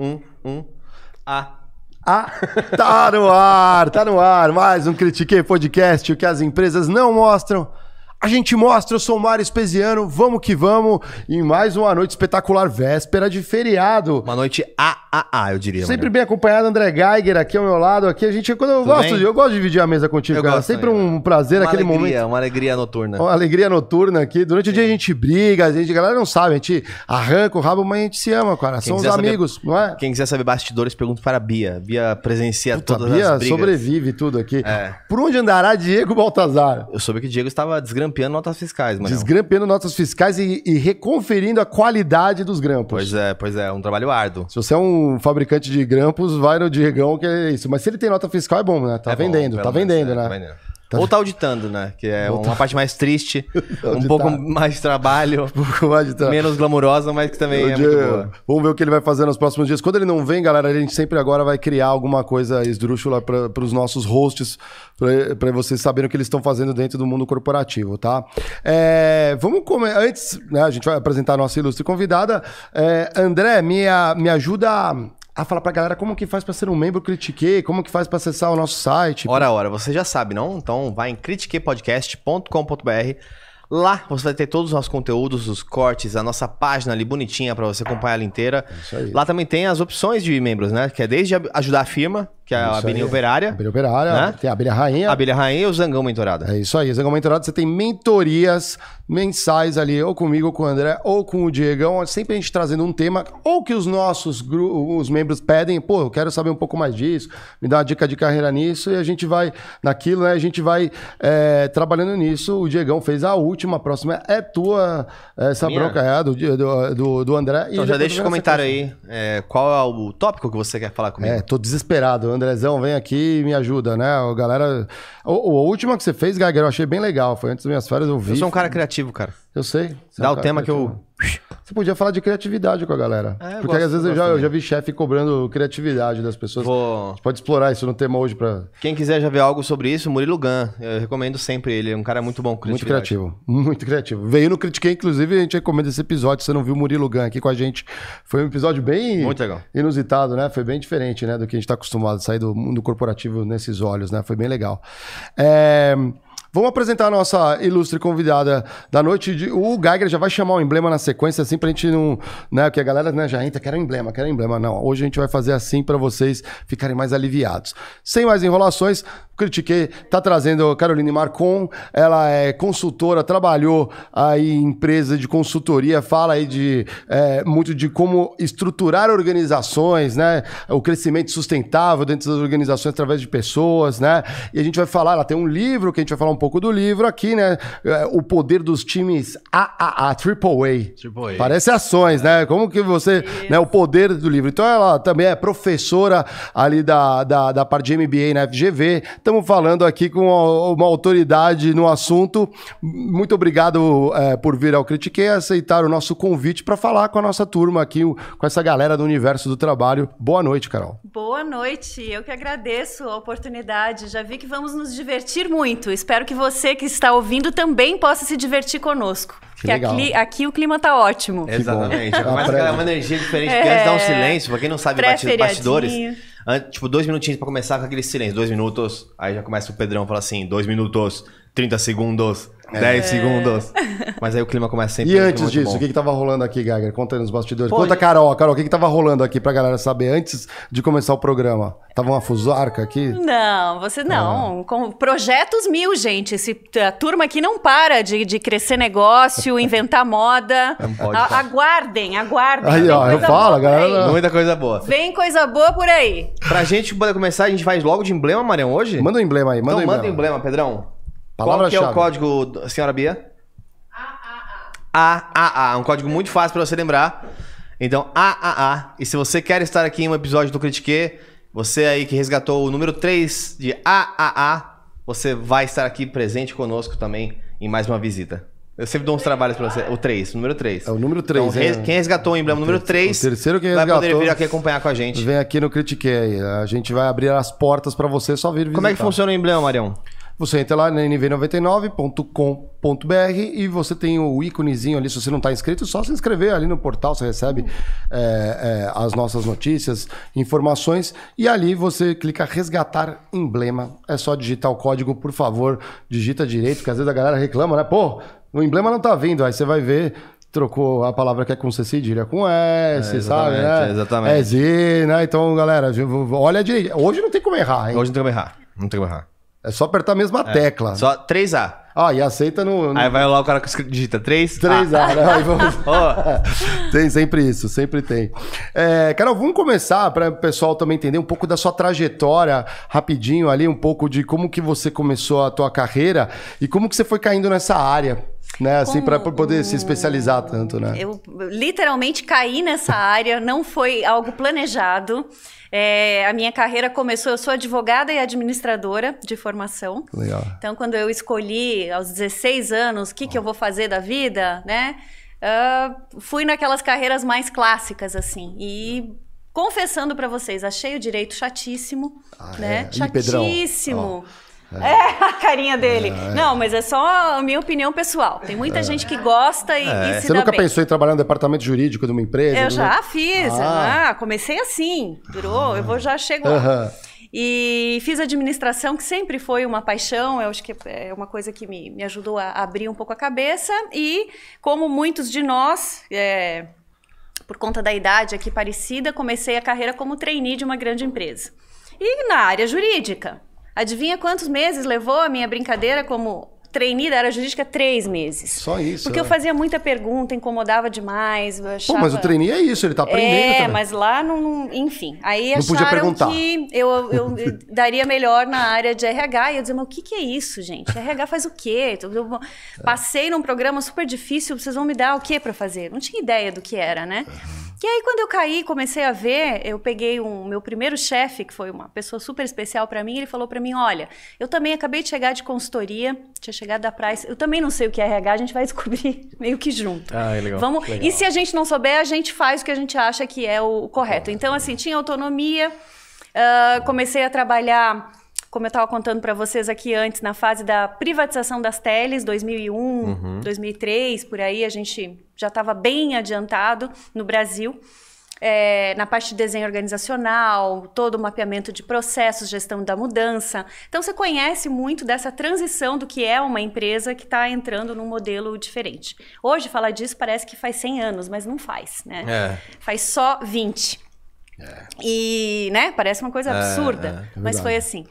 um, um. A. Ah, tá no ar, tá no ar. Mais um Critiquei Podcast, o que as empresas não mostram. A gente mostra, eu sou o Mário Espesiano, vamos que vamos, em mais uma noite espetacular, véspera de feriado. Uma noite AAA, eu diria. Sempre bem acompanhado, André Geiger aqui ao meu lado. Aqui a gente, quando eu Tudo gosto, bem? eu gosto de dividir a mesa contigo, Eu cara. gosto Sempre um prazer, uma aquele alegria, momento. Uma alegria noturna. Uma alegria noturna aqui. Durante o dia a gente briga, a gente, a galera não sabe, a gente arranca o rabo, mas a gente se ama, cara. Quem Somos quiser saber- amigos, não é? Quem quiser saber bastidores, pergunta para a Bia. Bia presencia Puta, todas Bia as brigas. sobrevive tudo aqui. É. Por onde andará Diego Baltazar? Eu soube que o Diego estava desgrampeando notas fiscais, mano. Desgrampeando notas fiscais e, e reconferindo a qualidade dos grampos. Pois é, pois é, um trabalho árduo. Se você é um fabricante de grampos, vai no Diegão, que é isso. Mas se ele tem nota fiscal, é bom, né? Tá É bom, vendendo, pelo tá vendendo, é, né? tá vendendo. Ou tá auditando, né? Que é uma parte mais triste, um pouco mais de trabalho, Vai de tra- menos glamurosa, mas que também é muito boa. Vamos ver o que ele vai fazer nos próximos dias. Quando ele não vem, galera, a gente sempre agora vai criar alguma coisa esdrúxula para os nossos hosts, para vocês saberem o que eles estão fazendo dentro do mundo corporativo, tá? É, vamos comer. Antes, né, a gente vai apresentar a nossa ilustre convidada. É, André, me, a- me ajuda a, falar pra galera como que faz para ser um membro Critiquei, como que faz para acessar o nosso site. Ora, ora, você já sabe, não? Então vai em critiquepodcast.com.br. Lá você vai ter todos os nossos conteúdos, os cortes, a nossa página ali bonitinha para você acompanhar ela inteira. Isso aí. Lá também tem as opções de membros, né? Que é desde ajudar a firma, que é a abelhinha aí. operária, Abelha Operária, Né? tem a Abelha Rainha. a abelha rainha e o zangão mentorada. É isso aí, Zangão Mentorado, você tem mentorias mensais ali, ou comigo, ou com o André, ou com o Diegão, sempre a gente trazendo um tema, ou que os nossos os membros pedem, pô, eu quero saber um pouco mais disso, me dá uma dica de carreira nisso, e a gente vai naquilo, né, a gente vai é, trabalhando nisso, o Diegão fez a última, a próxima é tua, essa Minha? bronca é do, do, do, do André. Então já deixa o comentário aí, é, qual é o tópico que você quer falar comigo? É, tô desesperado. Andrezão, vem aqui e me ajuda, né? O galera. O, o- a última que você fez, Geiger, eu achei bem legal. Foi antes das minhas férias, eu vi. eu sou um cara criativo, cara. Eu sei. É Dá um o tema que eu... Você podia falar de criatividade com a galera. É, eu Porque gosto, às vezes eu já, eu já vi chefe cobrando criatividade das pessoas. Vou... A gente pode explorar isso no tema hoje pra. Quem quiser já ver algo sobre isso, Murilo Gun. Eu recomendo sempre ele. É um cara muito bom com Muito criativo. Muito criativo. Veio no Critiquei, inclusive, a gente recomenda esse episódio. Você não viu o Murilo Gun aqui com a gente. Foi um episódio bem Muito legal. inusitado, né? Foi bem diferente, né? Do que a gente está acostumado a sair do mundo corporativo nesses olhos, né? Foi bem legal. É, Vamos apresentar a nossa ilustre convidada da noite. De... O Geiger já vai chamar o emblema na sequência, assim, pra gente não. Né? Porque a galera né, já entra, quer um emblema, quer um emblema. Não, hoje a gente vai fazer assim para vocês ficarem mais aliviados. Sem mais enrolações, critiquei, tá trazendo a Caroline Marcon. Ela é consultora, trabalhou aí em empresa de consultoria, fala aí de é, muito de como estruturar organizações, né? O crescimento sustentável dentro das organizações através de pessoas, né? E a gente vai falar, ela tem um livro que a gente vai falar um pouco do livro aqui, né? É, O poder dos times AAA, Triple A. Parece ações, né? Como que você, né? O poder do livro. Então ela também é professora ali da, da, da parte de MBA na FGV. Estamos falando aqui com uma, uma autoridade no assunto. Muito obrigado é, por vir ao Critiquei, aceitar o nosso convite para falar com a nossa turma aqui, com essa galera do universo do trabalho. Boa noite, Carol. Boa noite, eu que agradeço a oportunidade. Já vi que vamos nos divertir muito. Espero que você que está ouvindo também possa se divertir conosco. Que aqui, aqui o clima tá ótimo. Exatamente. Já bom. começa A prévia. uma energia diferente. É. Porque antes dá um silêncio. Pra quem não sabe, bastidores. Tipo, dois minutinhos pra começar com aquele silêncio. Dois minutos. Aí já começa o Pedrão fala assim: dois minutos, 30 segundos, 10 segundos. Mas aí o clima começa sempre. E um antes muito disso, bom. o que que tava rolando aqui, Geiger? Conta aí nos bastidores. Pô, Conta, Carol. Carol, o que que tava rolando aqui pra galera saber antes de começar o programa? Tava uma fusarca aqui? Não, você não. Com projetos mil, gente. Esse, a turma aqui não para de, de crescer negócio, inventar moda. Não pode A- aguardem, aguardem. Aí, Vem ó, eu falo, galera Muita coisa boa. Vem coisa boa por aí. Pra gente poder começar, a gente vai logo de emblema, Marião, hoje? Manda um emblema aí, manda então um manda o emblema. emblema, Pedrão. Qual que é o código, senhora Bia? AAA. Um código muito fácil pra você lembrar. Então, AAA. E se você quer estar aqui em um episódio do Critique, você aí que resgatou o número 3 de AAA, você vai estar aqui presente conosco também em mais uma visita. Eu sempre dou uns trabalhos pra você. O 3, o número 3. É o número três, Então, res- hein? quem resgatou o emblema número 3 o terceiro que vai poder vir aqui acompanhar com a gente. Vem aqui no Critiquei. A gente vai abrir as portas pra você só vir visitar. Como é que funciona o emblema, Marião? Você entra lá na nv99.com.br e você tem o íconezinho ali. Se você não está inscrito, é só se inscrever ali no portal. Você recebe é, é, as nossas notícias, informações. E ali você clica resgatar emblema. É só digitar o código, por favor. Digita direito, porque às vezes a galera reclama, né? Pô, o emblema não tá vindo. Aí você vai ver trocou a palavra que é com C cedilha com S, É, sabe? Né? exatamente. É Z, né? Então, galera, olha direito. Hoje não tem como errar, hein? Hoje não tem como errar. Não tem como errar. É só apertar a mesma tecla. Só 3A. Ah, e aceita no. no... Aí vai lá o cara que digita 3. 3A, né? Aí vamos- Ó, tem sempre isso, sempre tem. É, Carol, vamos começar para o pessoal também entender um pouco da sua trajetória, rapidinho ali, um pouco de como que você começou a tua carreira e como que você foi caindo nessa área, né? Assim, para poder se especializar tanto, né? Eu literalmente caí nessa área, não foi algo planejado. É, a minha carreira começou, eu sou advogada e administradora de formação. Legal. Então, quando eu escolhi aos 16 anos o que, que eu vou fazer da vida, né? ah, fui naquelas carreiras mais clássicas, assim. E confessando pra vocês, achei o direito chatíssimo, Ah, né? é? Chatíssimo. É, a carinha dele. Não, mas é só a minha opinião pessoal. Tem muita gente que gosta e, e se Você nunca bem. pensou em trabalhar no departamento jurídico de uma empresa? Eu já fiz. Ah. Ah, comecei assim. Durou, eu vou já chego lá. Aham. E fiz administração, que sempre foi uma paixão, eu acho que é uma coisa que me, me ajudou a abrir um pouco a cabeça. E como muitos de nós, é, por conta da idade aqui parecida, comecei a carreira como trainee de uma grande empresa. E na área jurídica. Adivinha quantos meses levou a minha brincadeira como trainee da área jurídica? Três meses. Só isso. Porque eu né? fazia muita pergunta, incomodava demais. eu Pô, achava... mas o trainee é isso, ele tá aprendendo É, também. mas lá não, enfim. Aí Não podia acharam perguntar. que eu, eu daria melhor na área de RH. E eu dizia, mas o que, que é isso, gente? RH faz o quê? Eu eu passei num programa super difícil, vocês vão me dar o quê para fazer? Não tinha ideia do que era, né? E aí, quando eu caí, comecei a ver, eu peguei um meu primeiro chefe, que foi uma pessoa super especial para mim, ele falou para mim: olha, eu também acabei de chegar de consultoria, tinha chegado da Price, eu também não sei o que é RH, a gente vai descobrir meio que junto. Ah, é legal. Vamos, e se a gente não souber, a gente faz o que a gente acha que é o correto. Então, assim, tinha autonomia, ah, comecei a trabalhar, como eu estava contando para vocês aqui antes, na fase da privatização das teles, 2001, 2003, por aí, a gente já estava bem adiantado no Brasil. é, na parte de desenho organizacional, todo o mapeamento de processos, gestão da mudança. Então, você conhece muito dessa transição do que é uma empresa que está entrando num modelo diferente. Hoje, falar disso parece que faz 100 anos, mas não faz, né? É. Faz só 20. E, né, parece uma coisa absurda, é mas verdade. foi assim.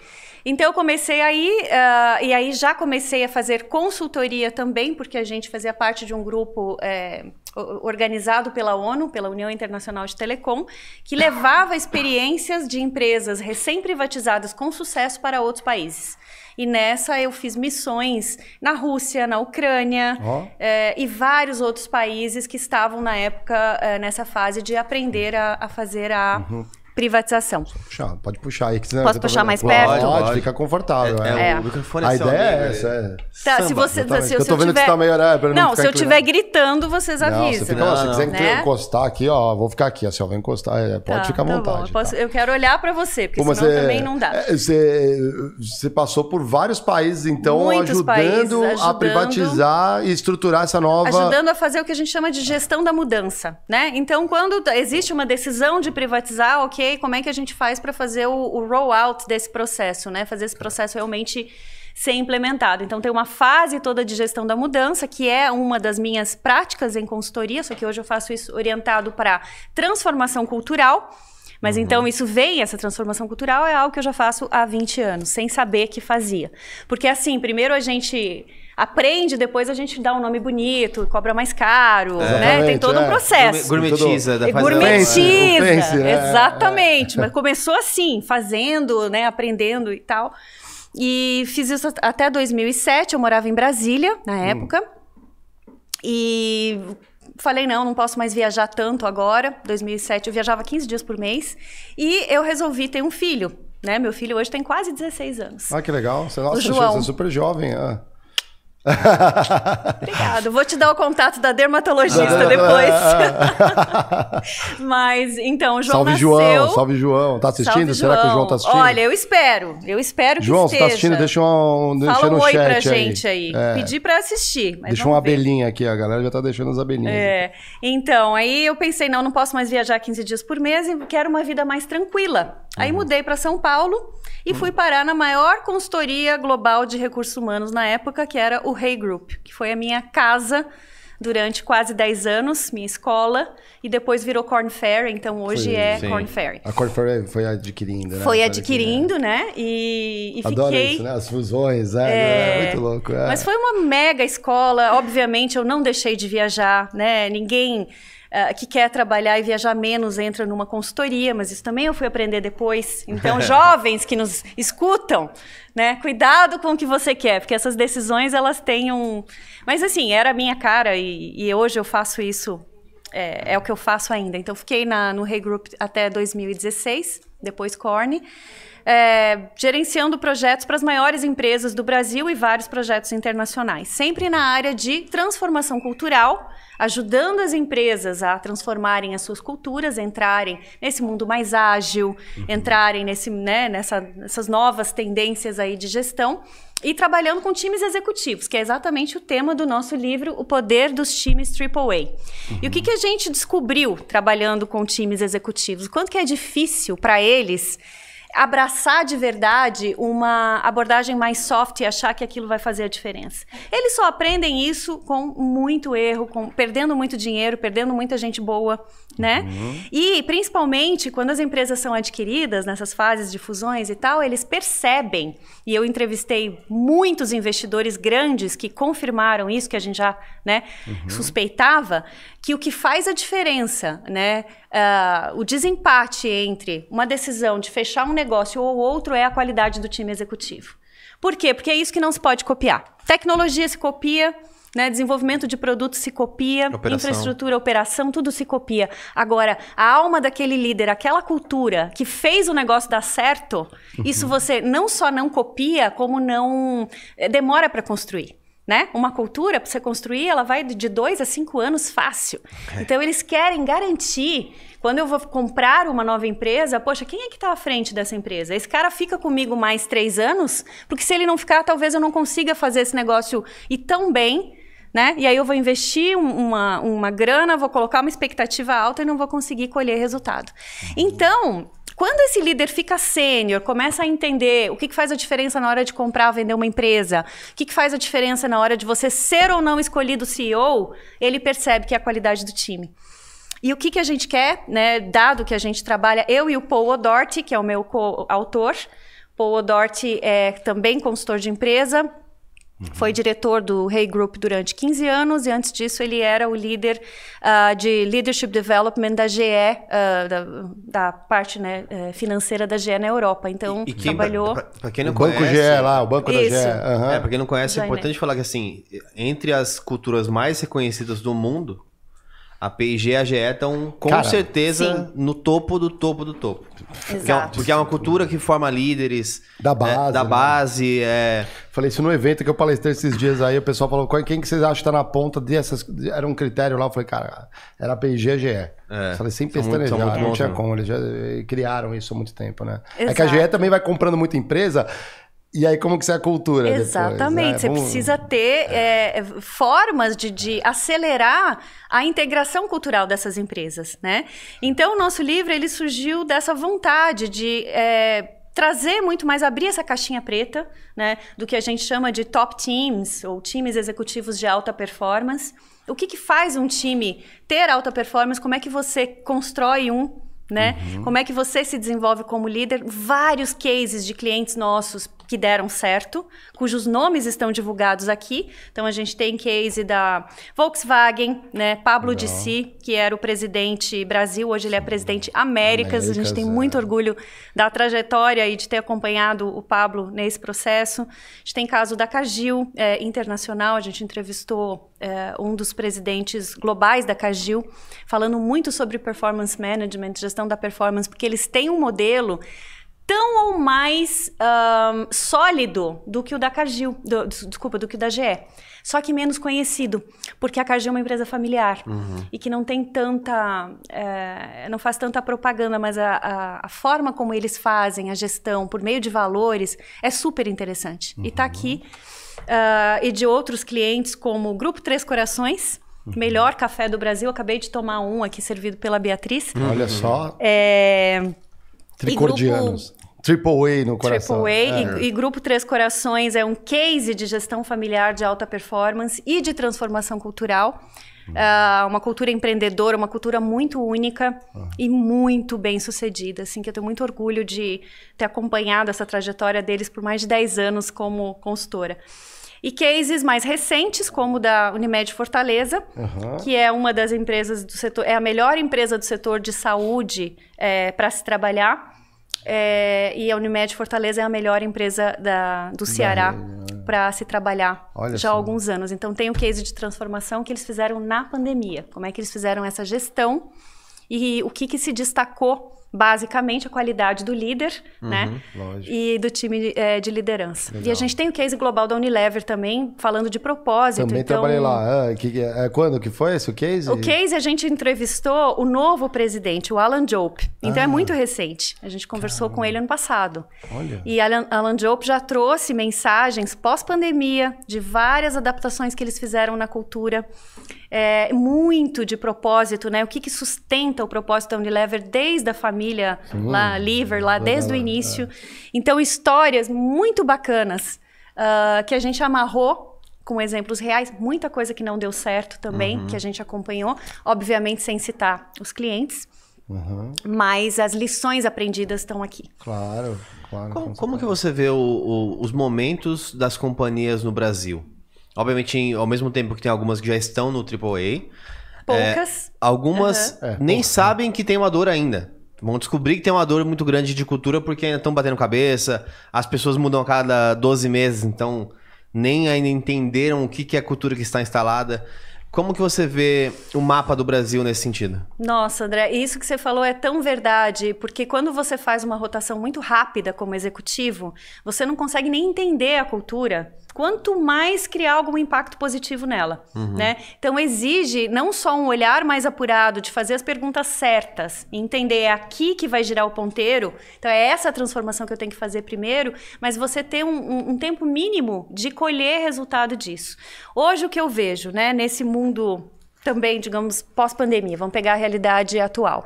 Então eu comecei aí, ah, e aí já comecei a fazer consultoria também, porque a gente fazia parte de um grupo é, organizado pela ONU, pela União Internacional de Telecom, que levava experiências de empresas recém-privatizadas com sucesso para outros países. E nessa eu fiz missões na Rússia, na Ucrânia Ó. é, e vários outros países que estavam na época é, nessa fase de aprender a, a fazer a privatização. Puxar, pode puxar aí. Que Posso puxar mais Pode, perto? Pode, Pode. fica confortável. É, é. É. o microfone A é seu ideia amigo, é essa, é. Tá, se Samba. você, Exatamente. se, Eu se tô eu vendo que tiver... você tá meio pra não não, se eu estiver gritando, vocês Não, avisam. você fica, ó, se Não, quiser não. Né? encostar aqui, ó, vou ficar aqui, assim, ó, vou encostar, é, pode Tá, ficar à tá vontade. bom. Eu, posso- tá. eu quero olhar para você, porque Pô, senão é- também não dá. é, Você, você passou por vários países, então, ajudando, países, a ajudando. privatizar e estruturar essa nova. ajudando a fazer o que a gente chama de gestão da mudança, né? Então, quando existe uma decisão de privatizar, ok, como é que a gente faz para fazer o, o rollout desse processo, né? Fazer esse processo realmente ser implementado. Então, tem uma fase toda de gestão da mudança, que é uma das minhas práticas em consultoria, só que hoje eu faço isso orientado para transformação cultural. Mas então isso vem, essa transformação cultural é algo que eu já faço há 20 anos, sem saber que fazia. Porque assim, primeiro a gente aprende, depois a gente dá um nome bonito, cobra mais caro, né? Exatamente, Tem todo um é. processo. Gourmetiza. da gourmetiza, O fancy, né? exatamente. Mas começou assim, fazendo, né, aprendendo e tal. E fiz isso até 2007. Eu morava em Brasília na época. E falei, não, não posso mais viajar tanto agora. 2007 eu viajava 15 dias por mês. E eu resolvi ter um filho. Né? Meu filho hoje tem quase 16 anos. Ah, que legal. Você, nossa, João. você é super jovem. ah. Obrigado. Vou te dar o contato da dermatologista depois. Mas, então, João salve, nasceu... João. Salve, João. Tá assistindo? Salve, Será que o João tá assistindo? Olha, eu espero. Eu espero que João, esteja. você tá assistindo? Deixa um, deixa Fala um oi pra aí. gente aí. É. Pedi pra assistir, Deixa uma ver. abelhinha aqui, a galera já tá deixando as abelhinhas. É, então, aí eu pensei, não, não posso mais viajar 15 dias por mês e quero uma vida mais tranquila. Aí mudei para São Paulo e fui parar na maior consultoria global de recursos humanos na época, que era o Hey Group, que foi a minha casa durante quase 10 anos, minha escola, e depois virou Corn Fair, então hoje Foi, é sim. Corn Fair. A Corn Ferry foi adquirindo, né? Foi adquirindo, né? E, e Adoro fiquei. isso, né? As fusões, é, É, é muito louco. é. Mas foi uma mega escola. Obviamente, eu não deixei de viajar, né? Ninguém ah, que quer trabalhar e viajar menos entra numa consultoria, mas isso também eu fui aprender depois. Então, jovens que nos escutam, né? Cuidado com o que você quer, porque essas decisões elas têm um. Mas assim, era a minha cara e, e hoje eu faço isso. É, é o que eu faço ainda. Então, fiquei na, no Hey Group até 2016, depois Corne é, gerenciando projetos para as maiores empresas do Brasil e vários projetos internacionais, sempre na área de transformação cultural, ajudando as empresas a transformarem as suas culturas, entrarem nesse mundo mais ágil, entrarem nesse, né, nessa, nessas novas tendências aí de gestão. E trabalhando com times executivos, que é exatamente o tema do nosso livro, O Poder dos Times AAA. E o que, que a gente descobriu trabalhando com times executivos? Quanto que é difícil para eles abraçar de verdade uma abordagem mais soft e achar que aquilo vai fazer a diferença. Eles só aprendem isso com muito erro, com perdendo muito dinheiro, perdendo muita gente boa, né? E principalmente quando as empresas são adquiridas nessas fases de fusões e tal, eles percebem. E eu entrevistei muitos investidores grandes que confirmaram isso que a gente já, né, suspeitava, que o que faz a diferença, né, ah, o desempate entre uma decisão de fechar um negócio ou outro é a qualidade do time executivo. Por quê? Porque é isso que não se pode copiar. Tecnologia se copia, né? desenvolvimento de produtos se copia, Operação. infraestrutura, operação, tudo se copia. Agora, a alma daquele líder, aquela cultura que fez o negócio dar certo, isso você não só não copia, como não eh, demora para construir. Né? Uma cultura, para você construir, ela vai de dois a cinco anos fácil. Então, eles querem garantir, quando eu vou comprar uma nova empresa, poxa, quem é que está à frente dessa empresa? Esse cara fica comigo mais três anos, porque se ele não ficar, talvez eu não consiga fazer esse negócio ir tão bem, né? E aí eu vou investir um- uma, uma grana, vou colocar uma expectativa alta e não vou conseguir colher resultado. Então, quando esse líder fica sênior, começa a entender o que, que faz a diferença na hora de comprar ou vender uma empresa, o que, que faz a diferença na hora de você ser ou não escolhido CEO, ele percebe que é a qualidade do time. E o que, que a gente quer, né? Dado que a gente trabalha, eu e o Paul O'Doherty, que é o meu coautor. Paul O'Doherty é também consultor de empresa, foi diretor do Hey Group durante 15 anos e antes disso ele era o líder ah, de Leadership Development da GE, ah, da, da parte né, eh, financeira da GE na Europa. Então, E quem, trabalhou... pra quem O não Banco conhece, GE lá, o Banco da GE. Isso. aham. É, pra quem não conhece, é importante falar que assim, entre as culturas mais reconhecidas do mundo, a P&G e a GE estão com Cara, certeza no topo do topo do topo. Porque é, Exato. porque é uma cultura que forma líderes Da é, base, da né? base, é, Falei isso no evento que eu palestrei esses dias aí, o pessoal falou, "Qual- quem que vocês acham que tá na ponta dessas... Era um critério lá, eu falei, cara, era a P&G e a GE. É, Falei, sem muito- pestanejar, são muito não bons, tinha né? como, eles já eh, criaram isso há muito tempo, né? É que a Exato. GE também vai comprando muita empresa, e aí como que você é a cultura depois, Exatamente. né? Você Vamos- precisa ter é, formas de, de acelerar a integração cultural dessas empresas, né? Então, o nosso livro ele surgiu dessa vontade de é, trazer muito mais, abrir essa caixinha preta, né? Do que a gente chama de top teams ou times executivos de alta performance. O que, que faz um time ter alta performance? Como é que você constrói um né? Como é que você se desenvolve como líder? Vários cases de clientes nossos que deram certo, cujos nomes estão divulgados aqui. Então a gente tem case da Volkswagen, né? Pablo Dissi, que era o presidente Brasil, hoje ele é presidente Américas. a gente tem Américas, muito é. orgulho da trajetória e de ter acompanhado o Pablo nesse processo. A gente tem caso da Cagil é, Internacional, a gente entrevistou é, um dos presidentes globais da Cagil, falando muito sobre performance management, gestão da performance, porque eles têm um modelo tão ou mais um, sólido do que o da Cargill, do, desculpa, do que o da GE. Só que menos conhecido, porque a Cargill é uma empresa familiar uhum. e que não tem tanta, é, não faz tanta propaganda, mas a, a, a, forma como eles fazem a gestão por meio de valores é super interessante. Uhum. E está aqui uh, e de outros clientes como o Grupo Três Corações, uhum. melhor café do Brasil. Acabei de tomar um aqui servido pela Beatriz. Olha só. É, Tricordianos. Triple A no coração. Triple A é. e, e, Grupo Três Corações é um case de gestão familiar de alta performance e de transformação cultural. Uh, uma cultura empreendedora, uma cultura muito única uhum. e muito bem sucedida. Assim, que eu tenho muito orgulho de ter acompanhado essa trajetória deles por mais de 10 anos como consultora. E cases mais recentes, como o da Unimed Fortaleza, uhum. que é uma das empresas do setor, é a melhor empresa do setor de saúde é, para se trabalhar. É, e a Unimed Fortaleza é a melhor empresa da, do Ceará para se trabalhar Olha já há alguns anos. Então tem o case de transformação que eles fizeram na pandemia. Como é que eles fizeram essa gestão e o que, que se destacou basicamente a qualidade do líder, uhum, né? Lógico. E do time é, de liderança. Legal. E a gente tem o case global da Unilever também, falando de propósito. Também então... trabalhei lá. Ah, que, é, quando que foi esse o case? O case a gente entrevistou o novo presidente, o Alan Jope. Então é ah. é muito recente. A gente conversou Caramba. com ele ano passado. Olha. E Alan, Alan Jope já trouxe mensagens pós-pandemia de várias adaptações que eles fizeram na cultura é, muito de propósito, né? O que, que sustenta o propósito da Unilever desde a família Sim, lá, Liver, lá desde o início. É. Então, histórias muito bacanas uh, que a gente amarrou com exemplos reais, muita coisa que não deu certo também, uhum. que a gente acompanhou, obviamente sem citar os clientes. Uhum. Mas as lições aprendidas estão aqui. Claro, claro. Como, como que você vê o, o, os momentos das companhias no Brasil? Obviamente, ao mesmo tempo que tem algumas que já estão no AAA. Poucas. É, algumas uhum. nem sabem que tem uma dor ainda. Vão descobrir que tem uma dor muito grande de cultura porque ainda estão batendo cabeça. As pessoas mudam a cada 12 meses, então nem ainda entenderam o que, que é a cultura que está instalada. Como que você vê o mapa do Brasil nesse sentido? Nossa, André, isso que você falou é tão verdade, porque quando você faz uma rotação muito rápida como executivo, você não consegue nem entender a cultura quanto mais criar algum impacto positivo nela, uhum. né? Então exige não só um olhar mais apurado de fazer as perguntas certas, entender é aqui que vai girar o ponteiro, então é essa transformação que eu tenho que fazer primeiro, mas você ter um, um, um tempo mínimo de colher resultado disso. Hoje o que eu vejo, né, nesse mundo também, digamos, pós-pandemia, vamos pegar a realidade atual.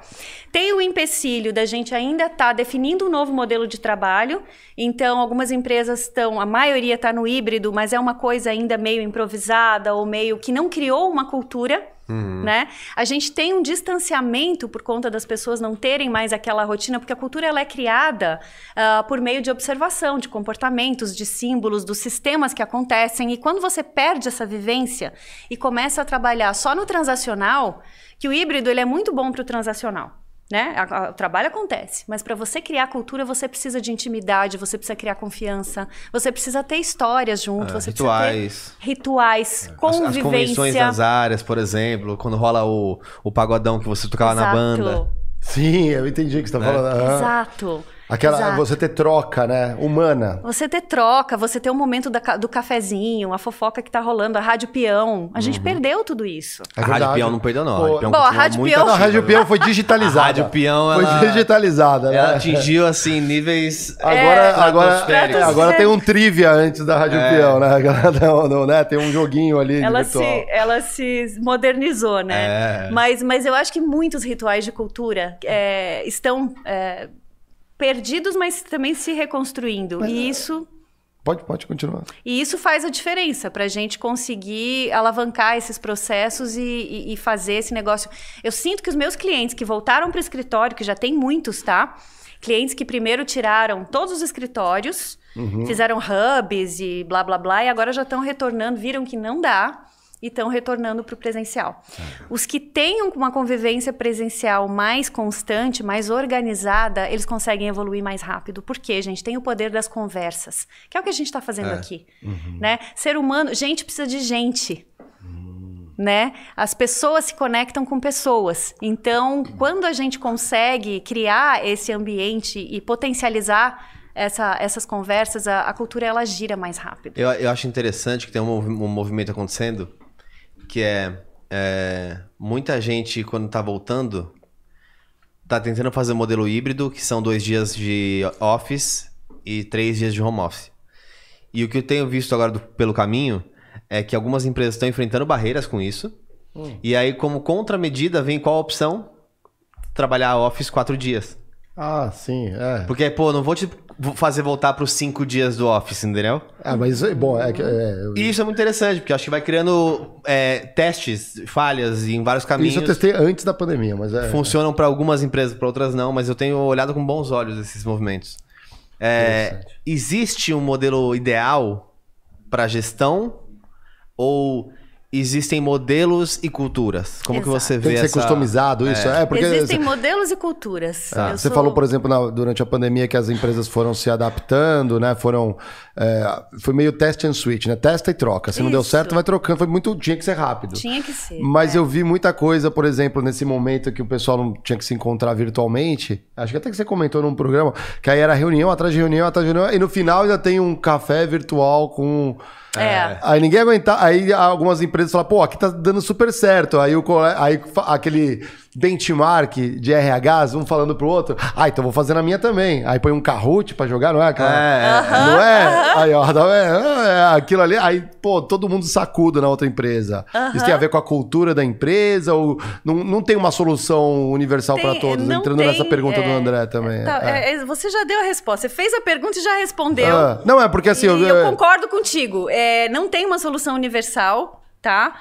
Tem o empecilho da gente ainda estar tá definindo um novo modelo de trabalho, então algumas empresas estão, a maioria está no híbrido, mas é uma coisa ainda meio improvisada ou meio que não criou uma cultura. Uhum. Né? A gente tem um distanciamento por conta das pessoas não terem mais aquela rotina, porque a cultura ela é criada uh, por meio de observação, de comportamentos, de símbolos, dos sistemas que acontecem. E quando você perde essa vivência e começa a trabalhar só no transacional, que o híbrido ele é muito bom para o transacional. Né? O trabalho acontece, mas para você criar cultura, você precisa de intimidade, você precisa criar confiança, você precisa ter histórias junto, é, você rituais. precisa ter rituais, é. convivência. As, as convenções das áreas, por exemplo, quando rola o, o pagodão que você tocava Exato. na banda. Sim, eu entendi o que você está é. falando. Exato. Aquela, Exato. você ter troca, né? Humana. Você ter troca, você ter o um momento da, do cafezinho, a fofoca que tá rolando, a rádio peão. A gente uhum. perdeu tudo isso. É a rádio peão não perdeu, não. Pô, a Bom, a rádio peão... Não, a rádio peão foi digitalizada. a rádio peão, ela... Foi digitalizada, né? Ela atingiu, assim, níveis... Agora, é, agora, é, agora tem um trivia antes da rádio é. peão, né? né? Tem um joguinho ali ela virtual. Se, ela se modernizou, né? É. Mas, mas eu acho que muitos rituais de cultura é, estão é, perdidos, mas também se reconstruindo. Mas, e isso. Pode, pode continuar. E isso faz a diferença para a gente conseguir alavancar esses processos e, e, e, fazer esse negócio. Eu sinto que os meus clientes que voltaram para o escritório, que já tem muitos, tá? Clientes que primeiro tiraram todos os escritórios, uhum. fizeram hubs e blá blá blá, e agora já estão retornando, viram que não dá e estão retornando para o presencial. Os que têm uma convivência presencial mais constante, mais organizada, eles conseguem evoluir mais rápido. Por quê, gente? Tem o poder das conversas, que é o que a gente está fazendo é. aqui. Uhum. Né? Ser humano, gente precisa de gente. Uhum. né? As pessoas se conectam com pessoas. Então, quando a gente consegue criar esse ambiente e potencializar essa, essas conversas, a, a, cultura ela gira mais rápido. Eu, eu acho interessante que tem um, um movimento acontecendo que é, é, muita gente quando está voltando tá tentando fazer um modelo híbrido que são dois dias de office e três dias de home office. E o que eu tenho visto agora do, pelo caminho é que algumas empresas estão enfrentando barreiras com isso. Hum. E aí, como contramedida, vem qual a opção? Trabalhar office quatro dias. Ah, sim, é. Porque, pô, não vou te fazer voltar para os cinco dias do office, entendeu? Ah, mas bom, é que. É. E isso é muito interessante, porque acho que vai criando é, testes, falhas em vários caminhos. Isso eu testei antes da pandemia, mas é. Funcionam para algumas empresas, para outras não, mas eu tenho olhado com bons olhos esses movimentos. É, existe um modelo ideal para gestão ou existem modelos e culturas? Como Exato. que você vê Tem que ser essa... customizado isso? É, é porque... Existem modelos e culturas. Ah, você sou... falou, por exemplo, na, durante a pandemia que as empresas foram se adaptando, né? Foram... É, foi meio test and switch, né? Testa e troca. Se isso. não deu certo, vai trocando. Foi muito... Tinha que ser rápido. Tinha que ser. Mas é. eu vi muita coisa, por exemplo, nesse momento que o pessoal não tinha que se encontrar virtualmente. Acho que até que você comentou num programa, que aí era reunião atrás de reunião atrás de reunião. E no final ainda tem um café virtual com é. Aí ninguém aguentar. Aí algumas empresas falam, pô, aqui tá dando super certo. Aí, o, aí aquele benchmark de RHs, um falando pro outro, ah, então vou fazer na minha também. Aí põe um Kahoot pra jogar, não é? Aquela, é. Não é? Aí, ó, não é, é, aquilo ali. Aí, pô, todo mundo sacuda na outra empresa. Isso tem a ver com a cultura da empresa ou não, não tem uma solução universal para todos? Entrando tem, nessa pergunta é, do André também. Tá, é. É, você já deu a resposta. Você fez a pergunta e já respondeu. Ah, não, é porque assim... eu, eu concordo contigo. não tem uma solução universal, tá?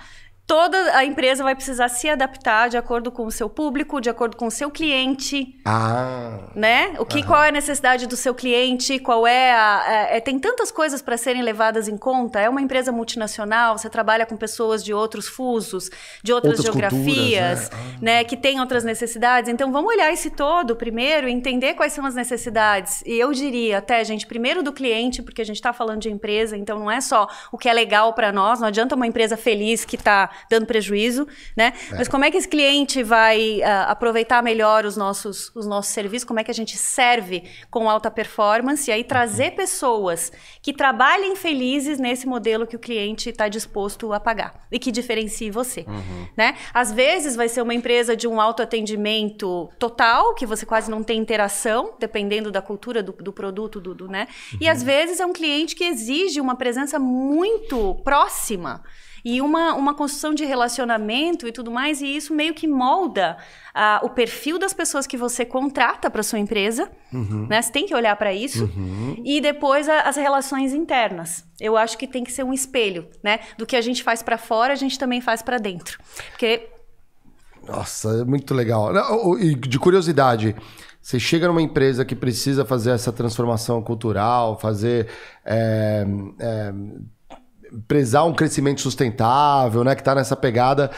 Toda a empresa vai precisar se adaptar de acordo com o seu público, de acordo com o seu cliente. Ah. Né? O que, qual é a necessidade do seu cliente? Qual é a. É, é tem tantas coisas para serem levadas em conta. É uma empresa multinacional, você trabalha com pessoas de outros fusos, de outras, outras geografias, culturas, né? né? Que têm outras necessidades. Então vamos olhar esse todo primeiro, entender quais são as necessidades. E eu diria até, gente, primeiro do cliente, porque a gente está falando de empresa, então não é só o que é legal para nós, não adianta uma empresa feliz que está dando prejuízo, né? É. Mas como é que esse cliente vai uh, aproveitar melhor os nossos, os nossos serviços? Como é que a gente serve com alta performance? E aí trazer uhum. pessoas que trabalhem felizes nesse modelo que o cliente está disposto a pagar e que diferencie você, uhum. né? Às vezes vai ser uma empresa de um autoatendimento total, que você quase não tem interação, dependendo da cultura do, do produto, do, do né? Uhum. E às uhum. vezes é um cliente que exige uma presença muito próxima e uma, uma construção de relacionamento e tudo mais, e isso meio que molda uh, o perfil das pessoas que você contrata para sua empresa, uhum. né? Você tem que olhar para isso. Uhum. E depois a, as relações internas. Eu acho que tem que ser um espelho, né? Do que a gente faz para fora, a gente também faz para dentro. Porque nossa, é muito legal. E de curiosidade, você chega numa empresa que precisa fazer essa transformação cultural, fazer é, é, prezar um crescimento sustentável, né? Que tá nessa pegada.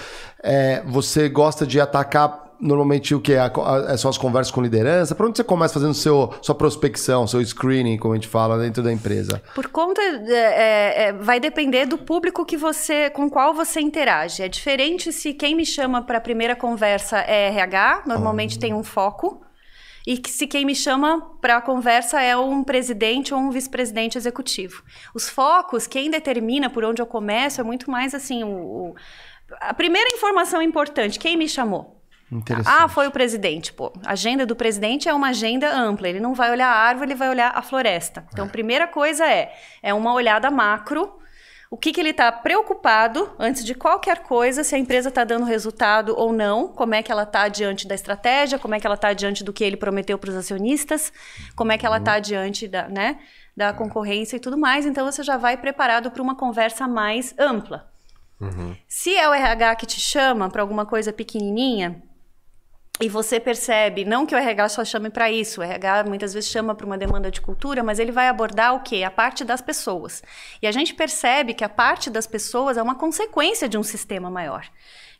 É, você gosta de atacar normalmente o que é, é são as conversas com liderança? Para onde você começa fazendo seu, sua prospecção, seu screening, como a gente fala, dentro da empresa? Por conta. É, é, vai depender do público que você, com qual você interage. É diferente se quem me chama para a primeira conversa é RH, normalmente tem um foco e que se quem me chama para a conversa é um presidente ou um vice-presidente executivo. Os focos, quem determina por onde eu começo é muito mais assim, o, o a primeira informação importante, quem me chamou? Ah, foi o presidente. Pô, a agenda do presidente é uma agenda ampla. Ele não vai olhar a árvore, ele vai olhar a floresta. Então, é. primeira coisa é, é uma olhada macro o que, que ele está preocupado antes de qualquer coisa, se a empresa está dando resultado ou não, como é que ela está diante da estratégia, como é que ela está diante do que ele prometeu para os acionistas, como é que ela está diante da, né, da concorrência e tudo mais. Então você já vai preparado para uma conversa mais ampla. Uhum. Se é o RH que te chama para alguma coisa pequenininha, e você percebe, não que o RH só chame para isso, o RH muitas vezes chama para uma demanda de cultura, mas ele vai abordar o quê? A parte das pessoas. E a gente percebe que a parte das pessoas é uma consequência de um sistema maior.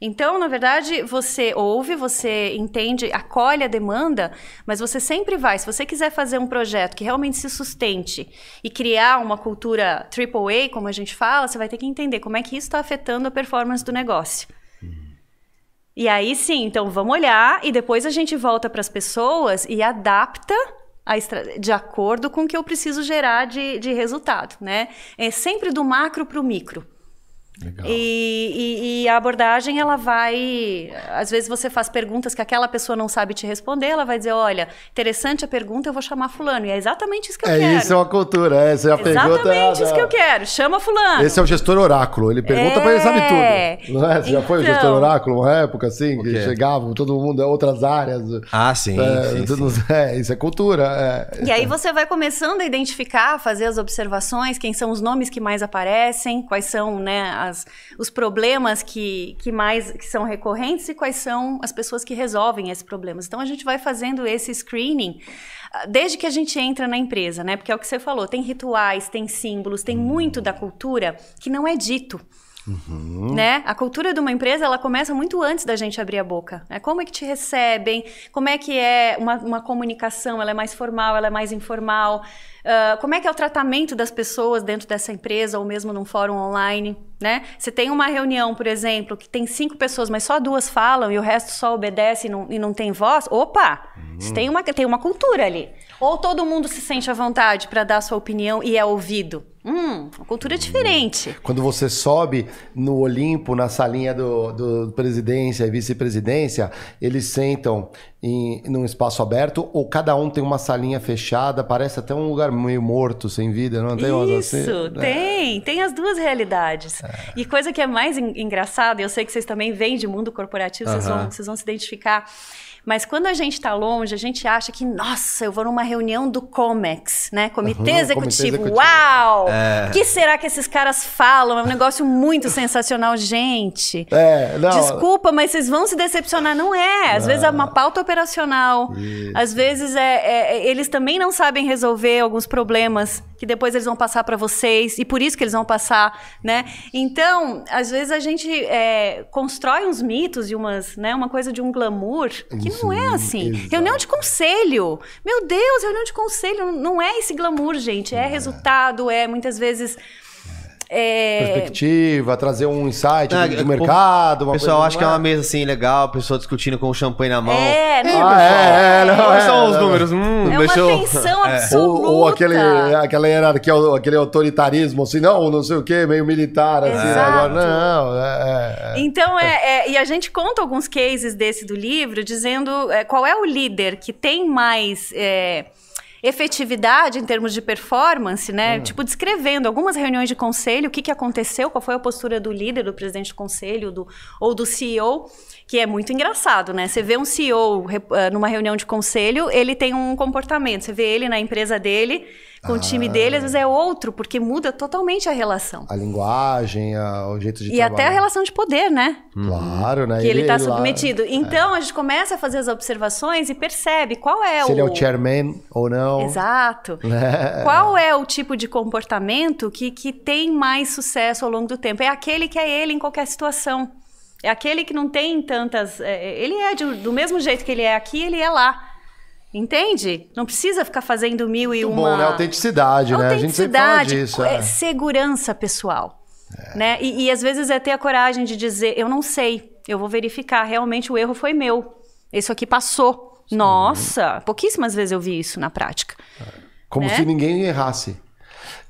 Então, na verdade, você ouve, você entende, acolhe a demanda, mas você sempre vai. Se você quiser fazer um projeto que realmente se sustente e criar uma cultura AAA, como a gente fala, você vai ter que entender como é que isso está afetando a performance do negócio. E aí sim, então vamos olhar e depois a gente volta para as pessoas e adapta de acordo com o que eu preciso gerar de, de resultado, né? É sempre do macro para o micro. Legal. E, e, e, a abordagem, ela vai. Às vezes você faz perguntas que aquela pessoa não sabe te responder, ela vai dizer: olha, interessante a pergunta, eu vou chamar Fulano. E é exatamente isso que eu é, quero. É isso, é uma cultura. Essa é a exatamente pergunta. Exatamente isso que eu quero. Chama Fulano. Esse é o gestor oráculo. Ele pergunta, é... mas ele sabe tudo. Não é? Você então... já foi o gestor então. oráculo uma época assim? Que chegava todo mundo em outras áreas. Ah, sim. É, sim, tudo, sim. é isso é cultura. É. E aí você vai começando a identificar, fazer as observações, quem são os nomes que mais aparecem, quais são né, as, os problemas que, que mais que são recorrentes e quais são as pessoas que resolvem esses problemas. Então a gente vai fazendo esse screening ah, desde que a gente entra na empresa, né? Porque é o que você falou, tem rituais, tem símbolos, tem muito da cultura que não é dito. Uhum. Né? A cultura de uma empresa ela começa muito antes da gente abrir a boca. Né? Como é que te recebem? Como é que é uma, uma comunicação? Ela é mais formal? Ela é mais informal? Uh, como é que é o tratamento das pessoas dentro dessa empresa ou mesmo num fórum online? Né? Você tem uma reunião, por exemplo, que tem cinco pessoas, mas só duas falam e o resto só obedece e não, e não tem voz. Opa! Uhum. Tem, uma, tem uma cultura ali. Ou todo mundo se sente à vontade para dar sua opinião e é ouvido. Hum, uma cultura diferente. Quando você sobe no Olimpo, na salinha do, do presidência e vice-presidência, eles sentam em num espaço aberto ou cada um tem uma salinha fechada, parece até um lugar meio morto, sem vida, não tem Isso, assim? tem, tem as duas realidades. É. E coisa que é mais engraçada, eu sei que vocês também vêm de mundo corporativo, vocês, vão, vocês vão se identificar. Mas quando a gente está longe, a gente acha que, nossa, eu vou numa reunião do COMEX, né? Comitê, uhum, executivo. comitê executivo. Uau! O é. que será que esses caras falam? É um negócio muito sensacional, gente. É, não. Desculpa, mas vocês vão se decepcionar. Não é. Às não. vezes é uma pauta operacional. Isso. Às vezes é, é, eles também não sabem resolver alguns problemas que depois eles vão passar para vocês e por isso que eles vão passar, né? Então, às vezes a gente é, constrói uns mitos e umas, né, uma coisa de um glamour que não é assim. Exato. Reunião de conselho, meu Deus, reunião de conselho não é esse glamour, gente. É, é. resultado, é muitas vezes é... Perspectiva, trazer um insight ah, do, do mercado. O pessoal acha que é uma mesa assim legal, pessoa discutindo com o champanhe na mão. É, não, ah, é, é, não, Quais é, são os números? Hum, é deixou... uma tensão é. absoluta. Ou, ou aquele, aquela hierarquia, aquele autoritarismo, assim, não, não sei o quê, meio militar, assim. Agora, não, é, é, Então, é, e a gente conta alguns cases desse do livro, dizendo qual é o líder que tem mais efetividade em termos de performance, né? Hum. Tipo, descrevendo algumas reuniões de conselho, o que, que aconteceu, qual foi a postura do líder, do presidente do conselho do, ou do CEO, que é muito engraçado, né? Você vê um CEO eh, numa reunião de conselho, ele tem um comportamento. Você vê ele na empresa dele com ah. o time dele, às vezes é outro, porque muda totalmente a relação. A linguagem, a, o jeito de E até a relação de poder, né? Claro, né? Que ele está submetido. Lá... Então, é. a gente começa a fazer as observações e percebe qual é Se o... ele é o chairman ou não. Exato. É. Qual é o tipo de comportamento que, que tem mais sucesso ao longo do tempo? É aquele que é ele em qualquer situação. É aquele que não tem tantas... É, ele é de, do mesmo jeito que ele é aqui, ele é lá. Entende? Não precisa ficar fazendo mil e Muito uma. Bom, né? Autenticidade, né? A gente disso. É. é. Segurança pessoal. É. Né? E, e, às vezes é ter a coragem de dizer: eu não sei, eu vou verificar, realmente o erro foi meu. Isso aqui passou. Sim. Nossa, pouquíssimas vezes eu vi isso na prática. É. Como né? se ninguém errasse.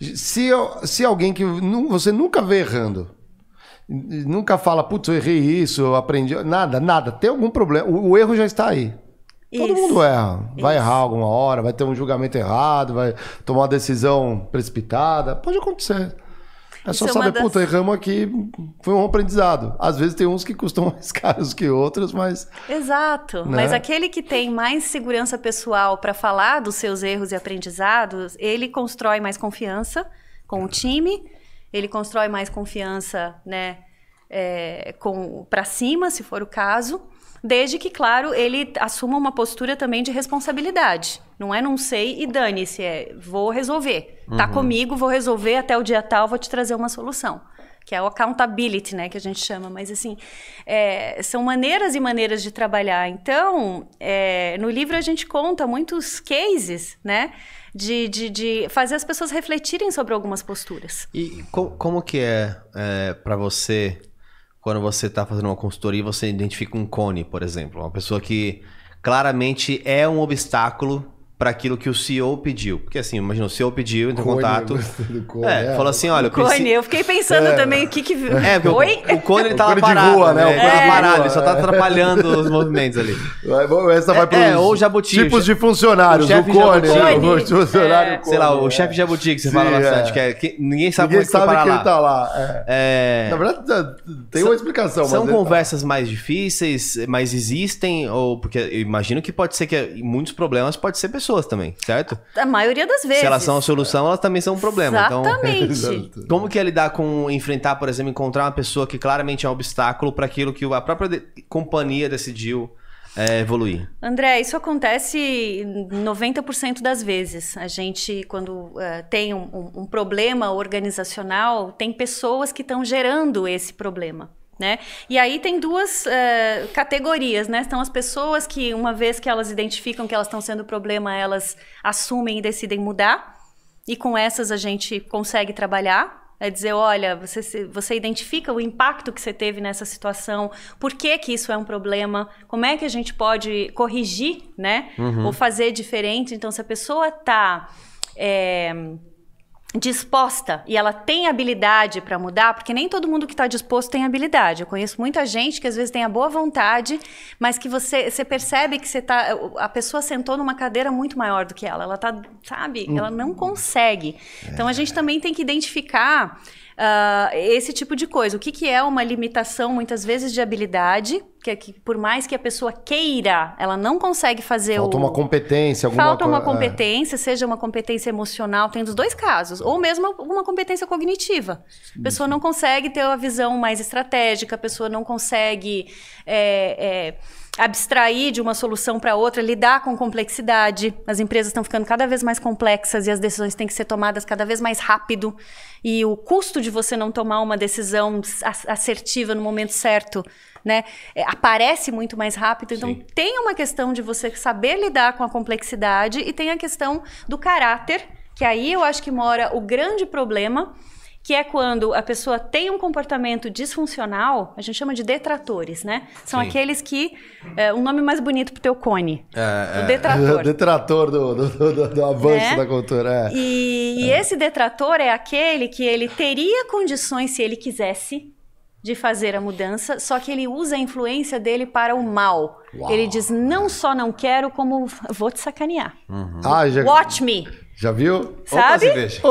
Se, se alguém que você nunca vê errando, nunca fala, putz, eu errei isso, eu aprendi. Nada, nada. Tem algum problema. O, o erro já está aí. Todo Isso. mundo erra. Vai Isso. errar alguma hora, vai ter um julgamento errado, vai tomar uma decisão precipitada. Pode acontecer. É só Isso saber, é das... puta, erramos aqui, foi um aprendizado. Às vezes tem uns que custam mais caros que outros, mas. Exato. Né? Mas aquele que tem mais segurança pessoal para falar dos seus erros e aprendizados, ele constrói mais confiança com o time, ele constrói mais confiança, né, é, com para cima, se for o caso Desde que, claro, ele assuma uma postura também de responsabilidade. Não é não sei e dane-se, é vou resolver. Tá comigo, vou resolver até o dia tal, vou te trazer uma solução. Que é o accountability, né, que a gente chama. Mas, assim, é, são maneiras e maneiras de trabalhar. Então, é, no livro a gente conta muitos cases, né, de, de, de fazer as pessoas refletirem sobre algumas posturas. E co- como que é, é para você, quando você tá fazendo uma consultoria você identifica um cone, por exemplo? Uma pessoa que claramente é um obstáculo para aquilo que o CEO pediu. Porque assim, imagina, o CEO pediu, entrou em contato. cone, É, é. falou assim, olha, eu Cone, preciso... eu fiquei pensando também o que que... É, porque o- Oi? o, cone ele O tava cone de parado. rua, né? O Ele cone parado, ele só tá é. atrapalhando os movimentos ali. Essa vai É, é, ou jabuti, tipos o de funcionários. o O, cone, jabuti. né? O funcionário É. cone, Sei lá, o é. chefe jabuti que você Sim, fala bastante, é. que, é, que ninguém sabe Ninguém é que sabe parar que lá. ele tá lá. é. É, Na verdade, tá- tem São- uma explicação. São tá- conversas mais difíceis, mas existem, ou porque eu imagino que pode ser que muitos problemas pode ser pessoas também, certo? A maioria das vezes. Se elas são a solução, elas também são um problema. Então, Exatamente. Exato. como que é lidar com enfrentar, por exemplo, encontrar uma pessoa que claramente é um obstáculo para aquilo que a própria de- companhia decidiu é, evoluir? André, isso acontece 90% das vezes. A gente, quando eh, tem um- um problema organizacional, tem pessoas que estão gerando esse problema. Né? E aí tem duas eh, categorias, né? São as pessoas que, uma vez que elas identificam que elas estão sendo problema, elas assumem e decidem mudar. E com essas a gente consegue trabalhar. É dizer, olha, você, você identifica o impacto que você teve nessa situação, por que, que isso é um problema, como é que a gente pode corrigir, né? Ou fazer diferente. Então, se a pessoa está disposta e ela tem habilidade para mudar, porque nem todo mundo que está disposto tem habilidade. Eu conheço muita gente que às vezes tem a boa vontade, mas que você, você percebe que você tá, a pessoa sentou numa cadeira muito maior do que ela. Ela tá, sabe? Ela não consegue. Então a gente também tem que identificar ah, esse tipo de coisa. O que, que é uma limitação muitas vezes de habilidade, que, é que por mais que a pessoa queira, ela não consegue fazer Falta o uma competência, alguma Falta uma é. competência, seja uma competência emocional, tem dos dois casos, ou mesmo uma competência cognitiva. A pessoa não consegue ter uma visão mais estratégica, a pessoa não consegue é, é, abstrair de uma solução para outra, lidar com complexidade. As empresas estão ficando cada vez mais complexas e as decisões têm que ser tomadas cada vez mais rápido. E o custo de você não tomar uma decisão as- assertiva no momento certo né, é, aparece muito mais rápido. Então, Sim. tem uma questão de você saber lidar com a complexidade e tem a questão do caráter, que aí eu acho que mora o grande problema, que é quando a pessoa tem um comportamento disfuncional, a gente chama de detratores, né? São Sim. aqueles que. É, um nome mais bonito pro teu cone. É, o detrator. Detrator do, do, do- do avanço Né? da cultura. É. E, e esse detrator é aquele que ele teria condições, se ele quisesse, de fazer a mudança, só que ele usa a influência dele para o mal. Uau. Ele diz: não só não quero, como vou te sacanear. Ah, já, Watch me, já viu? Opa, sabe? cerveja.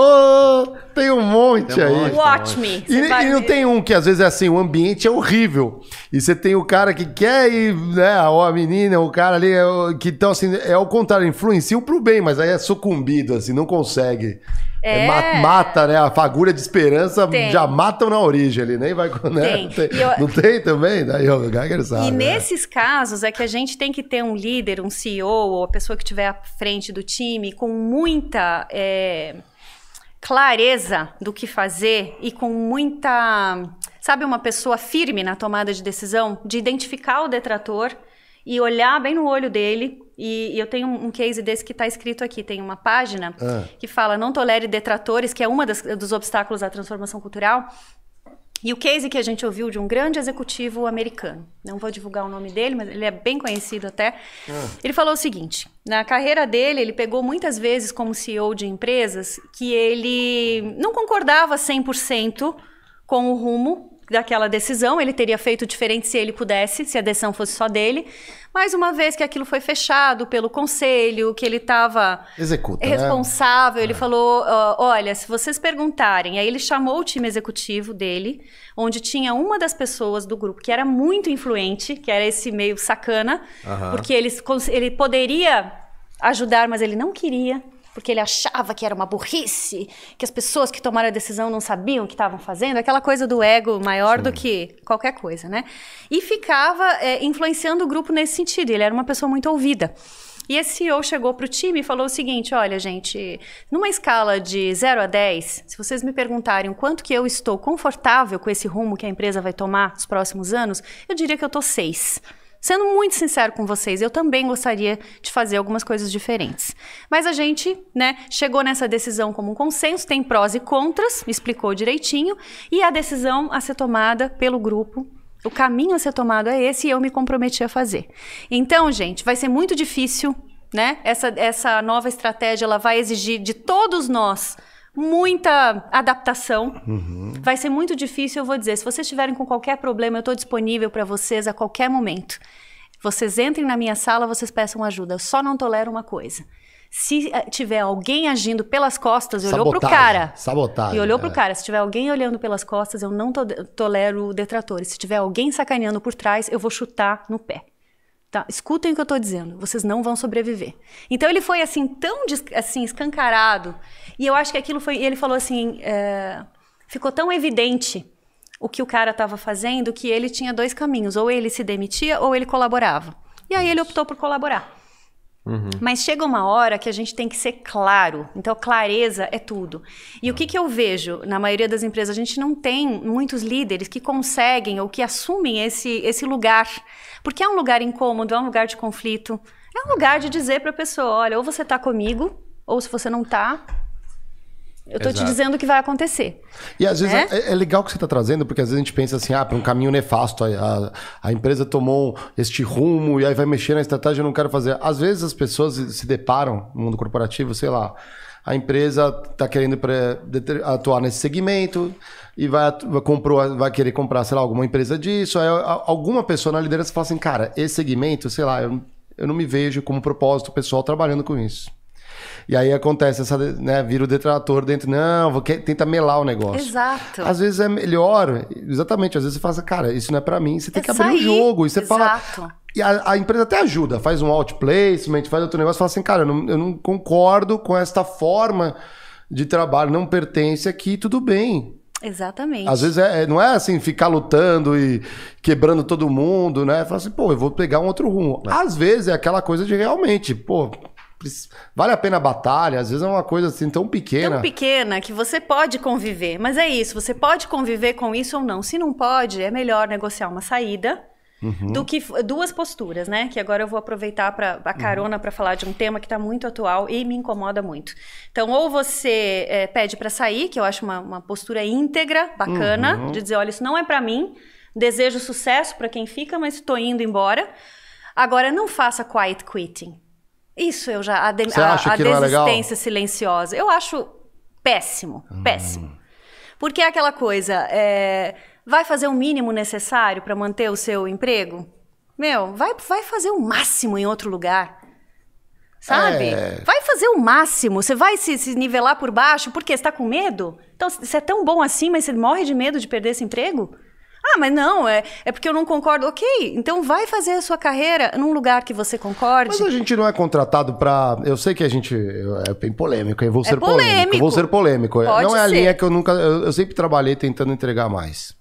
Tem um monte Tem um aí. monte. Watch me. E, e não ver. tem um que às vezes é assim, o ambiente é horrível. E você tem o cara que quer ir, né? Ou a menina, o cara ali, é que então assim, é o contrário, influenciam pro bem, mas aí é sucumbido, assim, não consegue. É, É. ma- mata, né? A fagulha de esperança Tem. já matam na origem ali, nem vai. Né? Tem. E eu- Não tem também? Daí o Geiger sabe. E né? nesses casos é que a gente tem que ter um líder, um CEO, ou a pessoa que estiver à frente do time, com muita é, clareza do que fazer e com muita. Sabe, uma pessoa firme na tomada de decisão, de identificar o detrator e olhar bem no olho dele. E, e eu tenho um, case desse que está escrito aqui. Tem uma página Ah. que fala não tolere detratores, que é uma das, dos obstáculos à transformação cultural. E o case que a gente ouviu de um grande executivo americano, não vou divulgar o nome dele, mas ele é bem conhecido até. Ele falou o seguinte: na carreira dele, ele pegou muitas vezes como CEO de empresas que ele não concordava 100% com o rumo daquela decisão, ele teria feito diferente se ele pudesse, se a decisão fosse só dele. Mas uma vez que aquilo foi fechado pelo conselho, que ele estava né? responsável. Ele falou: ó, olha, se vocês perguntarem, aí ele chamou o time executivo dele, onde tinha uma das pessoas do grupo que era muito influente, que era esse meio sacana, porque ele, ele poderia ajudar, mas ele não queria. Porque ele achava que era uma burrice, que as pessoas que tomaram a decisão não sabiam o que estavam fazendo, aquela coisa do ego maior Sim. do que qualquer coisa, né? E ficava é, influenciando o grupo nesse sentido. Ele era uma pessoa muito ouvida. E esse CEO chegou para o time e falou o seguinte: olha, gente, numa escala de 0 a 10, se vocês me perguntarem o quanto que eu estou confortável com esse rumo que a empresa vai tomar nos próximos anos, eu diria que eu estou 6. Sendo muito sincero com vocês, eu também gostaria de fazer algumas coisas diferentes. Mas a gente, né, chegou nessa decisão como um consenso, tem prós e contras, explicou direitinho, e a decisão a ser tomada pelo grupo o caminho a ser tomado é esse e eu me comprometi a fazer. Então, gente, vai ser muito difícil, né? Essa, essa nova estratégia ela vai exigir de todos nós muita adaptação. Uhum. Vai ser muito difícil, eu vou dizer. Se vocês estiverem com qualquer problema, eu estou disponível para vocês a qualquer momento. Vocês entrem na minha sala, vocês peçam ajuda. Eu só não tolero uma coisa. Se eh, tiver alguém agindo pelas costas, olhou pro cara. Sabotagem. E olhou pro é. cara. Se tiver alguém olhando pelas costas, eu não to tolero detratores. Se tiver alguém sacaneando por trás, eu vou chutar no pé. Tá? Escutem o que eu estou dizendo. Vocês não vão sobreviver. Então ele foi assim tão assim escancarado e eu acho que aquilo foi. Ele falou assim, é, ficou tão evidente o que o cara estava fazendo que ele tinha dois caminhos: ou ele se demitia ou ele colaborava. E aí ele optou por colaborar. Uhum. Mas chega uma hora que a gente tem que ser claro. Então, clareza é tudo. E o que, que eu vejo na maioria das empresas? A gente não tem muitos líderes que conseguem ou que assumem esse, esse lugar. Porque é um lugar incômodo, é um lugar de conflito. É um lugar de dizer para a pessoa: olha, ou você está comigo, ou se você não está, eu tô Exato. te dizendo o que vai acontecer. E às vezes né? é, é, legal que você está trazendo, porque às vezes a gente pensa assim, ah, para um caminho nefasto, a, a, a, empresa tomou este rumo e aí vai mexer na estratégia, eu não quero fazer. Às vezes as pessoas se deparam no mundo corporativo, sei lá, a empresa está querendo atuar nesse segmento e vai, vai, comprou, vai querer comprar, sei lá, alguma empresa disso. Aí alguma pessoa na liderança fala assim, cara, esse segmento, sei lá, eu, eu não me vejo como propósito pessoal trabalhando com isso. E aí acontece essa, né, vira o detrator dentro, não, vou, tenta melar o negócio. Exato. Às vezes é melhor, exatamente, às vezes você fala assim, cara, isso não é para mim, você tem é que abrir o jogo. E você Exato. fala. E a, a, empresa até ajuda, faz um outplacement, faz outro negócio, fala assim, cara, eu não, eu não concordo com esta forma de trabalho, não pertence aqui, tudo bem. Exatamente. Às vezes é, é, não é assim ficar lutando e quebrando todo mundo, né? Fala assim, pô, eu vou pegar um outro rumo. É. Às vezes é aquela coisa de realmente, pô, vale a pena a batalha, às vezes é uma coisa assim tão pequena. Tão pequena que você pode conviver. Mas é isso, você pode conviver com isso ou não. Se não pode, é melhor negociar uma saída. Uhum. Do que duas posturas, né? Que agora eu vou aproveitar para a carona uhum. para falar de um tema que está muito atual e me incomoda muito. Então, ou você é, pede para sair, que eu acho uma, uma postura íntegra, bacana, uhum. de dizer, olha, isso não é para mim, desejo sucesso para quem fica, mas estou indo embora. Agora, não faça quiet quitting. Isso eu já. A, de, a, a é desistência é silenciosa. Eu acho péssimo. Hum. Péssimo. Porque é aquela coisa. É, vai fazer o mínimo necessário para manter o seu emprego? Meu, vai, vai fazer o máximo em outro lugar. Sabe? É... Vai fazer o máximo. Você vai se, se nivelar por baixo porque está com medo? Então, você é tão bom assim, mas você morre de medo de perder esse emprego? Ah, mas não, é, é porque eu não concordo. Ok, então vai fazer a sua carreira num lugar que você concorde. Mas a gente não é contratado para. Eu sei que a gente. É bem polêmico, eu vou é ser polêmico. polêmico. Eu vou ser polêmico. Pode não é a linha que eu nunca. Eu, eu sempre trabalhei tentando entregar mais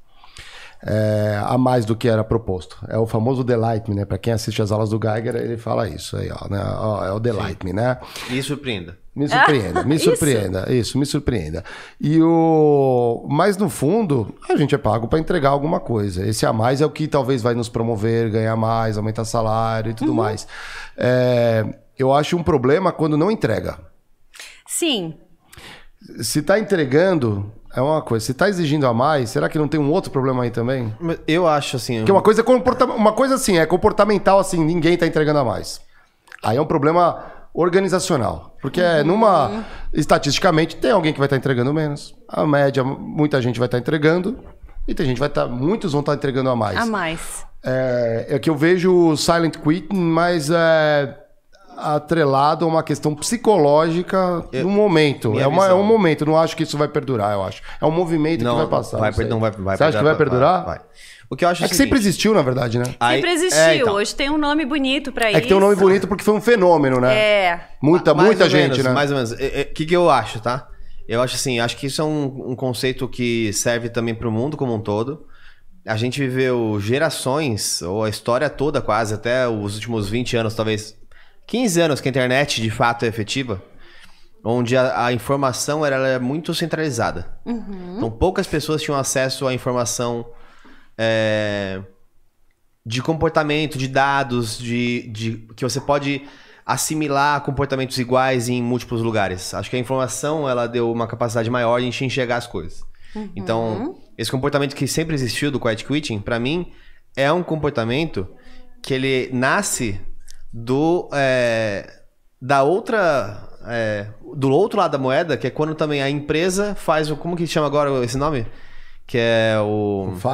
é, a mais do que era proposto. É o famoso Delight Me, né? Para quem assiste as aulas do Geiger, ele fala isso aí, ó, né? Ó, é o Delight. Me, né? Me surpreenda. Me surpreenda, me surpreenda, isso. isso, me surpreenda. E o, mas no fundo, a gente é pago para entregar alguma coisa. Esse a mais é o que talvez vai nos promover, ganhar mais, aumentar salário e tudo uhum. mais. É, eu acho um problema quando não entrega. Sim. Se está entregando, é uma coisa. Se tá exigindo a mais, será que não tem um outro problema aí também? Eu acho assim. Porque uma coisa é comporta... uma coisa assim, é comportamental assim, ninguém tá entregando a mais. Aí é um problema organizacional. Porque uhum. numa. Estatisticamente, tem alguém que vai estar tá entregando menos. A média, muita gente vai estar tá entregando. E tem gente que vai estar. Tá... Muitos vão estar tá entregando a mais. A mais. É, é que eu vejo o Silent Quit, mas é, atrelado a uma questão psicológica no momento. É, uma- é um momento, não acho que isso vai perdurar, eu acho. É um movimento que vai passar. Vai, não não vai, vai Você acha que vai perdurar? Vai. O que eu acho É o que sempre seguinte, existiu, na verdade, né? aí- Sempre existiu. é, então. Hoje tem um nome bonito pra isso. É que tem um nome bonito porque foi um fenômeno, né? É. Muita, Mais muita gente, menos, né? Mais ou menos. O que, que eu acho, tá? Eu acho assim, acho que isso é um, um conceito que serve também para o mundo como um todo. A gente viveu gerações, ou a história toda quase, até os últimos 20 anos, talvez 15 anos que a internet de fato é efetiva, onde a, a informação era, é muito centralizada. Então poucas pessoas tinham acesso à informação é, de comportamento, de dados, de, de que você pode assimilar comportamentos iguais em múltiplos lugares. Acho que a informação ela deu uma capacidade maior de a gente enxergar as coisas. Então, esse comportamento que sempre existiu do quiet quitting, para mim, é um comportamento que ele nasce do é, da outra é, do outro lado da moeda, que é quando também a empresa faz o como que chama agora esse nome, que é o Fi-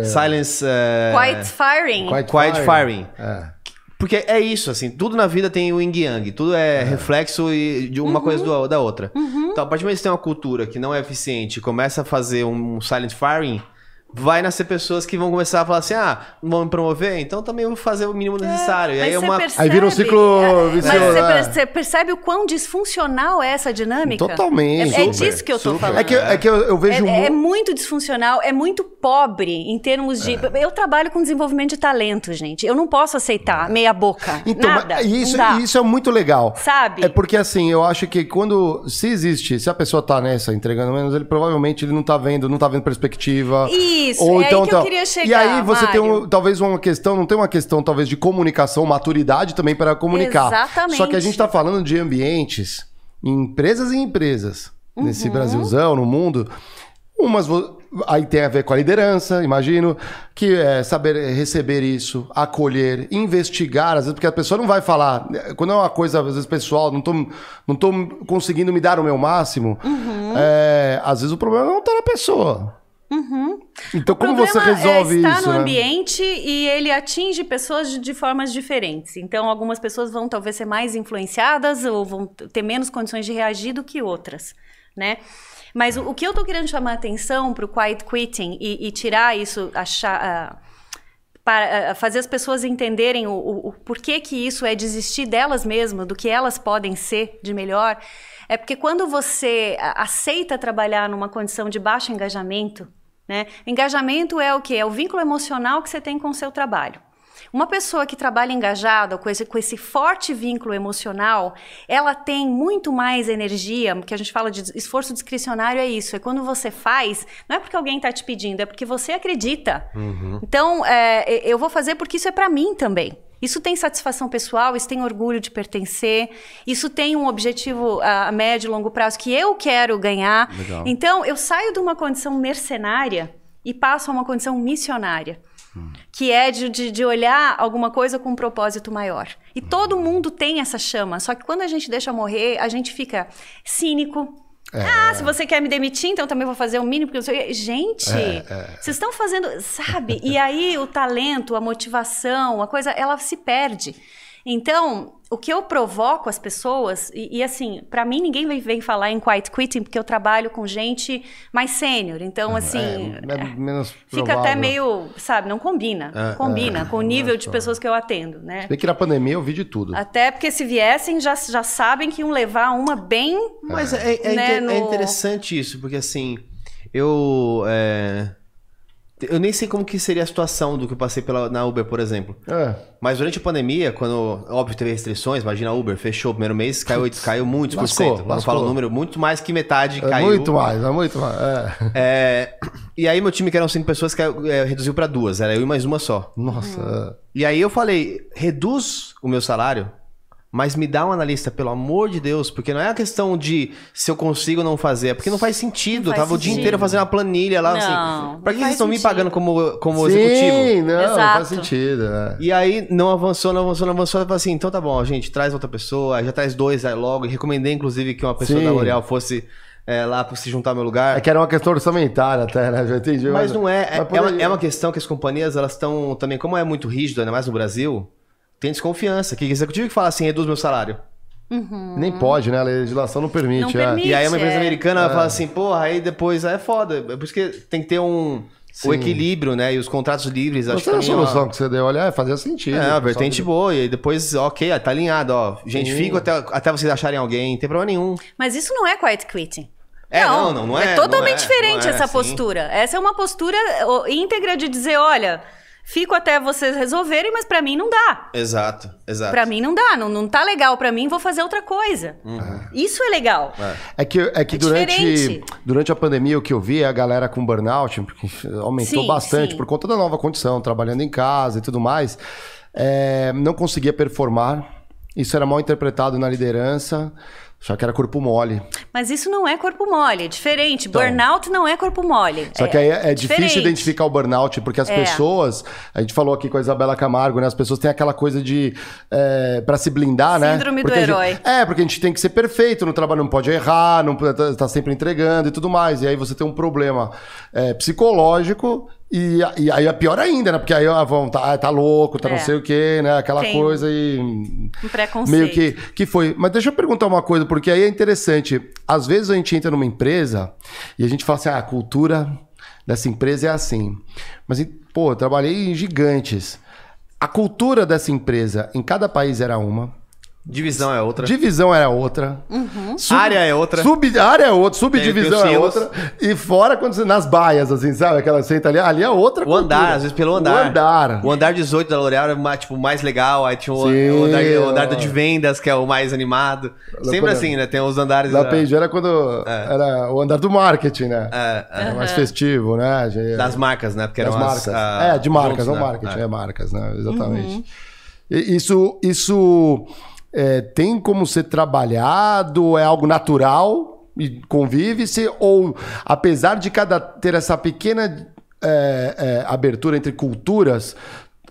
é, silence é, Quiet firing. Quiet quiet firing. firing. É. Porque é isso, assim, tudo na vida tem o yin yang, tudo é, reflexo e- de uma coisa do- da outra. Então, a partir do momento que você tem uma cultura que não é eficiente e começa a fazer um silent firing, vai nascer pessoas que vão começar a falar assim: ah, não vão me promover, então também vou fazer o mínimo necessário. e aí é uma. percebe- Aí vira um ciclo é, vicioso, Mas você, é. per- você percebe o quão disfuncional é essa dinâmica? Totalmente. É, é Super, disso que eu tô super. falando. É que, é que eu, eu vejo É, é mu- muito disfuncional, é muito pobre em termos de. É. Eu trabalho com desenvolvimento de talento, gente. Eu não posso aceitar meia boca. Então, nada. isso, não dá. isso é muito legal. Sabe? É porque assim, eu acho que quando. Se existe, se a pessoa tá nessa entregando menos, ele provavelmente ele não tá vendo, não tá vendo perspectiva. Isso, Ou é aí então, que eu queria E chegar, aí você tem um- Mário. talvez uma questão, não tem uma questão talvez de comunicação, maturidade também para comunicar. Exatamente. Só que a gente tá falando de ambientes, em empresas e empresas, nesse Uhum. Brasilzão, no mundo. Umas aí tem a ver com a liderança, imagino, que é saber receber isso, acolher, investigar, às vezes, porque a pessoa não vai falar. Quando é uma coisa, às vezes, pessoal, não tô, não tô conseguindo me dar o meu máximo, Uhum. é, às vezes o problema não tá na pessoa. Então, O como você resolve é estar isso? no né? ambiente e ele atinge pessoas de, de formas diferentes. Então, algumas pessoas vão talvez ser mais influenciadas ou vão ter menos condições de reagir do que outras, né? Mas o, o que eu tô querendo chamar a atenção para o quiet quitting e, e tirar isso, achar, ah, para ah, fazer as pessoas entenderem o, o, o porquê que isso é desistir delas mesmas, do que elas podem ser de melhor, é porque quando você aceita trabalhar numa condição de baixo engajamento, né? Engajamento é o que? É o vínculo emocional que você tem com o seu trabalho. Uma pessoa que trabalha engajada, com esse, com esse forte vínculo emocional, ela tem muito mais energia, que a gente fala de esforço discricionário, é isso. É quando você faz, não é porque alguém está te pedindo, é porque você acredita. Então, é, eu vou fazer porque isso é para mim também. Isso tem satisfação pessoal, isso tem orgulho de pertencer, isso tem um objetivo a a médio e longo prazo que eu quero ganhar. Legal. Então, eu saio de uma condição mercenária e passo a uma condição missionária. Que é de, de, de olhar alguma coisa com um propósito maior. E todo mundo tem essa chama, só que quando a gente deixa morrer, a gente fica cínico. Ah, se você quer me demitir, então também vou fazer o mínimo. Porque sei... Gente, vocês estão fazendo, sabe? E aí o talento, a motivação, a coisa, ela se perde. Então, o que eu provoco as pessoas, e, e assim, para mim ninguém vem, vem falar em quiet quitting, porque eu trabalho com gente mais sênior. Então, assim, É, é menos fica provável. até meio, sabe, não combina. É, não combina com o nível de pessoas que eu atendo, né? Bem que na pandemia eu vi de tudo. Até porque se viessem, já, já sabem que iam levar uma bem. Mas é, é Né, inter- no- é interessante isso, porque assim, eu. é, Eu nem sei como que seria a situação do que eu passei pela, na Uber, por exemplo. É. Mas durante a pandemia, quando, óbvio, teve restrições, imagina a Uber, fechou o primeiro mês, caiu, caiu muitos por cento. Lascou. falo o número, muito mais que metade É caiu. muito mais, é muito mais. É. É, e aí meu time, que eram cinco pessoas, caiu, é, reduziu pra duas. Era eu e mais uma só. Nossa. Hum. é. E aí eu falei, reduz o meu salário, mas me dá um analista, pelo amor de Deus, porque não é a questão de se eu consigo ou não fazer, é porque não faz sentido. Não eu faz tava o dia sentido. inteiro fazendo uma planilha lá, Não, assim. Pra que não vocês estão me pagando sentido. como, como Sim, executivo? não, Exato. faz sentido. é. E aí não avançou, não avançou, não avançou. Eu falei assim, então tá bom, gente, traz outra pessoa, já traz dois aí logo. E recomendei, inclusive, que uma pessoa Sim. da L'Oréal fosse é, lá pra se juntar ao meu lugar. É que era uma questão orçamentária até, né? Já entendi. Mas não é. É, mas é uma, é uma questão que as companhias, elas estão também, como é muito rígido, ainda mais no Brasil, tem desconfiança. Que executivo que fala assim, reduz meu salário. Nem pode, né? A legislação não permite. Não é. permite. E aí uma empresa é. americana fala assim, porra, aí depois aí é foda. É por isso que tem que ter um Sim. o equilíbil, né? E os contratos livres, acho que é uma- solução que você deu. Olha, é, fazia sentido. É, Só vertente boa. E aí depois, ok, ó, tá alinhado, ó. Gente, fica até, até vocês acharem alguém, não tem problema nenhum. Mas isso não é quiet quitting. É, não, não, não é, totalmente não é, diferente não é, essa sim. postura. Essa é uma postura ó, íntegra de dizer, olha, fico até vocês resolverem, mas pra mim não dá. Exato, exato. Pra mim não dá, não, não tá legal pra mim, vou fazer outra coisa. Isso é legal. É que, é que É durante, diferente. durante a pandemia o que eu vi é a galera com burnout, porque aumentou Sim, bastante sim. por conta da nova condição, trabalhando em casa e tudo mais. é, não conseguia performar. Isso era mal interpretado na liderança. Achar que era corpo mole. Mas isso não é corpo mole, é diferente. Então. Burnout não é corpo mole. Só que aí é, é difícil diferente. identificar o burnout, porque as É. pessoas. A gente falou aqui com a Isabela Camargo, né? As pessoas têm aquela coisa de. É, para se blindar, né? Síndrome do Porque a gente- herói. é, porque a gente tem que ser perfeito no trabalho, não pode errar, não tá, tá sempre entregando e tudo mais. E aí você tem um problema é, psicológico. E, e aí é pior ainda, né? Porque aí ó, vão, tá, tá louco, tá não É. sei o quê, né? Aquela Tem coisa e. Um preconceito. Meio que, que foi. Mas deixa eu perguntar uma coisa, porque aí é interessante. Às vezes a gente entra numa empresa e a gente fala assim: ah, a cultura dessa empresa é assim. Mas, pô, eu trabalhei em gigantes. A cultura dessa empresa em cada país era uma. Divisão é outra. Divisão era outra. Uhum. Sub- Área é outra. Sub, área é outra, subdivisão é outra. E fora, quando você, nas baias, assim, sabe? Aquela senta ali, ali é outra O andar, cultura. às vezes pelo andar. O andar. O andar 18 da L'Oréal era mais, tipo, mais legal. Aí tinha o, Sim, o andar, o andar de vendas, que é o mais animado. Sempre assim, né? Tem os andares. Da- P&G era quando era o andar do marketing, né? é, é, Era mais festivo, né? das marcas, né? Porque Das eram marcas. as, ah, é, de marcas, juntos, não né? marketing, É. é. marcas, né? Exatamente. E Isso, isso é, tem como ser trabalhado? É algo natural e convive-se? Ou, apesar de cada ter essa pequena é, é, abertura entre culturas,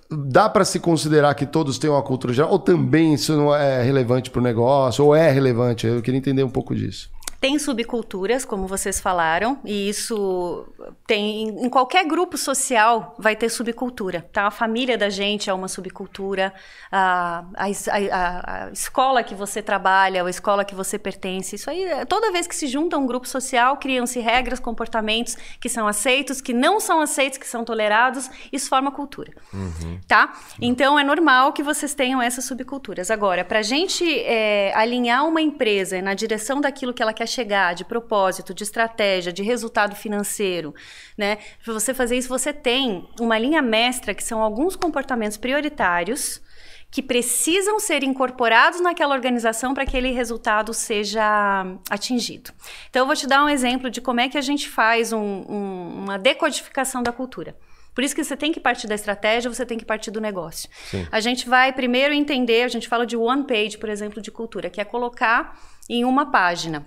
dá para se considerar que todos têm uma cultura geral? Ou também isso não é relevante para o negócio? Ou é relevante? Eu queria entender um pouco disso. Tem subculturas, como vocês falaram, e isso tem em qualquer grupo social vai ter subcultura, tá? A família da gente é uma subcultura, a, a, a- a- escola que você trabalha, a escola que você pertence, isso aí, é- toda vez que se junta um grupo social, criam-se regras, comportamentos que são aceitos, que não são aceitos, que são tolerados, isso forma cultura, tá? Então é normal que vocês tenham essas subculturas. Agora, para a gente é, alinhar uma empresa na direção daquilo que ela quer chegar, de propósito, de estratégia, de resultado financeiro, né? Para você fazer isso, você tem uma linha mestra que são alguns comportamentos prioritários que precisam ser incorporados naquela organização para que aquele resultado seja atingido. Então, eu vou te dar um exemplo de como é que a gente faz um- um- uma decodificação da cultura. Por isso que você tem que partir da estratégia, você tem que partir do negócio. A gente vai primeiro entender, a gente fala de one page, por exemplo, de cultura, que é colocar em uma página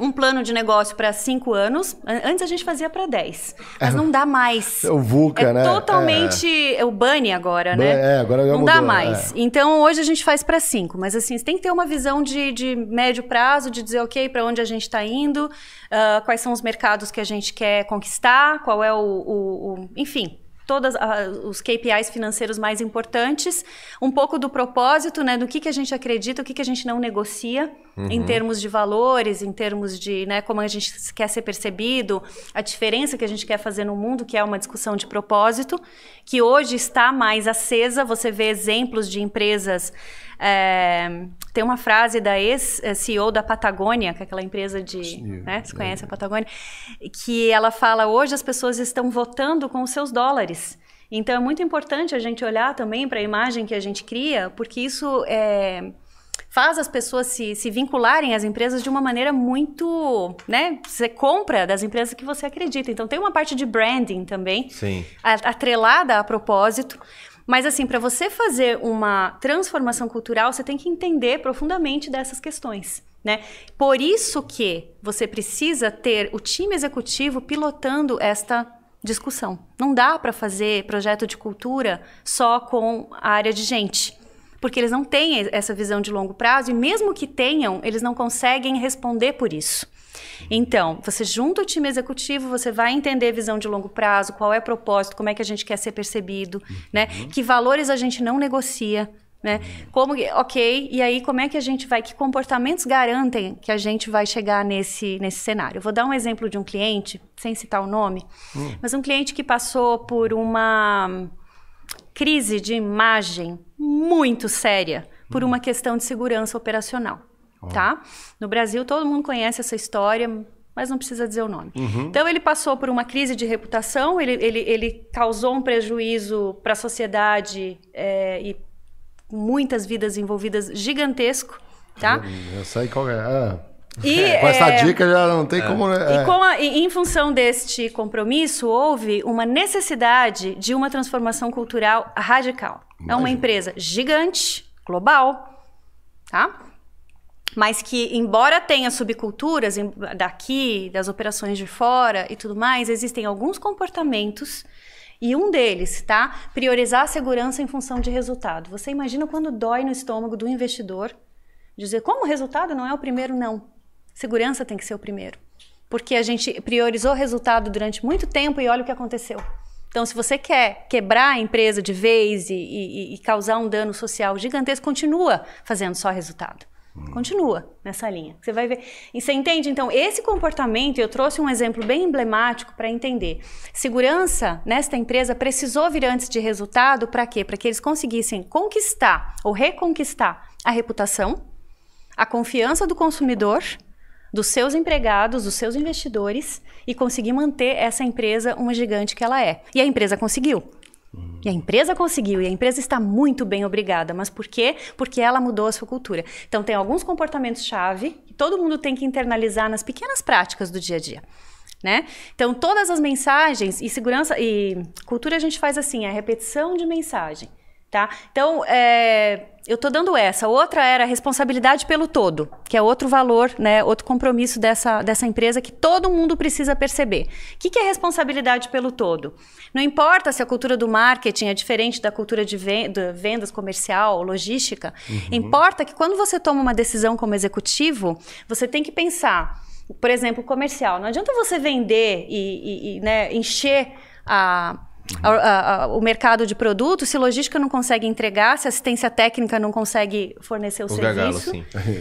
um plano de negócio para cinco anos. An- Antes a gente fazia para 10, mas não dá mais. É o VUCA, é né? Totalmente é o bunny agora, né? é, agora já não mudou, dá mais. é. Então hoje a gente faz para cinco, mas assim você tem que ter uma visão de, de médio prazo, de dizer ok para onde a gente está indo, ah, quais são os mercados que a gente quer conquistar, qual é o, o- o- enfim. Todos os KPIs financeiros mais importantes, um pouco do propósito, né, do que, que a gente acredita, o que, que a gente não negocia, em termos de valores, em termos de né, como a gente quer ser percebido, a diferença que a gente quer fazer no mundo, que é uma discussão de propósito, que hoje está mais acesa. Você vê exemplos de empresas. É, tem uma frase da ex-CEO da Patagônia, que é aquela empresa de. Né, você conhece a Patagônia? Que ela fala: hoje as pessoas estão votando com os seus dólares. Então é muito importante a gente olhar também para a imagem que a gente cria, porque isso é, faz as pessoas se, se vincularem às empresas de uma maneira muito, né? Você compra das empresas que você acredita. Então tem uma parte de branding também, Sim. atrelada a propósito. Mas assim, para você fazer uma transformação cultural, você tem que entender profundamente dessas questões. Né? Por isso que você precisa ter o time executivo pilotando esta discussão. Não dá para fazer projeto de cultura só com a área de gente porque eles não têm essa visão de longo prazo e mesmo que tenham, eles não conseguem responder por isso. Então, você junta o time executivo, você vai entender visão de longo prazo, qual é o propósito, como é que a gente quer ser percebido, né? Que valores a gente não negocia, Né? Como, ok, e aí como é que a gente vai, que comportamentos garantem que a gente vai chegar nesse, nesse cenário? Eu vou dar um exemplo de um cliente, sem citar o nome, hum. mas um cliente que passou por uma crise de imagem muito séria por uma questão de segurança operacional, oh. tá? No Brasil todo mundo conhece essa história, mas não precisa dizer o nome. Uhum. Então ele passou por uma crise de reputação, ele, ele, ele causou um prejuízo para a sociedade é, e muitas vidas envolvidas gigantesco, tá? Eu sei qual é. Ah. E, com essa é, dica já não tem é. como. É. E, com a, e em função deste compromisso, houve uma necessidade de uma transformação cultural radical. Imagina. É uma empresa gigante, global, tá? Mas que, embora tenha subculturas daqui, das operações de fora e tudo mais, existem alguns comportamentos e um deles, tá? Priorizar a segurança em função de resultado. Você imagina quando dói no estômago do investidor dizer como o resultado não é o primeiro, não. Segurança tem que ser o primeiro. Porque a gente priorizou resultado durante muito tempo e olha o que aconteceu. Então, se você quer quebrar a empresa de vez e, e, e causar um dano social gigantesco, continua fazendo só resultado. Continua nessa linha. Você vai ver. E você entende? Então, esse comportamento, eu trouxe um exemplo bem emblemático para entender. Segurança nesta empresa precisou vir antes de resultado para quê? Para que eles conseguissem conquistar ou reconquistar a reputação, a confiança do consumidor, dos seus empregados, dos seus investidores e conseguir manter essa empresa uma gigante que ela é. E a empresa conseguiu. E a empresa conseguiu, e a empresa está muito bem obrigada. Mas por quê? Porque ela mudou a sua cultura. Então, tem alguns comportamentos-chave que todo mundo tem que internalizar nas pequenas práticas do dia a dia. Né? Então, todas as mensagens e segurança e cultura a gente faz assim, a repetição de mensagem. Tá? Então, é, eu estou dando essa. Outra era a responsabilidade pelo todo, que é outro valor, né, outro compromisso dessa, dessa empresa que todo mundo precisa perceber. O que, que é responsabilidade pelo todo? Não importa se a cultura do marketing é diferente da cultura de vendas comercial, logística. Uhum. Importa que quando você toma uma decisão como executivo, você tem que pensar, por exemplo, comercial. Não adianta você vender e, e, e né, encher a a, a, a, o mercado de produtos, se logística não consegue entregar, se assistência técnica não consegue fornecer o Os serviço,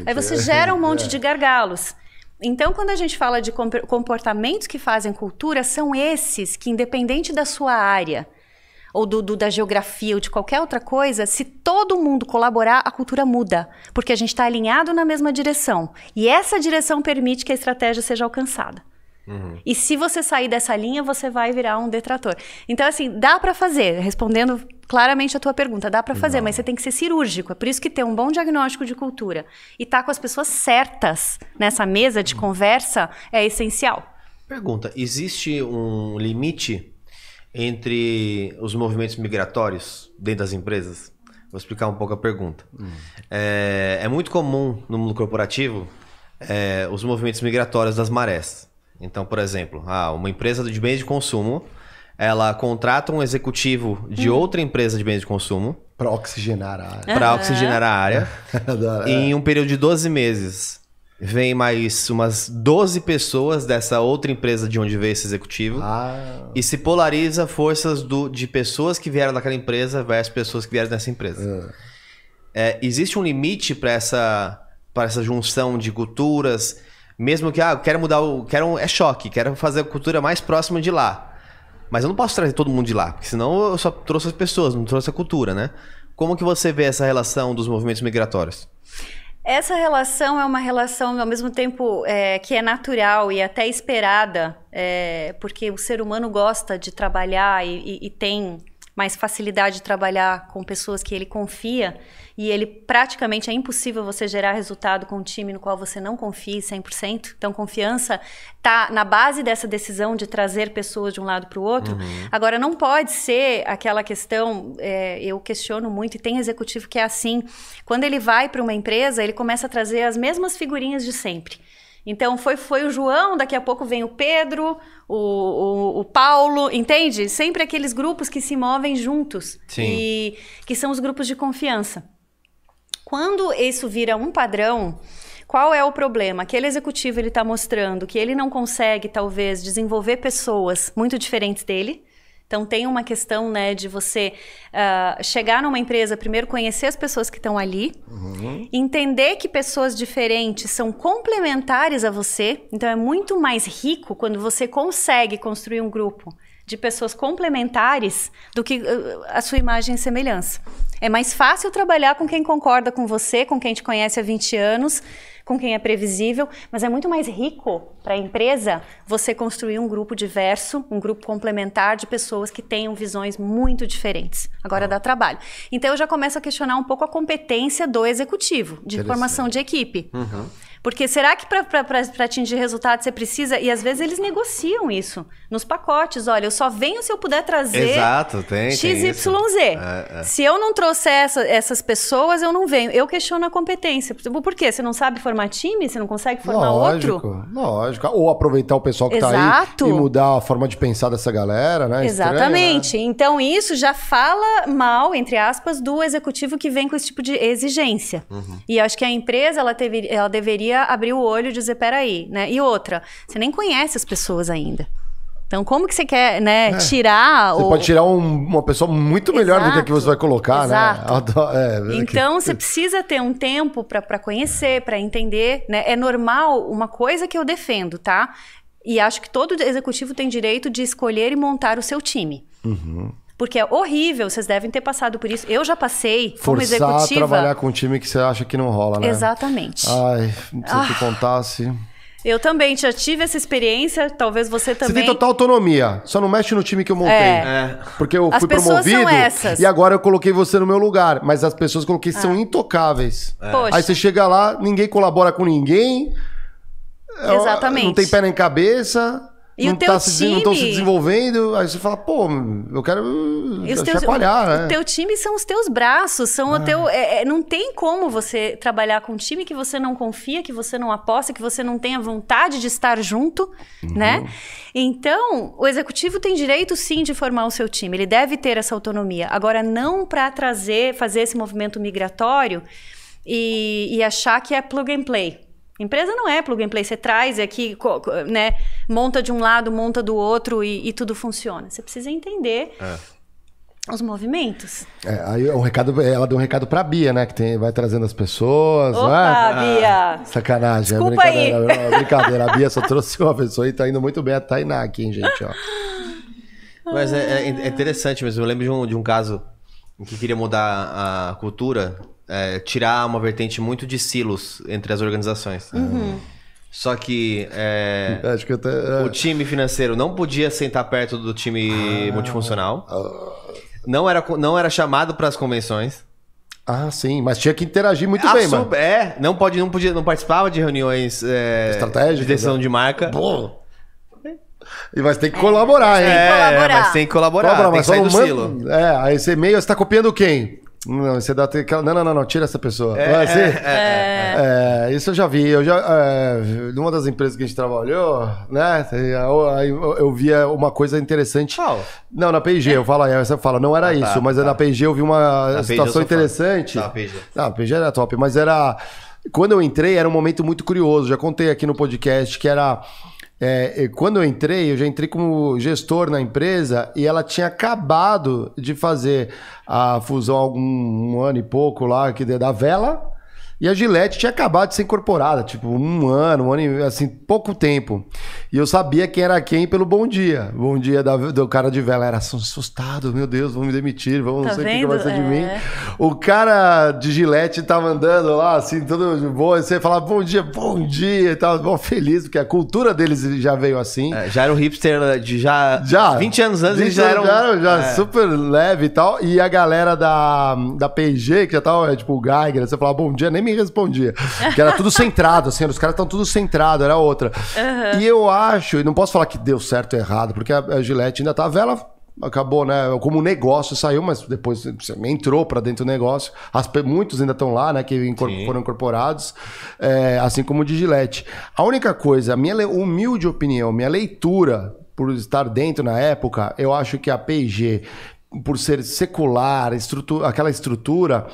aí você gera um monte de gargalos. Então, quando a gente fala de comportamentos que fazem cultura, são esses que, independente da sua área, ou do, do, da geografia ou de qualquer outra coisa, se todo mundo colaborar, a cultura muda, porque a gente está alinhado na mesma direção. E essa direção permite que a estratégia seja alcançada. Uhum. E se você sair dessa linha, você vai virar um detrator. Então, assim, dá para fazer, respondendo claramente a tua pergunta, dá para fazer, Não. mas você tem que ser cirúrgico. É por isso que ter um bom diagnóstico de cultura e estar tá com as pessoas certas nessa mesa de uhum. conversa é essencial. Pergunta: existe um limite entre os movimentos migratórios dentro das empresas? Vou explicar um pouco a pergunta. Hum. É, é, muito comum no mundo corporativo é, os movimentos migratórios das marés. Então, por exemplo, ah, uma empresa de bens de consumo, ela contrata um executivo de hum. outra empresa de bens de consumo. Para oxigenar a área. Para oxigenar a área. em um período de 12 meses. Vem mais umas 12 pessoas dessa outra empresa de onde veio esse executivo. Ah. E se polariza forças do, de pessoas que vieram daquela empresa versus pessoas que vieram dessa empresa. Ah. É, existe um limite para essa, essa junção de culturas mesmo que, ah, quero mudar o. Quero, é choque, quero fazer a cultura mais próxima de lá. Mas eu não posso trazer todo mundo de lá, porque senão eu só trouxe as pessoas, não trouxe a cultura, né? Como que você vê essa relação dos movimentos migratórios? Essa relação é uma relação, ao mesmo tempo, é, que é natural e até esperada, é, porque o ser humano gosta de trabalhar e, e, e tem mais facilidade de trabalhar com pessoas que ele confia e ele praticamente é impossível você gerar resultado com um time no qual você não confie 100%. Então, confiança está na base dessa decisão de trazer pessoas de um lado para o outro. Uhum. Agora, não pode ser aquela questão, é, eu questiono muito, e tem executivo que é assim. Quando ele vai para uma empresa, ele começa a trazer as mesmas figurinhas de sempre. Então foi, foi o João, daqui a pouco vem o Pedro, o, o, o, Paulo, entende? Sempre aqueles grupos que se movem juntos Sim. e que são os grupos de confiança. Quando isso vira um padrão, qual é o problema? Aquele executivo ele está mostrando que ele não consegue talvez desenvolver pessoas muito diferentes dele Então tem uma questão, né, de você uh, chegar numa empresa, primeiro conhecer as pessoas que estão ali, uhum. entender que pessoas diferentes são complementares a você. Então é muito mais rico quando você consegue construir um grupo de pessoas complementares do que uh, a sua imagem e semelhança. É mais fácil trabalhar com quem concorda com você, com quem te conhece há 20 anos, com quem é previsível, mas é muito mais rico para a empresa você construir um grupo diverso, um grupo complementar de pessoas que tenham visões muito diferentes. Agora dá trabalho. Então eu já começo a questionar um pouco a competência do executivo de formação de equipe. Uhum. Porque será que para atingir resultado você precisa. E às vezes eles negociam isso nos pacotes. Olha, eu só venho se eu puder trazer Exato, tem, XYZ. Tem é, é. Se eu não trouxer essa, essas pessoas, eu não venho. Eu questiono a competência. Por quê? Você não sabe formar time? Você não consegue formar lógico, outro? Lógico. Ou aproveitar o pessoal que está aí e mudar a forma de pensar dessa galera, né? Exatamente. Estranho, né? Então isso já fala mal, entre aspas, do executivo que vem com esse tipo de exigência. Uhum. E acho que a empresa ela, teve, ela deveria abrir o olho e dizer, peraí, né? E outra, você nem conhece as pessoas ainda. Então, como que você quer, né, é. tirar... Você o... pode tirar um, uma pessoa muito melhor Exato. do que a que você vai colocar, né? Exato. né? É, então, que... você precisa ter um tempo para conhecer, para entender, né? É normal, uma coisa que eu defendo, tá? E acho que todo executivo tem direito de escolher e montar o seu time. Uhum. Porque é horrível, vocês devem ter passado por isso. Eu já passei Forçar como executiva. a trabalhar com um time que você acha que não rola, né? Exatamente. Ai, se ah. te contasse... Eu também já tive essa experiência, talvez você também. Você tem total autonomia, só não mexe no time que eu montei. É. é. Porque eu as fui promovido e agora eu coloquei você no meu lugar, mas as pessoas que eu coloquei ah. são intocáveis. É. Aí você chega lá, ninguém colabora com ninguém. Exatamente. Não tem pé nem cabeça. E não o teu tá se, time... Não estão se desenvolvendo, aí você fala, pô, eu quero e os teus, chacoalhar, o, né? O teu time são os teus braços, são ah. o teu... É, é, não tem como você trabalhar com um time que você não confia, que você não aposta, que você não tenha vontade de estar junto, uhum. né? Então, o executivo tem direito, sim, de formar o seu time. Ele deve ter essa autonomia. Agora, não para trazer, fazer esse movimento migratório e, e achar que é plug and play. Empresa não é plug and play, você traz aqui, né, monta de um lado, monta do outro e, e tudo funciona. Você precisa entender é. os movimentos. É, aí um recado, ela deu um recado pra Bia, né, que tem, vai trazendo as pessoas, Opa, né? Bia! Ah, sacanagem, é Desculpa é brincadeira, aí. brincadeira. A Bia só trouxe uma pessoa e tá indo muito bem a Tainá aqui, hein, gente, ó. Mas é, é, é interessante mesmo, eu lembro de um, de um caso em que queria mudar a cultura é, tirar uma vertente muito de silos entre as organizações. Uhum. Só que, é, que até, é. o time financeiro não podia sentar perto do time ah, multifuncional. Ah, não, era, não era chamado para as convenções. Ah, sim, mas tinha que interagir muito bem, mano. É, não, pode, não, podia, não participava de reuniões é, Estratégicas, de decisão né? de marca. Pô. E mas tem que colaborar, hein? É, colaborar. mas tem que colaborar, colaborar tem que sair do manda... silo. É, aí esse e-mail você tá copiando quem? Não, você dá aquela. Não, não, não, não, tira essa pessoa. É, assim, é, é, é, Isso eu já vi. Eu já, é, numa das empresas que a gente trabalhou, né? Eu, eu via uma coisa interessante. Oh. Não, na PG, eu falo, aí você fala, não era ah, isso, tá, mas tá. na PG eu vi uma na situação interessante. Tá, PG. Não, a PG era top, mas era. Quando eu entrei, era um momento muito curioso. Já contei aqui no podcast que era é, quando eu entrei, eu já entrei como gestor na empresa e ela tinha acabado de fazer a fusão há algum um ano e pouco lá que da Vela e a Gillette tinha acabado de ser incorporada, tipo, um ano, um ano, assim, pouco tempo. E eu sabia quem era quem pelo bom dia. Bom dia da, do cara de vela. Era assustado, meu Deus, vão me demitir, vão, tá não sei o que, vai ser é. de mim. O cara de Gillette tava andando lá, assim, todo bom. E você falava bom dia, bom dia e tal. Bom, feliz, porque a cultura deles já veio assim. É, já era um hipster de já, já 20 anos antes, eles já eram. Já, já é. super leve e tal. E a galera da, da PG, que já tava, tipo, o Geiger, você falava bom dia, nem me respondia. Que era tudo centrado, assim, os caras estão tudo centrado, era outra. Uhum. E eu acho, e não posso falar que deu certo ou errado, porque a, a Gillette ainda tá vela acabou, né? Como negócio saiu, mas depois entrou para dentro do negócio. As, muitos ainda estão lá, né? Que foram incorporados, é, assim como o de Gillette. A única coisa, a minha humilde opinião, minha leitura por estar dentro na época, eu acho que a P&G por ser secular, estrutura, aquela estrutura,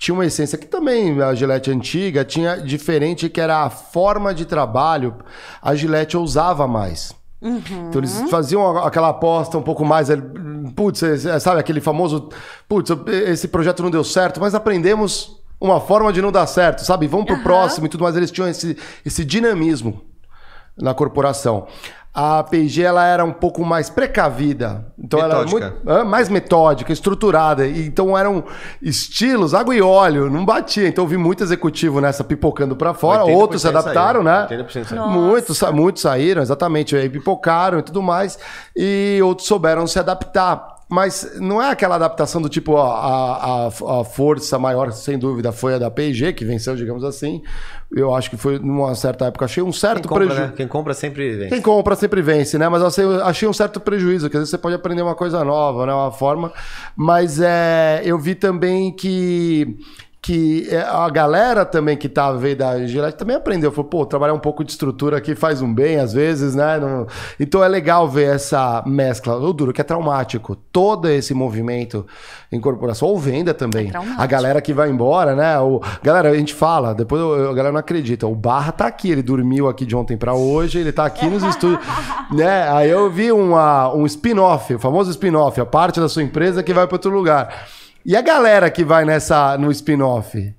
tinha uma essência que também a Gillette antiga tinha diferente, que era a forma de trabalho. A Gillette ousava mais. Então eles faziam aquela aposta um pouco mais. Putz, eh, sabe aquele famoso. Putz, esse projeto não deu certo, mas aprendemos uma forma de não dar certo, sabe? Vamos pro Aham. próximo e tudo mais. Eles tinham esse, esse dinamismo na corporação. A P&G ela era um pouco mais precavida, então ela era Metódica. muito, mais metódica, estruturada. Então eram estilos água e óleo, não batia. Então eu vi muito executivo nessa pipocando pra fora, 80% outros se adaptaram, né? saíram, 80% saíram. Nossa. Muitos, sa- muitos saíram, exatamente, aí pipocaram e tudo mais, e outros souberam se adaptar. Mas não é aquela adaptação do tipo, ó, a, a, a força maior, sem dúvida, foi a da P&G, que venceu, digamos assim. Eu acho que foi, numa certa época, achei um certo prejuízo. né? Quem compra sempre vem. Quem compra sempre vence, né? Mas achei, eu achei um certo prejuízo, que às vezes você pode aprender uma coisa nova, né? Uma forma. Mas é, eu vi também que, que é, a galera também que tava veio da Gillette também aprendeu. Falou, pô, trabalhar um pouco de estrutura aqui faz um bem, às vezes, né? Não- Então é legal ver essa mescla. O duro que é traumático. Todo esse movimento em corporação, ou venda também. É a galera que vai embora, né? O, galera, a gente fala, depois eu- a galera não acredita. O Barra tá aqui, ele dormiu aqui de ontem pra hoje, ele tá aqui nos estúdios, né? Aí eu vi uma, um spin-off, o famoso spin-off, a parte da sua empresa que vai pra outro lugar. E a galera que vai nessa no spin-off?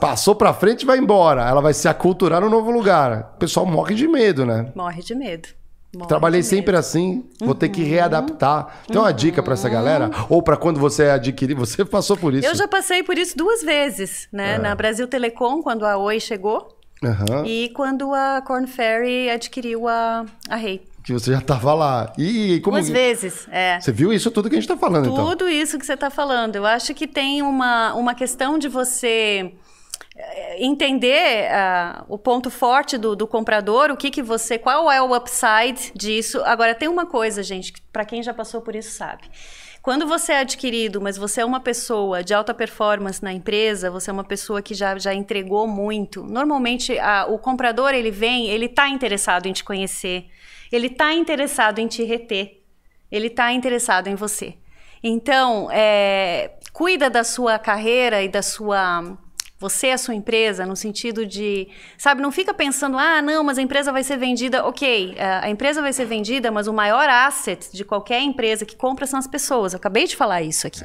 Passou pra frente e vai embora. Ela vai se aculturar no novo lugar. O pessoal morre de medo, né? Morre de medo. Morre Trabalhei de sempre medo. assim, vou ter que readaptar. Tem uma dica pra essa galera? Ou pra quando você adquirir, você passou por isso? Eu já passei por isso duas vezes, né? É. Na Brasil Telecom, quando a Oi chegou, Aham. e quando a Corn Ferry adquiriu a, a Rei. Que você já tava lá. E como. Duas vezes, é. Você viu isso tudo que a gente tá falando, então? Tudo isso que você está falando. Eu acho que tem uma, uma questão de você eh, entender ah, o ponto forte do, do comprador, o que que você, qual é o upside disso. Agora tem uma coisa, gente, para quem já passou por isso sabe. Quando você é adquirido, mas você é uma pessoa de alta performance na empresa, você é uma pessoa que já, já entregou muito. Normalmente a- o comprador ele vem, ele está interessado em te conhecer, ele está interessado em te reter. Ele está interessado em você. Então, é, cuida da sua carreira e da sua. Você, a sua empresa, no sentido de. Sabe, não fica pensando, ah, não, mas a empresa vai ser vendida. Ok, é, a empresa vai ser vendida, mas o maior asset de qualquer empresa que compra são as pessoas. Eu acabei de falar isso aqui.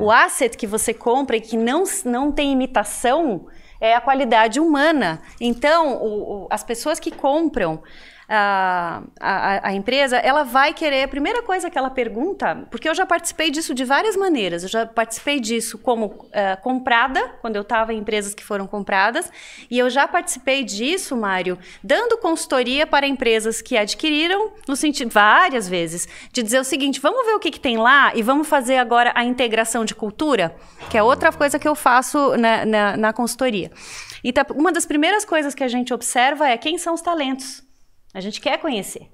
O asset que você compra e que não, não tem imitação é a qualidade humana. Então, o- o- as pessoas que compram a, a, empresa, ela vai querer, a primeira coisa que ela pergunta, porque eu já participei disso de várias maneiras, eu já participei disso como eh, comprada, quando eu estava em empresas que foram compradas, e eu já participei disso, Mário, dando consultoria para empresas que adquiriram, no sentido, várias vezes, de dizer o seguinte, vamos ver o que, que tem lá e vamos fazer agora a integração de cultura, que é outra coisa que eu faço na, na, na consultoria. E tá- uma das primeiras coisas que a gente observa é quem são os talentos. A gente quer conhecer.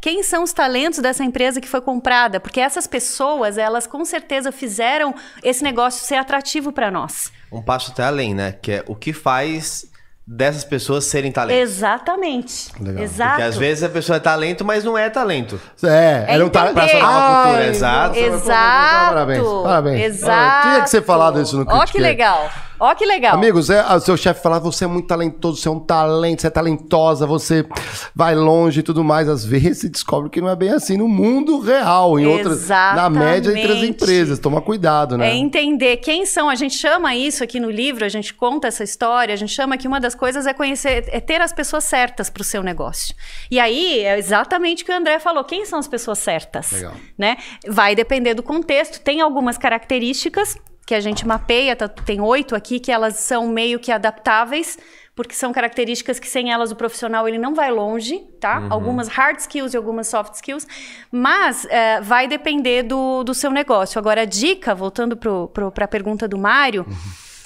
Quem são os talentos dessa empresa que foi comprada? Porque essas pessoas, elas com certeza fizeram esse negócio ser atrativo para nós. Um passo até além, né? Que é o que faz dessas pessoas serem talento. Exatamente. Legal. Exato. Porque às vezes a pessoa é talento, mas não é talento. É, É era um ta- entender. Pra uma cultura, Ai, exato. Exato. Parabéns, parabéns. Exato. Tinha que ser falado isso no Ó que Critiquei. legal. Ó que legal. Amigos, é, o seu chefe falar, você é muito talentoso, você é um talento, você é talentosa, você vai longe e tudo mais. Às vezes se descobre que não é bem assim no mundo real, em outras, na média entre as empresas. Toma cuidado, né? É entender quem são. A gente chama isso aqui no livro, a gente conta essa história, a gente chama que uma das coisas é conhecer, é ter as pessoas certas para o seu negócio. E aí é exatamente o que o André falou: quem são as pessoas certas? Legal. Né? Vai depender do contexto, tem algumas características que a gente mapeia, tá- tem oito aqui que elas são meio que adaptáveis. Porque são características que sem elas o profissional ele não vai longe, tá? Algumas hard skills e algumas soft skills, mas é, vai depender do, do seu negócio. Agora, a dica, voltando para a pergunta do Mário,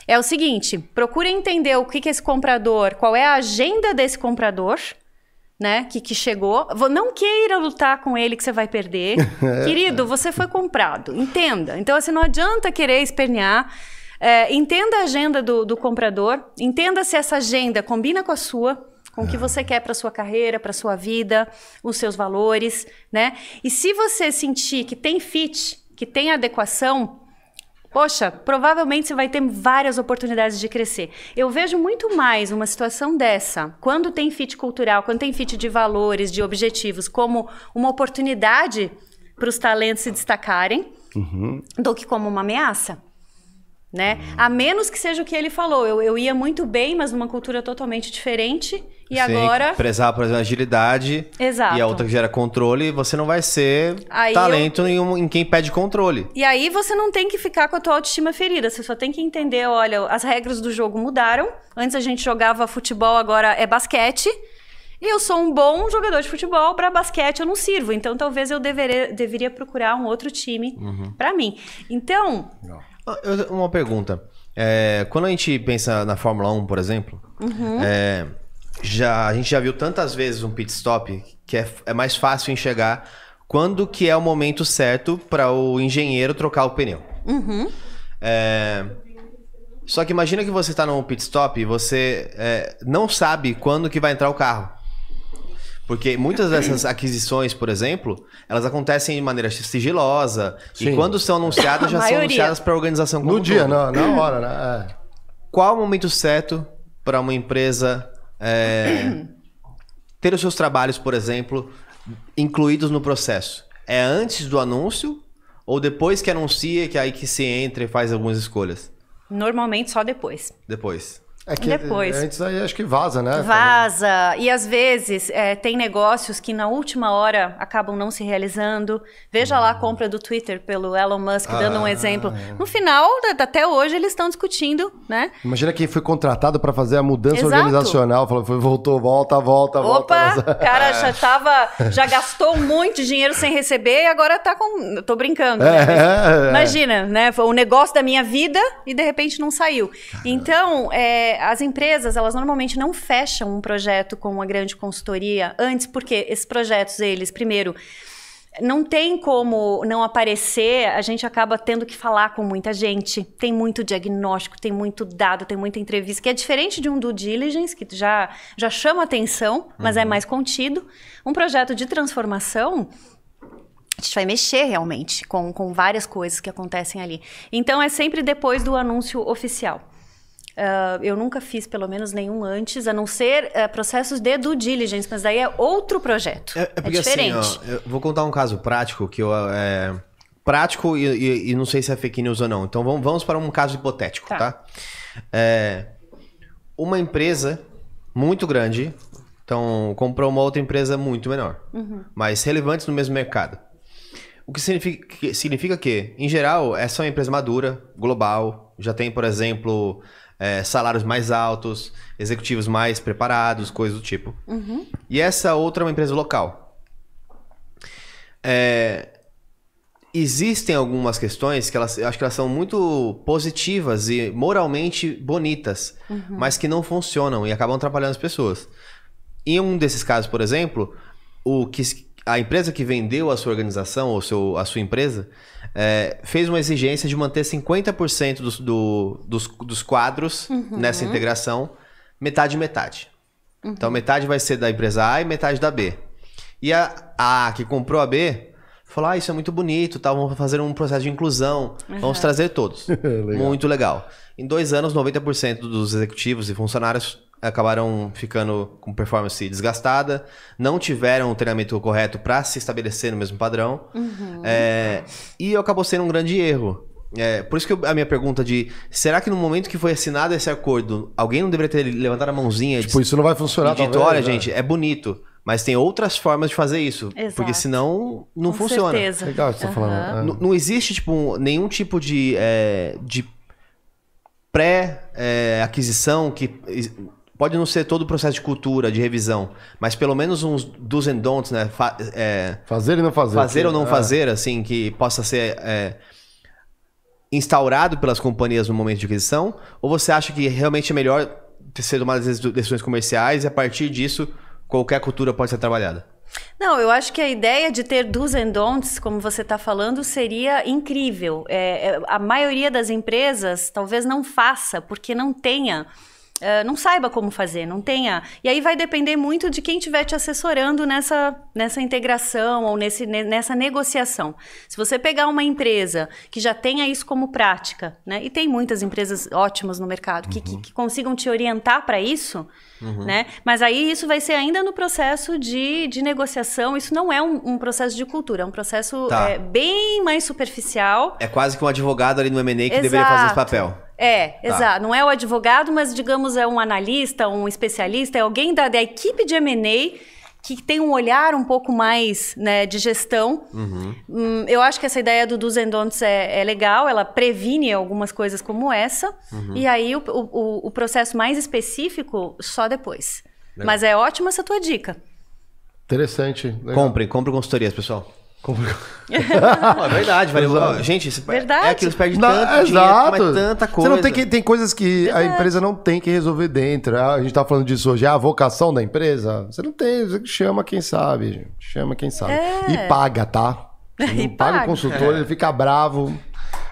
é o seguinte: procure entender o que, que esse comprador, qual é a agenda desse comprador, né? Que, que chegou. Não queira lutar com ele que você vai perder. Querido, você foi comprado. Entenda. Então, assim, não adianta querer espernear. É, entenda a agenda do, do comprador. Entenda se essa agenda combina com a sua. Com o que você quer para sua carreira, para sua vida, os seus valores, né? E se você sentir que tem fit, que tem adequação, Poxa, provavelmente você vai ter várias oportunidades de crescer. Eu vejo muito mais uma situação dessa, quando tem fit cultural, quando tem fit de valores, de objetivos, como uma oportunidade para os talentos se destacarem, uhum. do que como uma ameaça né? A menos que seja o que ele falou. Eu, eu ia muito bem, mas numa cultura totalmente diferente. E Sim, agora. Prezar, por exemplo, agilidade. Exato. E a outra que gera controle, você não vai ser aí talento eu... em, em, quem pede controle. E aí você não tem que ficar com a tua autoestima ferida. Você só tem que entender: olha, as regras do jogo mudaram. Antes a gente jogava futebol, agora é basquete. E eu sou um bom jogador de futebol, para basquete eu não sirvo. Então talvez eu deveria, deveria procurar um outro time uhum. para mim. Então. Não uma pergunta. É, quando a gente pensa na Fórmula 1, por exemplo, uhum. é, já, a gente já viu tantas vezes um pit stop que é, é mais fácil enxergar quando que é o momento certo para o engenheiro trocar o pneu. Uhum. É, só que imagina que você está num pit stop e você é, não sabe quando que vai entrar o carro. Porque muitas dessas aquisições, por exemplo, elas acontecem de maneira sigilosa. Sim. E quando são anunciadas, já são anunciadas para a organização como No dia, na, na, hora, né? É. Qual o momento certo para uma empresa é, ter os seus trabalhos, por exemplo, incluídos no processo? É antes do anúncio ou depois que anuncia que aí que se entra e faz algumas escolhas? Normalmente só depois. Depois. É que Depois. antes aí acho que vaza, né? Vaza. E às vezes é, tem negócios que na última hora acabam não se realizando. Veja lá a compra do Twitter pelo Elon Musk, ah, dando um exemplo. É. No final, até hoje, eles estão discutindo, né? Imagina quem foi contratado para fazer a mudança Exato. organizacional. Falou, foi, voltou, volta, volta, Opa, volta. Opa, cara já tava, já gastou muito dinheiro sem receber e agora tá com. Tô brincando. Né? É, é, Imagina, né? Foi o negócio da minha vida e de repente não saiu. Então, é as empresas, elas normalmente não fecham um projeto com uma grande consultoria antes, porque esses projetos, eles, primeiro, não tem como não aparecer, a gente acaba tendo que falar com muita gente. Tem muito diagnóstico, tem muito dado, tem muita entrevista, que é diferente de um due diligence, que já, já chama atenção, mas é uhum. é mais contido. Um projeto de transformação, a gente vai mexer realmente com, com várias coisas que acontecem ali. Então, é sempre depois do anúncio oficial. Uh, eu nunca fiz, pelo menos, nenhum antes, a não ser uh, processos de due diligence, mas daí é outro projeto. É, é, porque, é diferente. Assim, ó, eu vou contar um caso prático que eu. É, prático e, e, e, não sei se é fake news ou não. Então vamos, vamos para um caso hipotético, tá? tá? É, uma empresa muito grande, então comprou uma outra empresa muito menor, uhum. mas relevantes no mesmo mercado. O que significa, que significa que, em geral, essa é uma empresa madura, global, já tem, por exemplo, é, salários mais altos, executivos mais preparados, coisas do tipo. Uhum. E essa outra é uma empresa local. É, existem algumas questões que elas, eu acho que elas são muito positivas e moralmente bonitas, uhum. mas que não funcionam e acabam atrapalhando as pessoas. Em um desses casos, por exemplo, o que a empresa que vendeu a sua organização ou seu, a sua empresa é, fez uma exigência de manter 50% dos, do, dos, dos quadros uhum. nessa integração, metade metade. Uhum. Então, metade vai ser da empresa A e metade da B. E a A que comprou a B falou: Ah, isso é muito bonito, tá? vamos fazer um processo de inclusão, uhum. vamos trazer todos. legal. Muito legal. Em dois anos, 90% dos executivos e funcionários acabaram ficando com performance desgastada, não tiveram o treinamento correto para se estabelecer no mesmo padrão, uhum. é, e acabou sendo um grande erro. É, por isso que eu, a minha pergunta de será que no momento que foi assinado esse acordo, alguém não deveria ter levantado a mãozinha? Tipo, de, isso não vai funcionar. E dito, olha, né? gente, é bonito. Mas tem outras formas de fazer isso. Exato. Porque senão não Com funciona. Certeza. Legal você uhum. tá falando. É. Não, não, existe, tipo, nenhum tipo de, é, de pré-aquisição é, que Pode não ser todo o processo de cultura, de revisão, mas pelo menos uns dos and don'ts, né? Fa é, fazer e não fazer. Fazer ou não é. fazer, assim, que possa ser é, instaurado pelas companhias no momento de aquisição? Ou você acha que realmente é melhor ter sido uma decisões comerciais e a partir disso qualquer cultura pode ser trabalhada? Não, eu acho que a ideia de ter do's and don'ts, como você está falando, seria incrível. É, é, a maioria das empresas talvez não faça, porque não tenha Uh, não saiba como fazer, não tenha. E aí vai depender muito de quem estiver te assessorando nessa, nessa integração ou nesse, nessa negociação. Se você pegar uma empresa que já tenha isso como prática, né? E tem muitas empresas ótimas no mercado uhum. que, que, que, consigam te orientar para isso, uhum. né? Mas aí isso vai ser ainda no processo de, de negociação. Isso não é um, um processo de cultura, é um processo tá. é, bem mais superficial. É quase que um advogado ali no M&A que Exato. deveria fazer esse papel. É, tá. exato. Não é o advogado, mas digamos é um analista, um especialista, é alguém da, da equipe de M&A que tem um olhar um pouco mais né, de gestão. Uhum. Hum, eu acho que essa ideia do dos and don'ts é, é, legal, ela previne algumas coisas como essa. Uhum. E aí o, o, o, processo mais específico só depois. Legal. Mas é ótima essa tua dica. Interessante. Legal. Comprem, comprem consultorias, pessoal. não, é verdade, valeu. Gente, isso verdade. é aquilo, você perde não, tanto exato. dinheiro, tanta coisa. Você não tem que, tem coisas que a empresa não tem que resolver dentro. A gente tá falando disso hoje, é a vocação da empresa. Você não tem, você chama quem sabe, chama quem sabe. É. E paga, tá? E paga o consultor, é. ele fica bravo.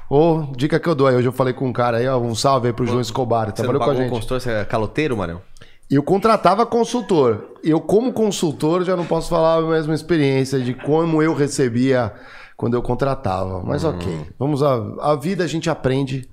Ô, oh, dica que eu dou aí. Hoje eu falei com um cara aí, ó, um salve aí pro João Escobar. Trabalhou com a gente. consultor, você é caloteiro, Marão? Eu contratava consultor. Eu, como consultor, já não posso falar a mesma experiência de como eu recebia quando eu contratava. Mas uhum. ok, vamos a, a vida a gente aprende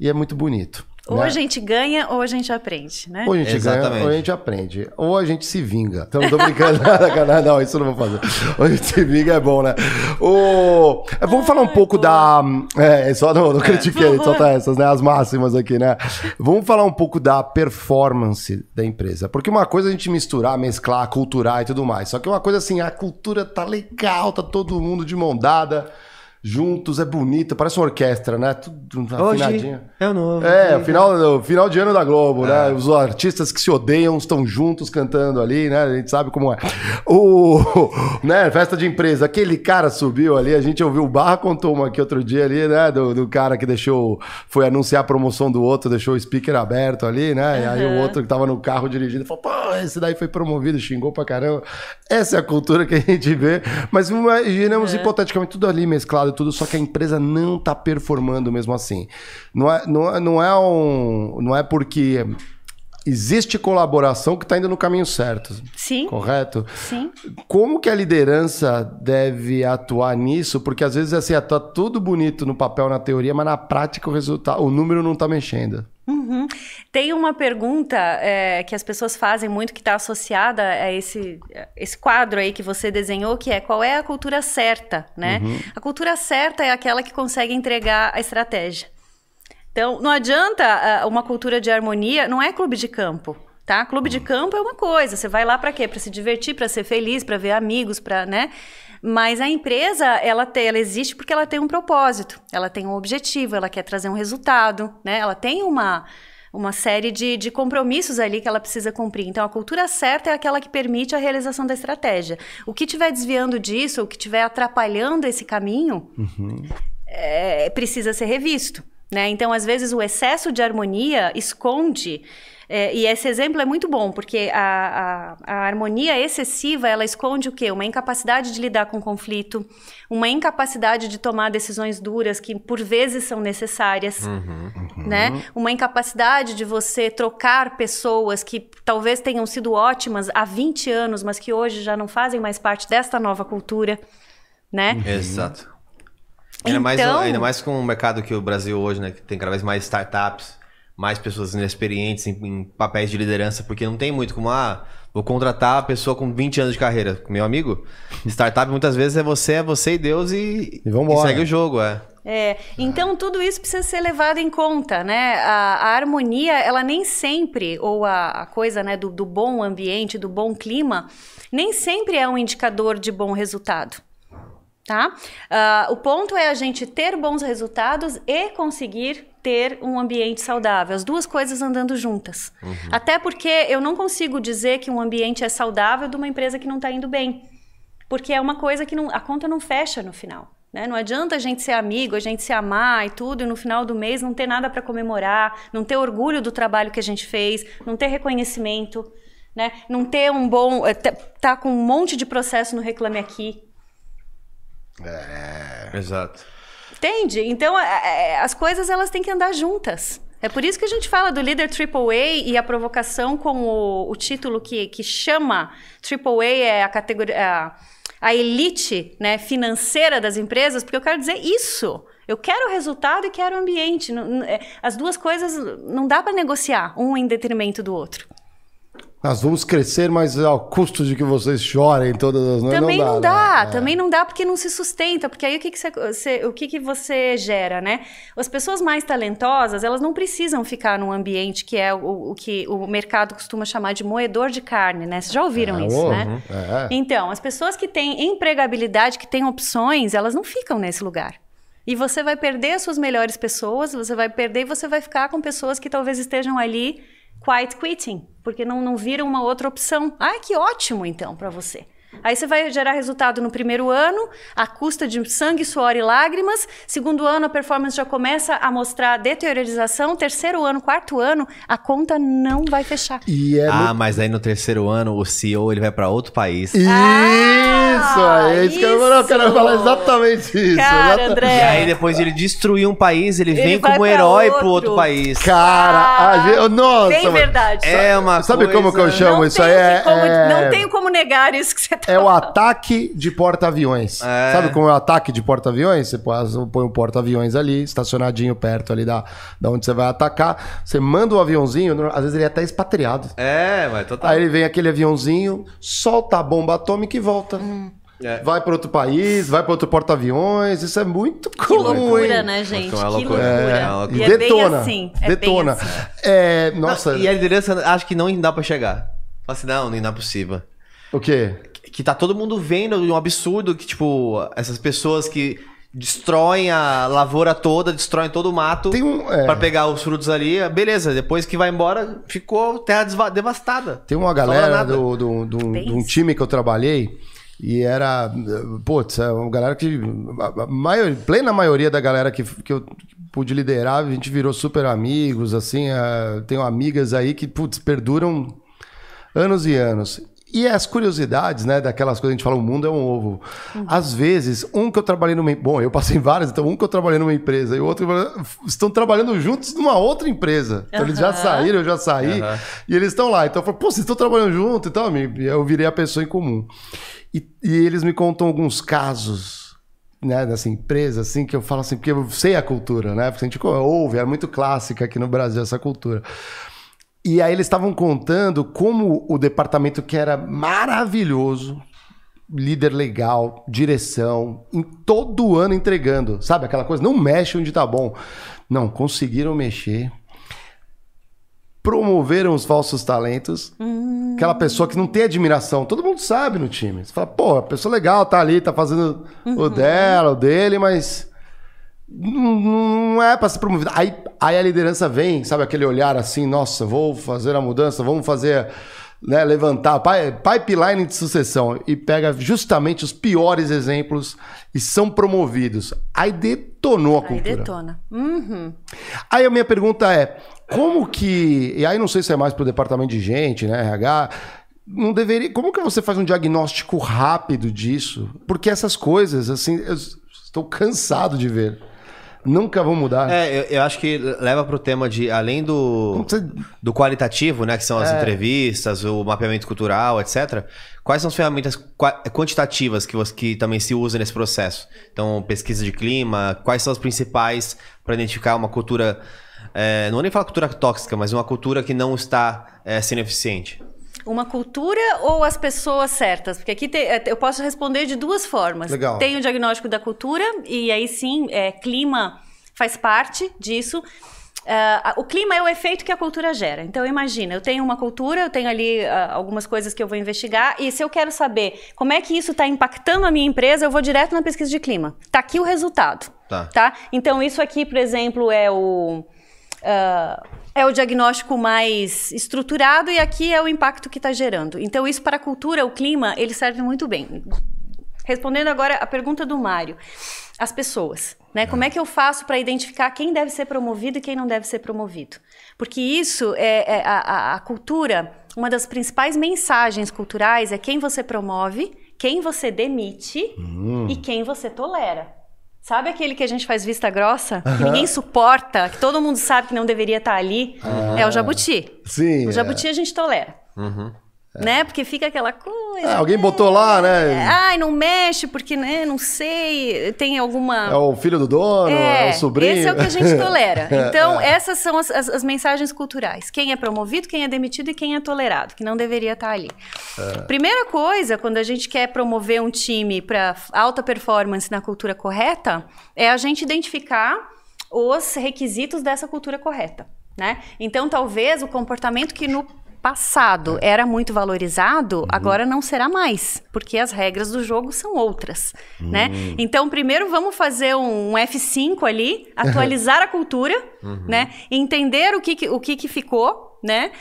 e é muito bonito. Ou né? a gente ganha ou a gente aprende, né? Ou a gente Exatamente. ganha ou a gente aprende. Ou a gente se vinga. Então não tô brincando. não, não, isso eu não vou fazer. Ou a gente se vinga é bom, né? O... É, vamos falar um pouco da. É, só no, no critiquei, só tá essas, né? As máximas aqui, né? Vamos falar um pouco da performance da empresa. Porque uma coisa é a gente misturar, mesclar, culturar e tudo mais. Só que uma coisa assim, a cultura tá legal, tá todo mundo de mão dada juntos, é bonita, parece uma orquestra, né? Tudo afinadinho. é o novo. É, o final, final de ano da Globo, né? é. né? Os artistas que se odeiam estão juntos cantando ali, né? A gente sabe como é. O, né, festa de empresa, aquele cara subiu ali, a gente ouviu o Barra contou uma aqui outro dia ali, né? Do, do cara que deixou, foi anunciar a promoção do outro, deixou o speaker aberto ali, né? E aí o outro que tava no carro dirigindo falou, pô, esse daí foi promovido, xingou pra caramba. Essa é a cultura que a gente vê, mas imaginemos é. hipoteticamente tudo ali mesclado tudo, só que a empresa não está performando mesmo assim. Não é, não, é, não, é um, não é porque existe colaboração que está indo no caminho certo. Sim. Correto? Sim. Como que a liderança deve atuar nisso? Porque às vezes assim, está tudo bonito no papel, na teoria, mas na prática o resultado, o número não está mexendo. Uhum. Tem uma pergunta é, que as pessoas fazem muito que está associada a esse, esse quadro aí que você desenhou, que é qual é a cultura certa, né? Uhum. A cultura certa é aquela que consegue entregar a estratégia. Então, não adianta uma cultura de harmonia, não é clube de campo. Tá? Clube de campo é uma coisa, você vai lá para quê? Para se divertir, para ser feliz, para ver amigos, para, né? Mas a empresa, ela, tem, ela existe porque ela tem um propósito, ela tem um objetivo, ela quer trazer um resultado, né? Ela tem uma, uma série de, de compromissos ali que ela precisa cumprir. Então, a cultura certa é aquela que permite a realização da estratégia. O que estiver desviando disso, o que estiver atrapalhando esse caminho, uhum. é, precisa ser revisto. Né? Então, às vezes, o excesso de harmonia esconde é, e esse exemplo é muito bom, porque a, a, a, harmonia excessiva, ela esconde o quê? Uma incapacidade de lidar com conflito, uma incapacidade de tomar decisões duras que, por vezes, são necessárias, uhum, uhum. né? Uma incapacidade de você trocar pessoas que talvez tenham sido ótimas há 20 anos, mas que hoje já não fazem mais parte desta nova cultura, né? Uhum. Exato. Ainda, então... mais, ainda mais com o mercado que o Brasil hoje, né? Que tem cada vez mais startups mais pessoas inexperientes em, em, papéis de liderança, porque não tem muito como, ah, vou contratar a pessoa com 20 anos de carreira. Meu amigo, startup muitas vezes é você, é você e Deus e, e, e segue o jogo, é. É, então tudo isso precisa ser levado em conta, né? A, a harmonia, ela nem sempre, ou a, a coisa né, do, do bom ambiente, do bom clima, nem sempre é um indicador de bom resultado tá? Uh, o ponto é a gente ter bons resultados e conseguir ter um ambiente saudável, as duas coisas andando juntas. Uhum. Até porque eu não consigo dizer que um ambiente é saudável de uma empresa que não está indo bem, porque é uma coisa que não, a conta não fecha no final. Né? Não adianta a gente ser amigo, a gente se amar e tudo, e no final do mês não ter nada para comemorar, não ter orgulho do trabalho que a gente fez, não ter reconhecimento, né? não ter um bom. Eh, tá com um monte de processo no Reclame Aqui, é. Exato. Entende? Então, é, é, as coisas elas têm que andar juntas. É por isso que a gente fala do líder AAA e a provocação com o, o título que, que chama AAA é a categoria. A, a elite né, financeira das empresas, porque eu quero dizer isso. Eu quero resultado e quero ambiente. É, as duas coisas não dá para negociar um em detrimento do outro. Nós vamos crescer, mas ao custo de que vocês chorem todas as noites. Também não dá, não dá né? também não dá porque não se sustenta, porque aí o que, que, você, o que, que você gera, né? As pessoas mais talentosas, elas não precisam ficar num ambiente que é o, o que o mercado costuma chamar de moedor de carne, né? Vocês já ouviram É, isso, uhum, né? é. Então, as pessoas que têm empregabilidade, que têm opções, elas não ficam nesse lugar. E você vai perder as suas melhores pessoas, você vai perder e você vai ficar com pessoas que talvez estejam ali quiet quitting, porque não, não viram uma outra opção. Ah, que ótimo então para você. Aí você vai gerar resultado no primeiro ano, à custa de sangue, suor e lágrimas. Segundo ano, a performance já começa a mostrar deteriorização. Terceiro ano, quarto ano, a conta não vai fechar. E é ah, muito- mas aí no terceiro ano o CEO ele vai pra outro país. Isso, Ah, é isso que eu, eu quero isso. falar exatamente isso. Cara, exata- André. E aí depois de ele destruir um país, ele, Ele vem como herói outro. pro outro país. Cara, Ah, a gente- nossa. Bem mas- verdade. É uma Sabe coisa... como que eu chamo não isso aí? É, como- é- Não tenho como negar isso que você tá É o ataque de porta-aviões. É. Sabe como é o ataque de porta-aviões? Você põe um porta-aviões ali, estacionadinho perto ali da, da onde você vai atacar. Você manda o aviãozinho, no- às vezes ele é até expatriado. É, mas total. Aí ele vem aquele aviãozinho, solta a bomba atômica e volta. É. Vai para outro país, vai para outro porta-aviões. Isso é muito Que comum. loucura, hein? né, gente? É uma que loucura. loucura. É uma loucura. E é detona. bem assim. É detona. Bem assim. É, nossa, E a liderança acho que não dá pra chegar. Fala assim, não, não é possível. o quê? Que tá todo mundo vendo um absurdo que, tipo, essas pessoas que destroem a lavoura toda, destroem todo o mato Tem um, é. pra pegar os frutos ali. Beleza, depois que vai embora, ficou terra devastada. Tem uma galera nada. do, do, do, de um time que eu trabalhei e era, putz, é uma galera que, a, a maior, plena maioria da galera que, que eu pude liderar, a gente virou super amigos, assim, é, tenho amigas aí que, putz, perduram anos e anos. E as curiosidades, né, daquelas coisas que a gente fala, o mundo é um ovo. Às vezes, um que eu trabalhei numa... Bom, eu passei várias, então um que eu trabalhei numa empresa e o outro estão trabalhando juntos numa outra empresa. Então eles já saíram, eu já saí, Aham. e eles estão lá. Então eu falo, pô, vocês estão trabalhando junto? Então e eu virei a pessoa em comum. E, e eles me contam alguns casos, né, dessa empresa, assim, que eu falo assim, porque eu sei a cultura, né? Porque a gente ouve, é muito clássica aqui no Brasil essa cultura. E aí eles estavam contando como o departamento que era maravilhoso, líder legal, direção, em todo ano entregando, sabe aquela coisa? Não mexe onde tá bom. Não, conseguiram mexer. Promoveram os falsos talentos. Aquela pessoa que não tem admiração. Todo mundo sabe no time. Você fala, pô, a pessoa legal tá ali, tá fazendo o dela, o dele, mas não, não é para ser promovido. Aí, aí a liderança vem, sabe, aquele olhar assim, nossa, vou fazer a mudança, vamos fazer, né, levantar, pi- pipeline de sucessão, e pega justamente os piores exemplos e são promovidos. Aí detonou a Aí cultura. detona. Uhum. Aí a minha pergunta é, como que, e aí não sei se é mais pro departamento de gente, né, RH, não deveria, como que você faz um diagnóstico rápido disso? Porque essas coisas, assim, eu estou cansado de ver. Nunca vão mudar. É, eu, eu acho que leva pro tema de, além do, você- do qualitativo, né? Que são as É. entrevistas, o mapeamento cultural, etc. Quais são as ferramentas qua- quantitativas que, você, que também se usa nesse processo? Então, pesquisa de clima, quais são as principais para identificar uma cultura, é, não vou nem falar cultura tóxica, mas uma cultura que não está é, sendo eficiente? Uma cultura ou as pessoas certas? Porque aqui tem- é, eu posso responder de duas formas. Legal. Tem o diagnóstico da cultura, e aí sim, é, clima faz parte disso. Ah, o clima é o efeito que a cultura gera. Então, imagina, eu tenho uma cultura, eu tenho ali ah, algumas coisas que eu vou investigar, e se eu quero saber como é que isso está impactando a minha empresa, eu vou direto na pesquisa de clima. Tá aqui o resultado. Tá. tá? Então, isso aqui, por exemplo, é o. ah, é o diagnóstico mais estruturado e aqui é o impacto que está gerando. Então, isso para a cultura, o clima, ele serve muito bem. Respondendo agora a pergunta do Mário, as pessoas, né? Como é que eu faço para identificar quem deve ser promovido e quem não deve ser promovido? Porque isso é, é a, a- a cultura. Uma das principais mensagens culturais é quem você promove, quem você demite e quem você tolera. Sabe aquele que a gente faz vista grossa? Que ninguém suporta, que todo mundo sabe que não deveria estar ali? É o jabuti. Sim. O é. jabuti a gente tolera. Uhum. Né? Porque fica aquela coisa. É, alguém botou lá, né? Ai, não mexe, porque, né, não sei, tem alguma. É o filho do dono, é, o sobrinho. Esse é o que a gente tolera. Então, essas são as, as, as, mensagens culturais. Quem é promovido, quem é demitido e quem é tolerado, que não deveria estar ali. É. Primeira coisa, quando a gente quer promover um time para alta performance na cultura correta, é a gente identificar os requisitos dessa cultura correta. Né? Então, talvez o comportamento que no passado era muito valorizado, uhum. agora não será mais, porque as regras do jogo são outras, né? uhum. né? Então, primeiro vamos fazer um, F5 ali, atualizar a cultura, uhum. né? Entender o que, o que, que ficou, né?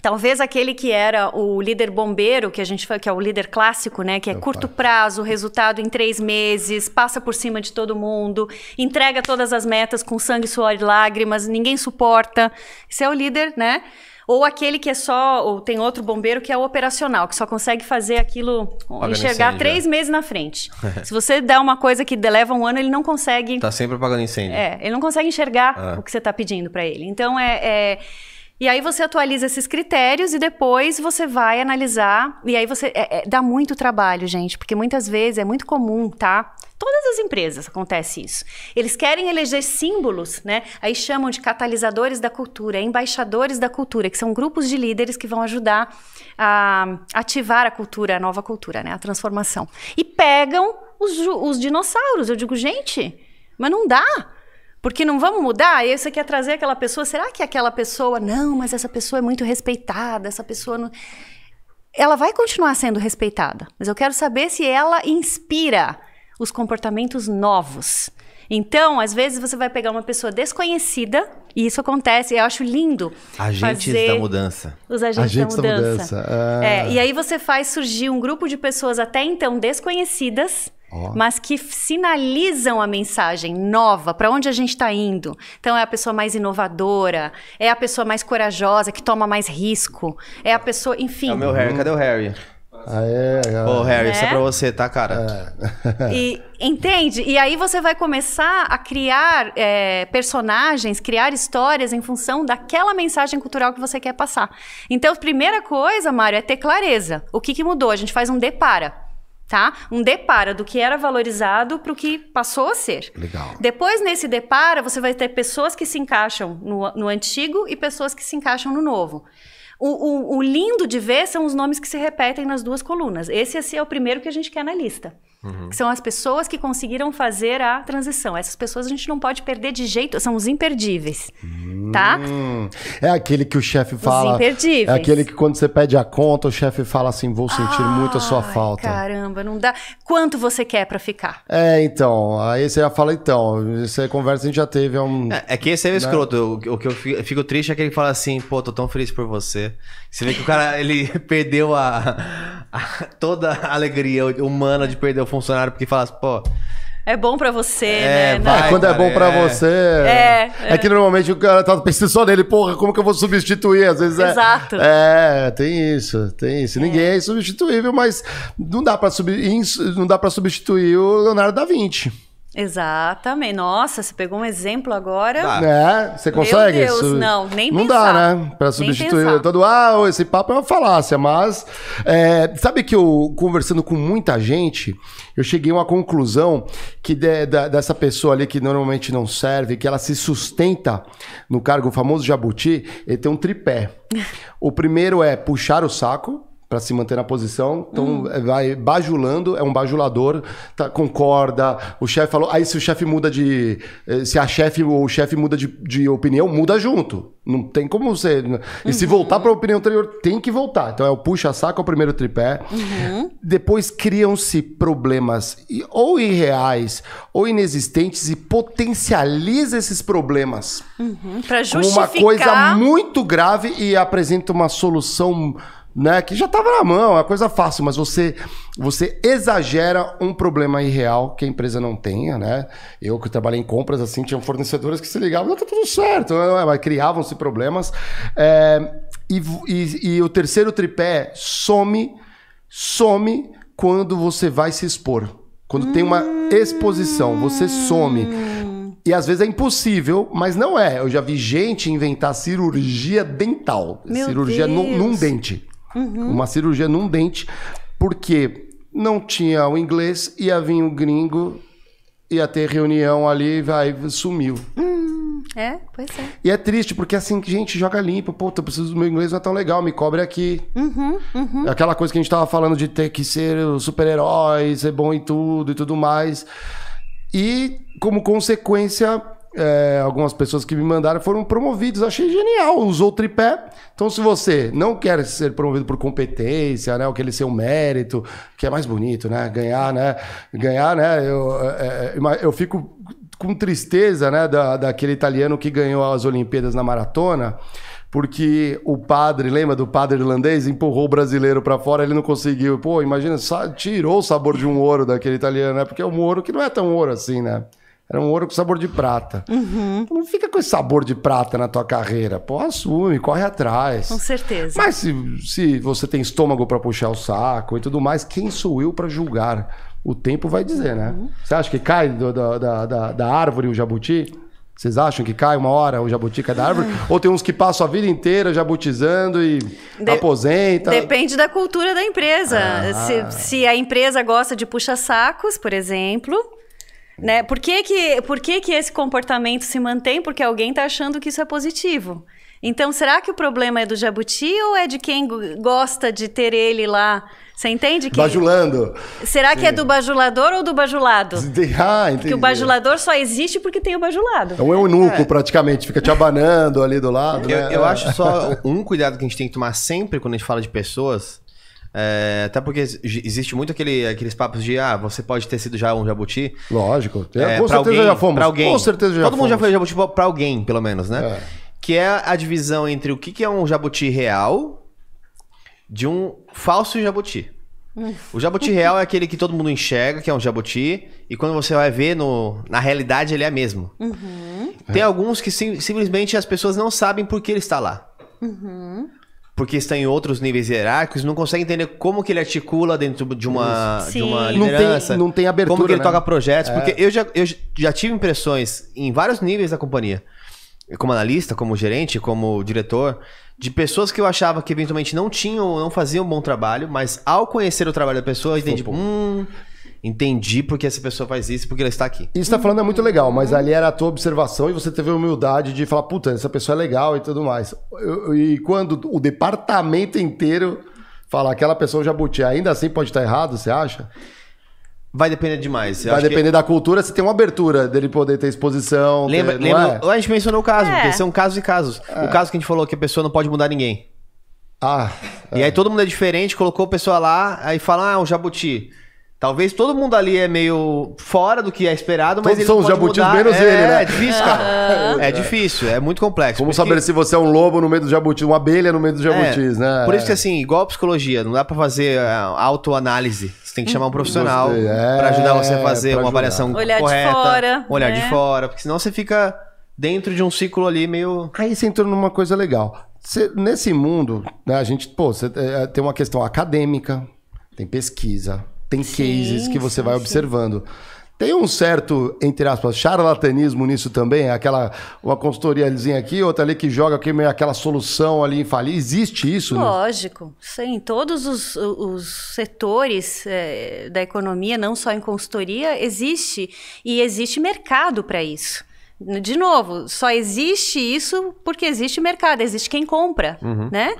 Talvez aquele que era o líder bombeiro, que a gente que é o líder clássico, né? Que é Meu curto prazo, resultado em três meses, passa por cima de todo mundo, entrega todas as metas com sangue, suor e lágrimas, ninguém suporta. Esse é o líder, né? Ou aquele que é só, ou tem outro bombeiro que é o operacional, que só consegue fazer aquilo, Paga enxergar incêndio, três é. meses na frente. Se você der uma coisa que leva um ano, ele não consegue. Tá sempre apagando incêndio. É, ele não consegue enxergar ah. o que você está pedindo para ele. Então é, é e aí você atualiza esses critérios e depois você vai analisar. E aí você. É, é, dá muito trabalho, gente, porque muitas vezes é muito comum, tá? Todas as empresas acontece isso. Eles querem eleger símbolos, né? Aí chamam de catalisadores da cultura, embaixadores da cultura, que são grupos de líderes que vão ajudar a ativar a cultura, a nova cultura, né? A transformação. E pegam os, os dinossauros. Eu digo, gente, mas não dá. Porque não vamos mudar? E aí você quer trazer aquela pessoa, será que aquela pessoa, não, mas essa pessoa é muito respeitada, essa pessoa não... Ela vai continuar sendo respeitada, mas eu quero saber se ela inspira os comportamentos novos. Então, às vezes você vai pegar uma pessoa desconhecida, e isso acontece, eu acho lindo. Agentes da mudança. Os agentes, agentes da mudança. Da mudança. Ah. É, e aí você faz surgir um grupo de pessoas até então desconhecidas Oh. mas que sinalizam a mensagem nova, para onde a gente está indo. Então, é a pessoa mais inovadora, é a pessoa mais corajosa, que toma mais risco, é a pessoa, enfim. É o meu Harry, cadê o Harry? Ah, é, é. Ô, Harry, isso é né? pra você, tá, cara? É. e, entende? E aí você vai começar a criar é, personagens, criar histórias em função daquela mensagem cultural que você quer passar. Então, a primeira coisa, Mário, é ter clareza. O que, que mudou? A gente faz um depara tá? Um depara do que era valorizado para o que passou a ser. Legal. Depois, nesse depara, você vai ter pessoas que se encaixam no, no antigo e pessoas que se encaixam no novo. O, o, o, lindo de ver são os nomes que se repetem nas duas colunas. Esse, esse é o primeiro que a gente quer na lista. Uhum. Que são as pessoas que conseguiram fazer a transição. Essas pessoas a gente não pode perder de jeito, são os imperdíveis. Tá? Hum, tá? É aquele que o chefe fala. Os imperdíveis. É aquele que quando você pede a conta, o chefe fala assim: vou sentir Ai, muito a sua falta. Caramba, não dá. Quanto você quer para ficar? É, então. Aí você já fala, então. Essa conversa a gente já teve. É, um, é, é que esse é o né? escroto. O, o que eu fico, eu fico triste é que ele fala assim: pô, tô tão feliz por você. Você vê que o cara ele perdeu a, a toda a alegria humana de perder o funcionário porque fala assim, pô. É bom pra você, é, né? Vai, quando é bom pra é. você. É, é, é. que normalmente o cara tá pensando só nele, porra, como que eu vou substituir? Às vezes é. Exato. É, tem isso, tem isso. Ninguém é insubstituível, mas não dá pra, sub, não dá pra substituir o Leonardo da Vinci. Exatamente. Nossa, você pegou um exemplo agora. É, você consegue? Meu Deus, não, nem Não pensar. dá, né? Pra substituir todo. Ah, esse papo é uma falácia, mas. É, sabe que eu, conversando com muita gente, eu cheguei a uma conclusão que de, de, dessa pessoa ali que normalmente não serve, que ela se sustenta no cargo, o famoso jabuti, ele tem um tripé. o primeiro é puxar o saco para se manter na posição. Então, hum. É, vai bajulando, é um bajulador, tá, concorda. O chefe falou. Aí, se o chefe muda de. Eh, se a chefe ou o chefe muda de, de opinião, muda junto. Não tem como você. E uhum. se voltar para a opinião anterior, tem que voltar. Então, é o puxa-saco, é o primeiro tripé. Uhum. Depois criam-se problemas ou irreais ou inexistentes e potencializa esses problemas. Uhum. Para justificar. Uma coisa muito grave e apresenta uma solução né? Que já estava na mão, é coisa fácil, mas você você exagera um problema irreal que a empresa não tenha, né? Eu que trabalhei em compras assim, tinham fornecedores que se ligavam, não tá tudo certo, né? mas criavam-se problemas. É, e, e, e o terceiro tripé some, some quando você vai se expor. Quando tem uma exposição, você some. E às vezes é impossível, mas não é. Eu já vi gente inventar cirurgia dental. Meu cirurgia num dente. Uma cirurgia num dente, porque não tinha o inglês, ia vir o gringo, ia ter reunião ali, vai, sumiu. É, pois é. E é triste, porque assim, gente joga limpo. Puta, eu preciso do meu inglês, não é tão legal, me cobre aqui. É Aquela coisa que a gente tava falando de ter que ser super-herói, ser bom em tudo e tudo mais. E, como consequência, é, algumas pessoas que me mandaram foram promovidos. Achei genial, usou o tripé. Então, se você não quer ser promovido por competência, né, aquele seu mérito, que é mais bonito, né? Ganhar, né? Ganhar, né? Eu, é, é, eu fico com tristeza, né, da, daquele italiano que ganhou as Olimpíadas na maratona. Porque o padre, lembra do padre irlandês? Empurrou o brasileiro pra fora, ele não conseguiu. Pô, imagina, tirou o sabor de um ouro daquele italiano, né? Porque é um ouro que não é tão ouro assim, né? Era um ouro com sabor de prata. Não fica com esse sabor de prata na tua carreira. Pô, assume, corre atrás. Com certeza. Mas se, se você tem estômago pra puxar o saco e tudo mais, quem sou eu pra julgar? O tempo vai dizer, né? Você acha que cai do- da- da, da, da árvore o jabuti? Vocês acham que cai uma hora o jabuti cai da árvore? Ou tem uns que passam a vida inteira jabutizando e De- aposenta? Depende da cultura da empresa. Ah. Se, se a empresa gosta de puxa-sacos, por exemplo. Né? Por, que, que, por que, que esse comportamento se mantém? Porque alguém está achando que isso é positivo. Então, será que o problema é do jabuti ou é de quem go- gosta de ter ele lá? Você entende? Que... Bajulando. Será que é do bajulador ou do bajulado? Ah, entendi. Porque o bajulador só existe porque tem o bajulado. É um eunuco, praticamente. Fica te abanando ali do lado. Eu, né? eu É. acho só um cuidado que a gente tem que tomar sempre quando a gente fala de pessoas. É, até porque ex- existe muito aquele, aqueles papos de ah, você pode ter sido já um jabuti. Lógico. É, com certeza alguém, já fomos. Pra alguém. Com certeza já Todo fomos. mundo já foi jabuti pra- alguém, pelo menos, né? É. Que é a divisão entre o que que é um jabuti real de um falso jabuti. O jabuti real é aquele que todo mundo enxerga, que é um jabuti, e quando você vai ver no, na realidade ele é mesmo. Tem alguns que sim- simplesmente as pessoas não sabem por que ele está lá. Porque está em outros níveis hierárquicos, não conseguem entender como que ele articula dentro de uma, de uma Sim. Não tem- liderança. não tem abertura, Como que ele né? toca projetos. Porque eu já, eu já tive impressões em vários níveis da companhia. Como analista, como gerente, como diretor, de pessoas que eu achava que eventualmente não tinham, não faziam um bom trabalho, mas ao conhecer o trabalho da pessoa, eu entendi, hum, entendi porque essa pessoa faz isso, porque ela está aqui. Isso tá falando é muito legal, mas ali era a tua observação e você teve a humildade de falar, puta, essa pessoa é legal e tudo mais. E quando o departamento inteiro fala aquela pessoa é um jabuti, ainda assim pode estar errado, você acha? Vai depender demais. Eu Vai acho que- depender da cultura, você tem uma abertura dele poder ter exposição. Lembra, ter, lembra é? a gente mencionou o caso, É. porque são casos e casos. O caso que a gente falou que a pessoa não pode mudar ninguém. Ah, E aí todo mundo é diferente, colocou a pessoa lá, aí fala, ah, um jabuti. Talvez todo mundo ali é meio fora do que é esperado, mas Todos ele são os jabutis mudar. menos é, ele, né? É difícil, cara. É difícil, é muito complexo. como porque- saber se você é um lobo no meio do jabuti, uma abelha no meio dos jabutis, é, né? Por isso que assim, igual a psicologia, não dá pra fazer ah, autoanálise. Você tem que chamar um profissional Gostei, é, pra ajudar você a fazer uma ajudar. avaliação Olhar de correta. fora, Olhar né? de fora, porque senão você fica dentro de um ciclo ali meio... Aí você entrou numa coisa legal. Você- nesse mundo, né, a gente, pô, você é, tem uma questão acadêmica, tem pesquisa, tem cases que você vai observando. Tem um certo, entre aspas, charlatanismo nisso também, aquela uma consultoriazinha aqui, outra ali que joga aqui, meio aquela solução ali infalível. Existe isso? né? Lógico, sim. Todos os, os setores eh, da economia, não só em consultoria, existe e existe mercado para isso. De novo, só existe isso porque existe mercado, existe quem compra, né?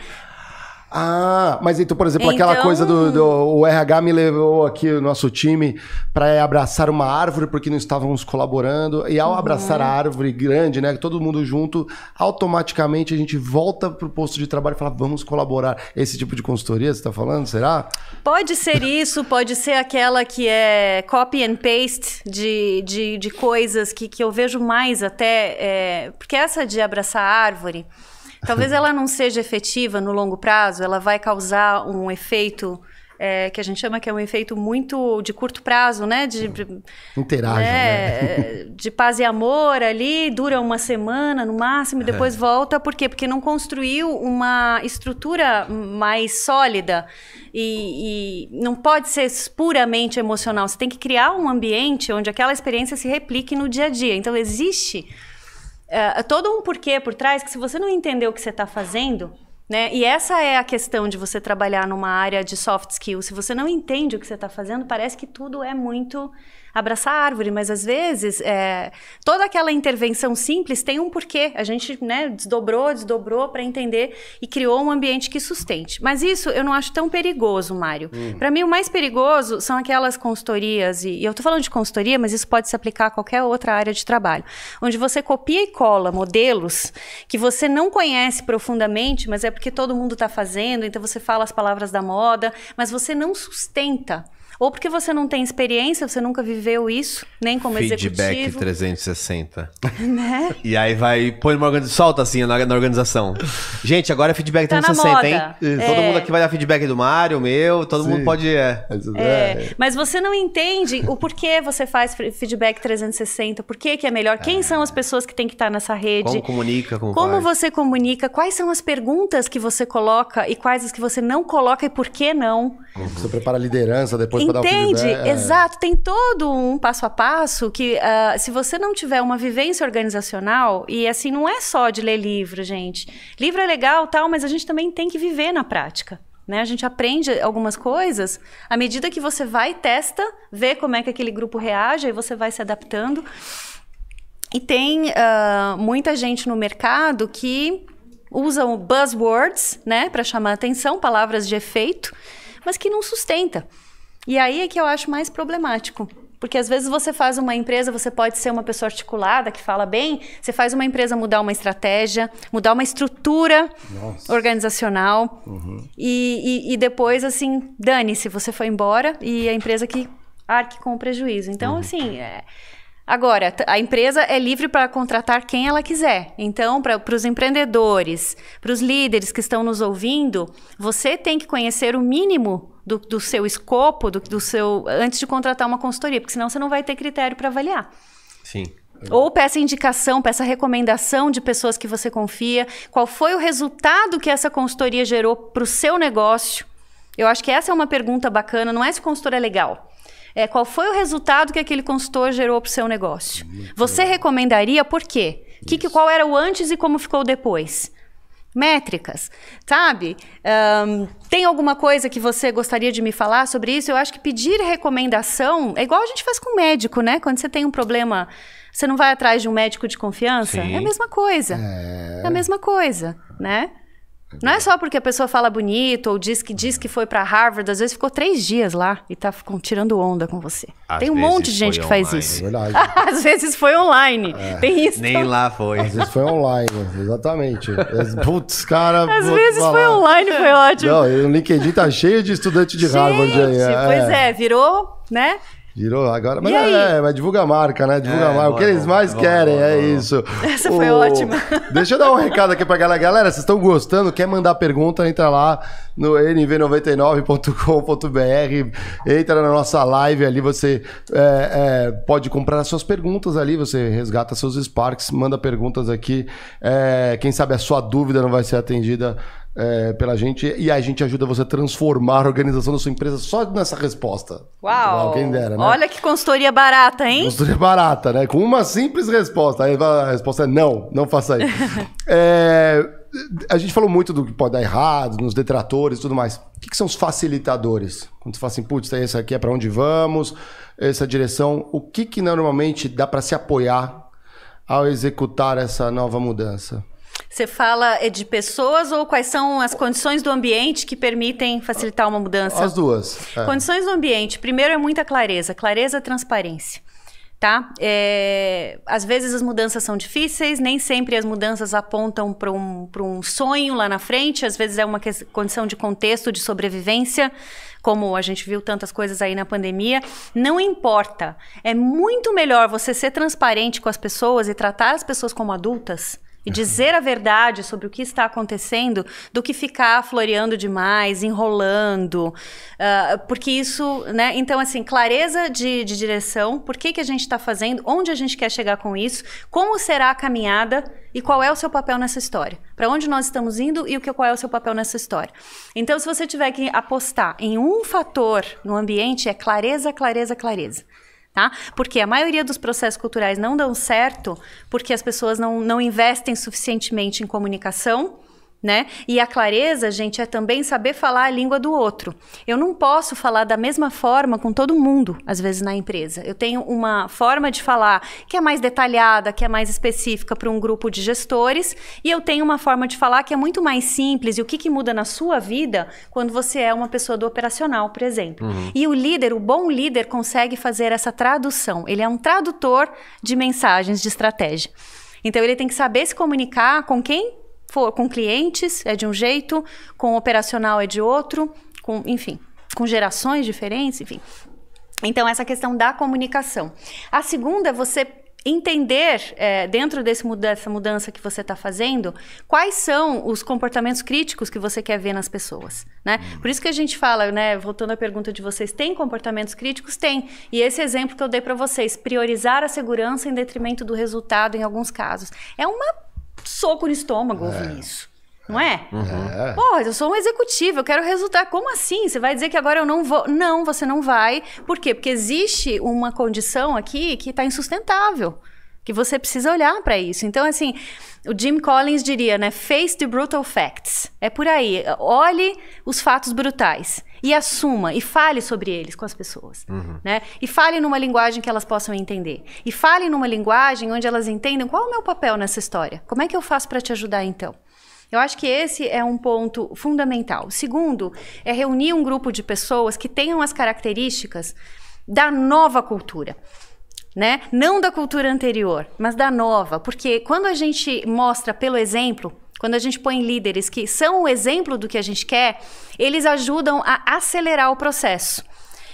Ah, mas então, por exemplo, aquela Então- coisa do, do- o RH me levou aqui o nosso time para abraçar uma árvore porque não estávamos colaborando e ao abraçar a árvore grande, né, todo mundo junto, automaticamente a gente volta pro posto de trabalho e fala vamos colaborar. Esse tipo de consultoria, você tá falando? Será? Pode ser isso, pode ser aquela que é copy and paste de, de, de coisas que, que eu vejo mais até. é, porque essa de abraçar a árvore, talvez ela não seja efetiva no longo prazo, ela vai causar um efeito é, que a gente chama que é um efeito muito de curto prazo, né? De, Interagem, né? né? de paz e amor ali, dura uma semana no máximo e depois volta. Por quê? Porque não construiu uma estrutura mais sólida e, e não pode ser puramente emocional. Você tem que criar um ambiente onde aquela experiência se replique no dia a dia. Então, existe é, todo um porquê por trás que se você não entender o que você está fazendo, né? E essa é a questão de você trabalhar numa área de soft skills. Se você não entende o que você está fazendo, parece que tudo é muito abraçar a árvore, mas às vezes é, toda aquela intervenção simples tem um porquê. A gente né, desdobrou, desdobrou para entender e criou um ambiente que sustente. Mas isso eu não acho tão perigoso, Mário. Para mim, o mais perigoso são aquelas consultorias, e, e eu estou falando de consultoria, mas isso pode se aplicar a qualquer outra área de trabalho, onde você copia e cola modelos que você não conhece profundamente, mas é porque todo mundo está fazendo, então você fala as palavras da moda, mas você não sustenta. Ou porque você não tem experiência, você nunca viveu isso, nem como Feedback executivo. 360. Né? E aí vai, põe numa organização, solta assim na, na organização. Gente, agora é feedback Tá na 360, hein? Todo É. mundo aqui vai dar feedback do Mário, meu, todo Sim. mundo pode. É. Mas, É, é, mas você não entende o porquê você faz feedback 360, por que que é melhor, quem são as pessoas que têm que estar nessa rede. Como comunica, como, Como faz. você comunica? Quais são as perguntas que você coloca e quais as que você não coloca e por que não? Você prepara a liderança depois Entende? feedback. é. Exato. Tem todo um passo a passo que, ah, se você não tiver uma vivência organizacional, e assim, não é só de ler livro, gente. Livro é legal, tal, mas a gente também tem que viver na prática. Né? A gente aprende algumas coisas à medida que você vai, testa, vê como é que aquele grupo reage, aí você vai se adaptando. E tem ah, muita gente no mercado que usam buzzwords, né, para chamar atenção, palavras de efeito, mas que não sustenta. E aí é que eu acho mais problemático. Porque às vezes você faz uma empresa, você pode ser uma pessoa articulada, que fala bem, você faz uma empresa mudar uma estratégia, mudar uma estrutura organizacional. E, e- e depois, assim, dane-se, você foi embora e a empresa que arque com o prejuízo. Então, assim, é, Agora, a empresa é livre para contratar quem ela quiser. Então, para os empreendedores, para os líderes que estão nos ouvindo, você tem que conhecer o mínimo do, do seu escopo, do, do seu antes de contratar uma consultoria, porque senão você não vai ter critério para avaliar. Sim. Ou peça indicação, peça recomendação de pessoas que você confia. Qual foi o resultado que essa consultoria gerou para o seu negócio? Eu acho que essa é uma pergunta bacana. Não é se o consultor é legal. É qual foi o resultado que aquele consultor gerou para o seu negócio? Você recomendaria por quê? Que, que, qual era o antes e como ficou o depois? Métricas, sabe? Ahn, tem alguma coisa que você gostaria de me falar sobre isso? Eu acho que pedir recomendação é igual a gente faz com o médico, né? Quando você tem um problema, você não vai atrás de um médico de confiança? Sim. É a mesma coisa. É. a mesma coisa, né? Não é só porque a pessoa fala bonito ou diz que diz que foi para Harvard, às vezes ficou três dias lá e tá tirando onda com você. Às Tem um monte de gente foi que faz online. isso. É verdade. às vezes foi online. Tem isso. Nem lá foi. Às vezes foi online, exatamente. Putz, cara. Às vezes foi falar. online, foi ótimo. Não, o LinkedIn tá cheio de estudante de Harvard aí. Gente, pois é, virou, né? Virou agora. Mas aí? é, mas divulga a marca, né? Divulga É, a marca. o que boa, eles boa, mais boa, querem, boa, é boa. isso. Essa foi ótima. Deixa eu dar um recado aqui pra galera. Galera, vocês estão gostando? Quer mandar pergunta? Entra lá no nv99.com.br. Entra na nossa live ali. Você é, é, pode comprar as suas perguntas ali. Você resgata seus Sparks, manda perguntas aqui. É, quem sabe a sua dúvida não vai ser atendida é, pela gente e a gente ajuda você a transformar a organização da sua empresa só nessa resposta. Uau! Quem dera, né? Olha que consultoria barata, hein? Consultoria barata, né? Com uma simples resposta. Aí a resposta é não, não faça isso. É, a gente falou muito do que pode dar errado, nos detratores e tudo mais. O que, que são os facilitadores? Quando você fala assim, putz, esse aqui é para onde vamos, essa direção. O que, que normalmente dá para se apoiar ao executar essa nova mudança? Você fala é de pessoas ou quais são as condições do ambiente que permitem facilitar uma mudança? As duas. É. Condições do ambiente. Primeiro é muita clareza. Clareza, transparência. Tá? É, às vezes as mudanças são difíceis, nem sempre as mudanças apontam para um, pra um sonho lá na frente, às vezes é uma condição de contexto, de sobrevivência, como a gente viu tantas coisas aí na pandemia. Não importa. É muito melhor você ser transparente com as pessoas e tratar as pessoas como adultas e dizer a verdade sobre o que está acontecendo do que ficar floreando demais, enrolando. Uh, porque isso, né? Então, assim, clareza de, de direção, por que, que a gente está fazendo, onde a gente quer chegar com isso, como será a caminhada e qual é o seu papel nessa história. Para onde nós estamos indo e o que, qual é o seu papel nessa história. Então, se você tiver que apostar em um fator no ambiente, é clareza, clareza, clareza. Tá? Porque a maioria dos processos culturais não dão certo porque as pessoas não, não investem suficientemente em comunicação né? E a clareza, gente, é também saber falar a língua do outro. Eu não posso falar da mesma forma com todo mundo, às vezes, na empresa. Eu tenho uma forma de falar que é mais detalhada, que é mais específica para um grupo de gestores, e eu tenho uma forma de falar que é muito mais simples. E o que, que muda na sua vida quando você é uma pessoa do operacional, por exemplo. Uhum. E o líder, o bom líder, consegue fazer essa tradução. Ele é um tradutor de mensagens de estratégia. Então, ele tem que saber se comunicar com quem for com clientes é de um jeito, com operacional é de outro, com, enfim, com gerações diferentes, enfim. Então, essa questão da comunicação. A segunda é você entender, é, dentro desse, dessa mudança que você está fazendo, quais são os comportamentos críticos que você quer ver nas pessoas. Né? Hum. Por isso que a gente fala, né, voltando à pergunta de vocês, tem comportamentos críticos? Tem. E esse exemplo que eu dei para vocês, priorizar a segurança em detrimento do resultado em alguns casos. É uma soco no estômago é. ouvir isso. Não é? Uhum. é? Porra, eu sou um executivo, eu quero resultar. Como assim? Você vai dizer que agora eu não vou? Não, você não vai. Por quê? Porque existe uma condição aqui que está insustentável. Que você precisa olhar para isso. Então, assim, o Jim Collins diria, né? Face the brutal facts. É por aí. Olhe os fatos brutais e assuma e fale sobre eles com as pessoas, uhum. né? E fale numa linguagem que elas possam entender. E fale numa linguagem onde elas entendam qual é o meu papel nessa história. Como é que eu faço para te ajudar então? Eu acho que esse é um ponto fundamental. Segundo é reunir um grupo de pessoas que tenham as características da nova cultura. Né? Não da cultura anterior, mas da nova. Porque quando a gente mostra pelo exemplo, quando a gente põe líderes que são o exemplo do que a gente quer, eles ajudam a acelerar o processo.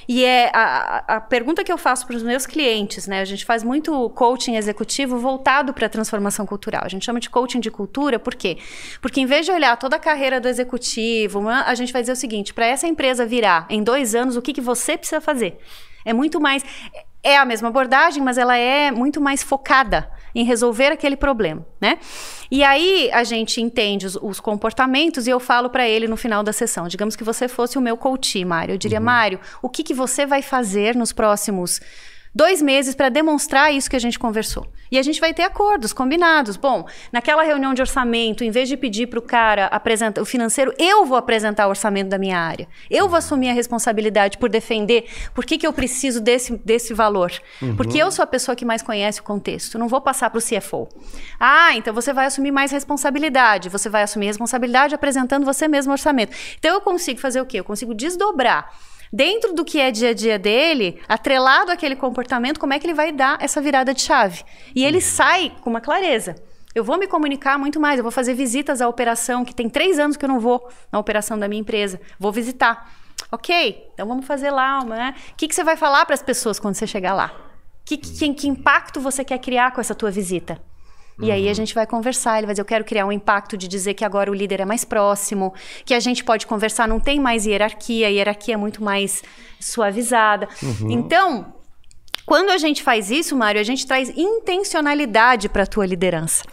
E é a, a pergunta que eu faço para os meus clientes, né? A gente faz muito coaching executivo voltado para a transformação cultural. A gente chama de coaching de cultura, por quê? Porque em vez de olhar toda a carreira do executivo, a gente vai dizer o seguinte: para essa empresa virar em dois anos, o que, que você precisa fazer? É muito mais. É a mesma abordagem, mas ela é muito mais focada em resolver aquele problema, né? E aí a gente entende os, os comportamentos e eu falo para ele no final da sessão. Digamos que você fosse o meu coach, Mário. Eu diria, uhum. Mário, o que, que você vai fazer nos próximos dois meses para demonstrar isso que a gente conversou. E a gente vai ter acordos combinados. Bom, naquela reunião de orçamento, em vez de pedir para o cara apresentar o financeiro, eu vou apresentar o orçamento da minha área. Eu vou assumir a responsabilidade por defender por que, que eu preciso desse, desse valor. Uhum. Porque eu sou a pessoa que mais conhece o contexto. não vou passar para o CFO. Ah, então você vai assumir mais responsabilidade. Você vai assumir responsabilidade apresentando você mesmo o orçamento. Então eu consigo fazer o quê? Eu consigo desdobrar dentro do que é dia a dia dele, atrelado àquele comportamento, como é que ele vai dar essa virada de chave. E ele uhum. sai com uma clareza. Eu vou me comunicar muito mais, eu vou fazer visitas à operação, que tem três anos que eu não vou na operação da minha empresa. Vou visitar. Ok, então vamos fazer lá. Né? O que, que você vai falar para as pessoas quando você chegar lá? Que, que, que impacto você quer criar com essa tua visita? E uhum. aí a uhum. gente vai conversar, ele vai dizer, eu quero criar um impacto de dizer que agora o líder é mais próximo, que a gente pode conversar, não tem mais hierarquia, a hierarquia é muito mais suavizada. Uhum. Então, quando a gente faz isso, Mário, a gente traz intencionalidade para a tua liderança.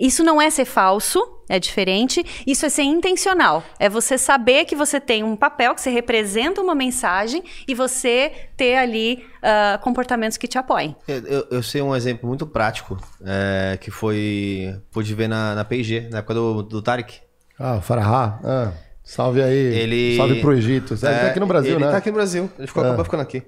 Isso não é ser falso, é diferente. Isso é ser intencional. É você saber que você tem um papel, que você representa uma mensagem e você ter ali uh, comportamentos que te apoiem. Eu, eu, sei um exemplo muito prático é, que foi. pude ver na, na PG, na época do, do Tarek. Ah, o Farahá. Ah, salve aí. Ele... Salve pro Egito. Ele é, tá aqui no Brasil, ele né? Ele tá aqui no Brasil. Ele ficou, ah. acabou ficando aqui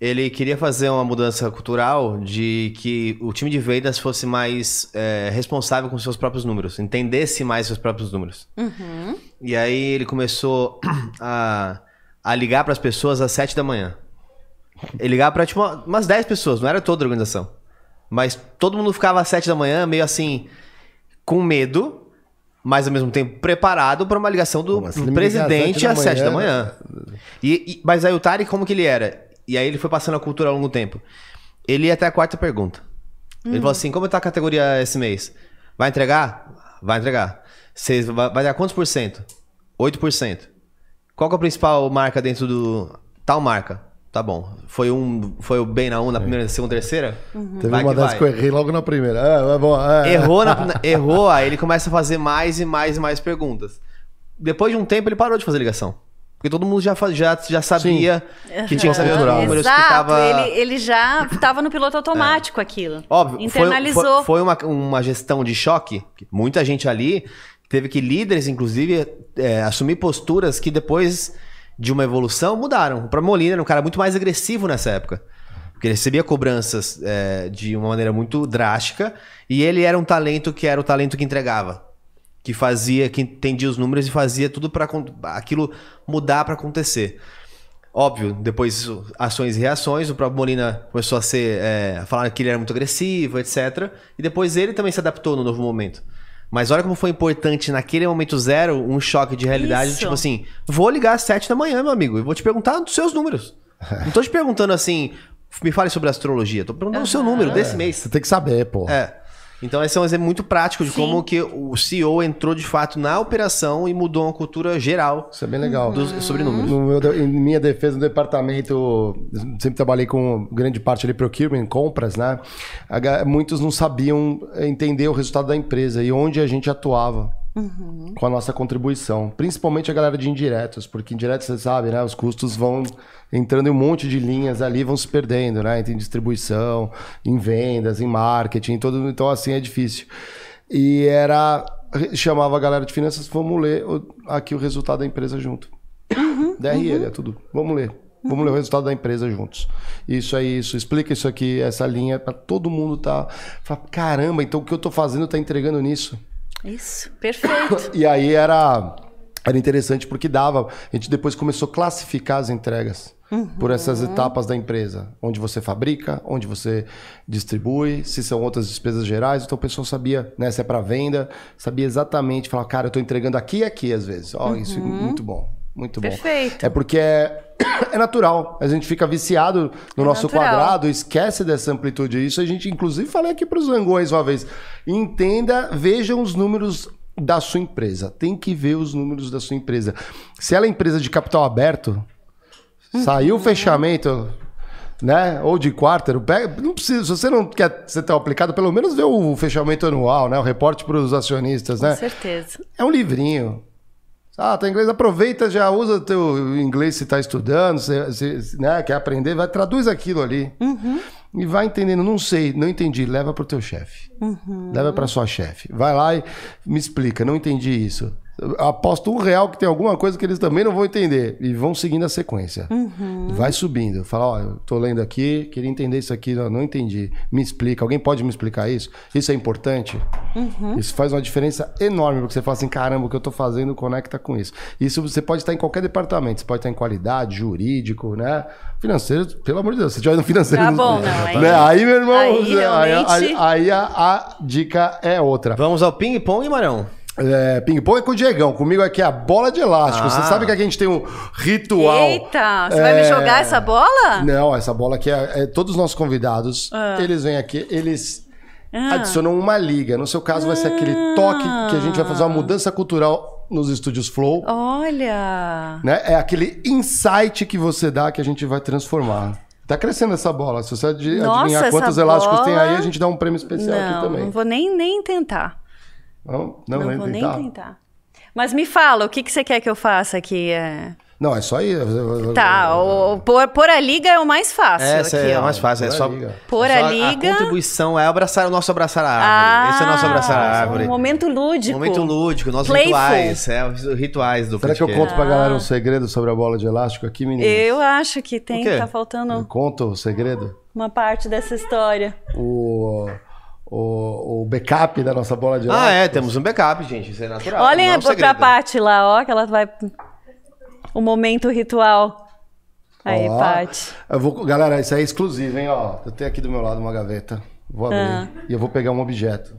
ele queria fazer uma mudança cultural de que o time de vendas fosse mais é, responsável com seus próprios números, entendesse mais seus próprios números. Uhum. E aí ele começou a, a ligar para as pessoas às 7 da manhã. Ele ligava para tipo, umas 10 pessoas, não era toda a organização. Mas todo mundo ficava às 7 da manhã, meio assim, com medo, mas ao mesmo tempo preparado para uma ligação do, do presidente às 7 da manhã. E, e, mas aí o Tari, como que ele era? E aí ele foi passando a cultura ao longo do tempo. Ele ia até a quarta pergunta. Ele falou assim: como tá a categoria esse mês? Vai entregar? Vai entregar. Você vai, vai dar quantos por cento? 8%. Qual que é a principal marca dentro do. Tal marca. Tá bom. Foi um. Foi o bem na 1 na primeira, segunda, terceira? Teve Vai uma que dessas vai. que eu errei logo na primeira. É, é bom. é. Errou, na- na- errou, aí ele começa a fazer mais e mais e mais perguntas. Depois de um tempo, ele parou de fazer ligação. Porque todo mundo já, já, já sabia que tinha que saber os números, Exato, que tava... ele, ele já estava no piloto automático aquilo. Óbvio, foi- Internalizou. Foi, foi uma, uma gestão de choque. que Muita gente ali teve que líderes, inclusive, é, assumir posturas que depois de uma evolução mudaram. O próprio Molina era um cara muito mais agressivo nessa época. Porque ele recebia cobranças é, de uma maneira muito drástica e ele era um talento que era o talento que entregava. Que fazia, que entendia os números e fazia tudo para aquilo mudar para acontecer. Óbvio, depois ações e reações, o próprio Molina começou a ser. É, a falar que ele era muito agressivo, etc. E depois ele também se adaptou no novo momento. Mas olha como foi importante naquele momento zero um choque de realidade, Isso. tipo assim, vou ligar às sete da manhã, meu amigo, e vou te perguntar dos seus números. Não tô te perguntando assim, me fale sobre astrologia, tô perguntando o seu número desse mês. Você tem que saber, pô. É. Então esse é um exemplo muito prático de Sim. como que o CEO entrou de fato na operação e mudou uma cultura geral Isso é bem legal. dos, sobre números. No meu, em minha defesa no departamento, sempre trabalhei com grande parte ali procurement, compras, né? Muitos não sabiam entender o resultado da empresa e onde a gente atuava com a nossa contribuição. Principalmente a galera de indiretos, porque indiretos, você sabe, né? Os custos vão entrando em um monte de linhas ali, vão se perdendo, né? Em distribuição, em vendas, em marketing, em todo. Então, assim, é difícil. E era. Chamava a galera de finanças, vamos ler aqui o resultado da empresa junto. DRL, é tudo. Vamos ler. Vamos ler o resultado da empresa juntos. Isso é isso, explica isso aqui, essa linha, para todo mundo tá. Fala, caramba, então o que eu tô fazendo tá entregando nisso. Isso, perfeito. E aí era, era interessante porque dava. A gente depois começou a classificar as entregas por essas etapas da empresa. Onde você fabrica, onde você distribui, se são outras despesas gerais. Então o pessoal sabia, né? Se é para venda, sabia exatamente. Falar, cara, eu tô entregando aqui e aqui às vezes. Ó, isso é muito bom. Muito bom. Perfeito. É porque é, é natural. A gente fica viciado no É nosso natural. quadrado, esquece dessa amplitude. Isso a gente, inclusive, falei aqui para os zangões uma vez. Entenda, vejam os números da sua empresa. Tem que ver os números da sua empresa. Se ela é empresa de capital aberto, saiu o fechamento, né? Ou de quarter, pega, não precisa. Se você não quer ser tão aplicado, pelo menos vê o fechamento anual, né? O reporte para os acionistas, Com né? certeza. É um livrinho. Ah, tá inglês, aproveita, já usa teu inglês se tá estudando, se, se- né, quer aprender, vai, traduz aquilo ali. E vai entendendo, não sei, não entendi, leva pro teu chefe. Leva pra sua chefe. Vai lá e me explica, não entendi isso. Eu Aposto um real que tem alguma coisa que eles também não vão entender. E vão seguindo a sequência. Vai subindo. Fala, ó, eu tô lendo aqui, queria entender isso aqui, não, não entendi. Me explica. Alguém pode me explicar isso? Isso é importante? Isso faz uma diferença enorme, porque você fala assim, caramba, o que eu tô fazendo conecta com isso. Isso você pode estar em qualquer departamento. Você pode estar em qualidade, jurídico, né? Financeiro, pelo amor de Deus, se tiver no financeiro... Tá bom, não, aí- né? aí meu irmão, aí aí, aí- aí a, a dica é outra. Vamos ao ping-pong, Marão? É, ping-pong é com o Diegão. Comigo aqui é a bola de elástico. Ah. Você sabe que aqui a gente tem um ritual. Eita, você vai me É, jogar essa bola? Não, essa bola aqui é, é todos os nossos convidados. Eles vêm aqui, eles Ah. adicionam uma liga. No seu caso, vai ser aquele toque que a gente vai fazer uma mudança cultural nos estúdios Flow. Olha. Né? É aquele insight que você dá que a gente vai transformar. Tá crescendo essa bola. Se você adi- Nossa, adivinhar essa quantos elásticos tem aí, bola- a gente dá um prêmio especial aqui Não, também. não vou nem, nem tentar. Não, não, Não, vou tentar. nem tentar. Mas me fala, o que, que você quer que eu faça aqui? É... Não, é só ir. Tá, o, pôr, pôr a liga é o mais fácil. Essa aqui, é a ó. mais fácil. É Pôr a só, liga. Pôr é só a liga. contribuição é abraçar o nosso abraçar a árvore. Esse é o nosso abraçar a árvore. Um momento lúdico. Momento lúdico, nossos Playful. rituais. É, os rituais do Será que eu conto pra galera um segredo sobre a bola de elástico aqui, meninas? Eu acho que tem, O quê? tá Eu faltando conto o segredo? uma parte dessa história. O, o, o backup da nossa bola de. Ah, é, temos um backup, gente. Isso é natural. Olhem não é pra, pra segredo. Paty lá, ó, que ela vai. O momento ritual. Aí, Ó, Paty. eu vou, galera, isso aí é exclusivo, hein? Ó, eu tenho aqui do meu lado uma gaveta. Vou abrir. Ah. E eu vou pegar um objeto.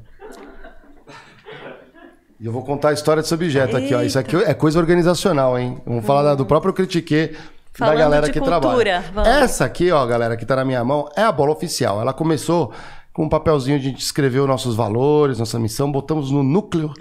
E eu vou contar a história desse objeto aqui, ó. Isso aqui é coisa organizacional, hein? Vamos falar da- do próprio Critique da Falando galera de que cultura, trabalha. vamos. Essa aqui, ó, galera, que tá na minha mão, é a bola oficial. Ela começou com um papelzinho a gente escreveu nossos valores, nossa missão, botamos no núcleo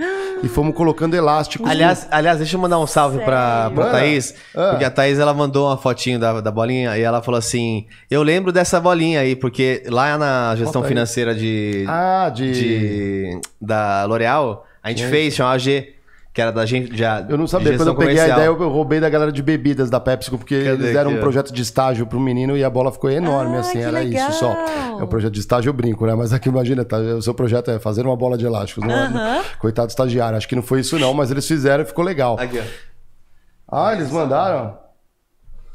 e fomos colocando elásticos. Aliás, aliás, deixa eu mandar um salve pra Manda. Thaís. Ah. Porque a Thaís ela mandou uma fotinho da, da bolinha e ela falou assim: Eu lembro dessa bolinha aí, porque lá na gestão Bota financeira de, Ah, de... de- da L'Oréal, a gente fez, chamava G, que era da gente. De, Eu não sabia, quando eu peguei a comercial. ideia, eu roubei da galera de bebidas da PepsiCo, porque Cadê eles deram aqui, um projeto de estágio pro menino e a bola ficou enorme, Ah, assim, que era isso só. legal. É um projeto de estágio, eu brinco, né? Mas aqui, imagina, tá, o seu projeto é fazer uma bola de elásticos, não é? Aham. Coitado do estagiário, acho que não foi isso não, mas eles fizeram e ficou legal. Aqui, ó. Ah, eles mandaram?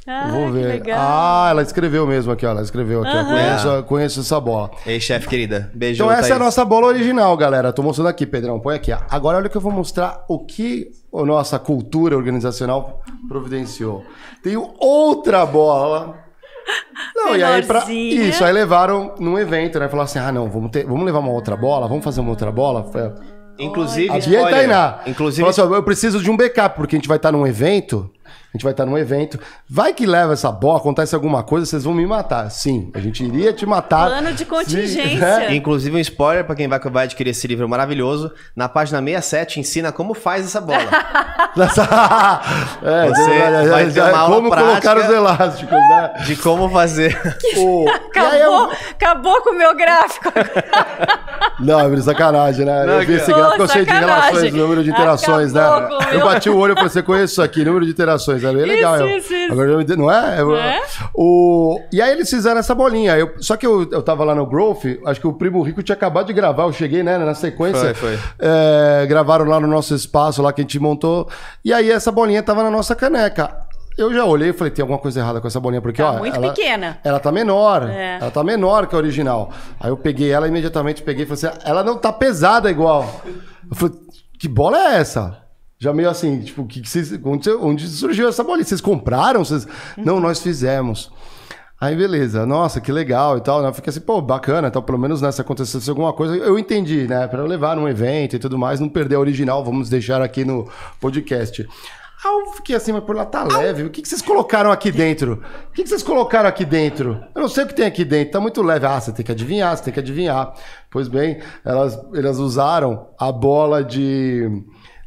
Ah, Vou que ver. legal. Ah, ela escreveu mesmo aqui, ó, ela escreveu aqui, ó, conheço, conheço essa bola. Ei, chefe querida. Beijo. Então essa é a nossa bola original, galera. Tô mostrando aqui, Pedrão. Põe aqui. ó. Agora olha que eu vou mostrar o que a nossa cultura organizacional providenciou. Tenho outra bola. Não, e aí pra... Isso, aí levaram num evento, né? Falaram assim: ah, não, vamos, ter... vamos levar uma outra bola, vamos fazer uma outra bola. Foi- Inclusive, A Bia e Tainá. Inclusive, Falou assim, eu preciso de um backup, porque a gente vai estar num evento. A gente vai estar num evento. Vai que leva essa bola, acontece alguma coisa, vocês vão me matar. Sim, a gente iria te matar. Plano de Se- contingência. É, Inclusive um spoiler pra quem vai, vai adquirir esse livro maravilhoso. Na página 67 ensina como faz essa bola. Nessa- é, Você já- vai já- ter uma aula como prática. colocar os elásticos, né? de como fazer. O- aí Acabou, eu- acabou com o meu gráfico. Não, é sacanagem, né? Não, eu vi esse gráfico, eu sei de relações, número de interações, Acabou né? com o Eu meu- bati o olho e falei, você conhece isso aqui, número de interações. Era bem Isso, legal. eu- isso, isso. Agora não é? Eu- É? O... E aí eles fizeram essa bolinha. Eu... Só que eu, eu tava lá no Growth, acho que o Primo Rico tinha acabado de gravar, eu cheguei, né, na sequência. Foi, foi. É, gravaram lá no nosso espaço, lá que a gente montou. E aí essa bolinha tava na nossa caneca. Eu já olhei e falei, tem alguma coisa errada com essa bolinha, porque, Tá ó. muito ela- pequena. ela tá menor. É. Ela tá menor que a original. Aí eu peguei ela imediatamente, peguei e falei assim: ela não tá pesada igual. Eu falei, que bola é essa? Já meio assim, tipo, que, que vocês, onde, onde surgiu essa bolinha? Vocês compraram? Vocês... Não, nós fizemos. Aí, beleza, nossa, que legal e tal. né? Fiquei assim, pô, bacana, então, pelo menos nessa acontecesse alguma coisa, eu entendi, né? Eu levar num evento e tudo mais, não perder a original, vamos deixar aqui no podcast. Aí eu fiquei assim, mas por lá tá leve. O que, que vocês colocaram aqui dentro? O que, que vocês colocaram aqui dentro? Eu não sei o que tem aqui dentro, tá muito leve. Ah, você tem que adivinhar, você tem que adivinhar. Pois bem, elas, elas usaram a bola de.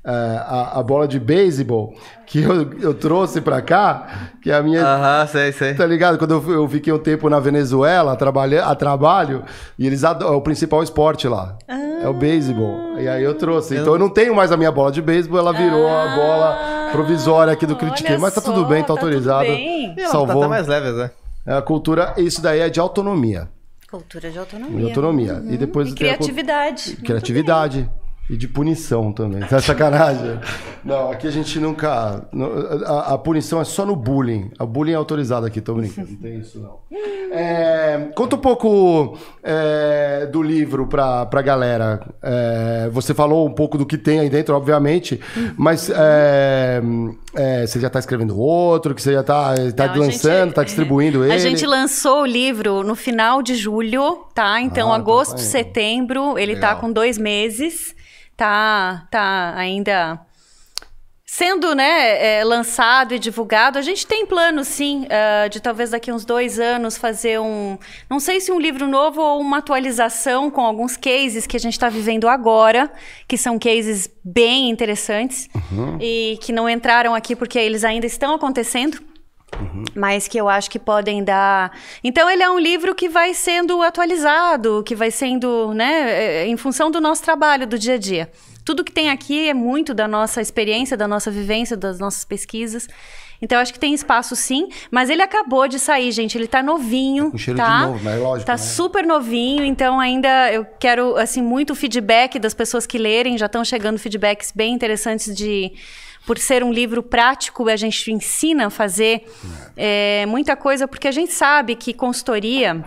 Eh, a, a bola de beisebol que eu, eu trouxe pra cá, que é a minha. Aham, sei, sei. Tá ligado? Quando eu, eu fiquei um tempo na Venezuela a, trabalha, a trabalho, e eles adoram, é o principal esporte lá. É o beisebol. E aí eu trouxe. Então eu não tenho mais a minha bola de beisebol, ela virou a bola provisória aqui do Critique. Mas tá só, tudo bem, tá tá tudo autorizado. bem. Ela Salvou. Tá até mais leve, né? É a cultura, isso daí é de autonomia. Cultura de autonomia. De autonomia. E depois E tem a criatividade. E de punição também. Tá sacanagem? Não, aqui a gente nunca. A, a punição é só no bullying. A bullying é autorizada aqui, tô brincando. Não tem isso, não. É, conta um pouco é, do livro pra, pra galera. É, você falou um pouco do que tem aí dentro, obviamente, mas é, é, você já tá escrevendo outro, que você já tá, tá Não, lançando, gente- tá distribuindo ele. A gente lançou o livro no final de julho, tá? Então, Ah, agosto, tá setembro, ele tá Legal. com dois meses, tá, tá ainda sendo né, é, lançado e divulgado. A gente tem plano, sim, ah, de talvez daqui uns dois anos fazer um, não sei se um livro novo ou uma atualização com alguns cases que a gente está vivendo agora, que são cases bem interessantes e que não entraram aqui porque eles ainda estão acontecendo mas que eu acho que podem dar. Então ele é um livro que vai sendo atualizado, que vai sendo, né, é, em função do nosso trabalho do dia a dia. Tudo que tem aqui é muito da nossa experiência, da nossa vivência, das nossas pesquisas. Então acho que tem espaço sim, mas ele acabou de sair, gente, ele tá novinho, com cheiro tá? de novo, mas é lógico, Tá né? super novinho, então ainda eu quero assim muito feedback das pessoas que lerem, já estão chegando feedbacks bem interessantes de por ser um livro prático, a gente ensina a fazer é, muita coisa, porque a gente sabe que consultoria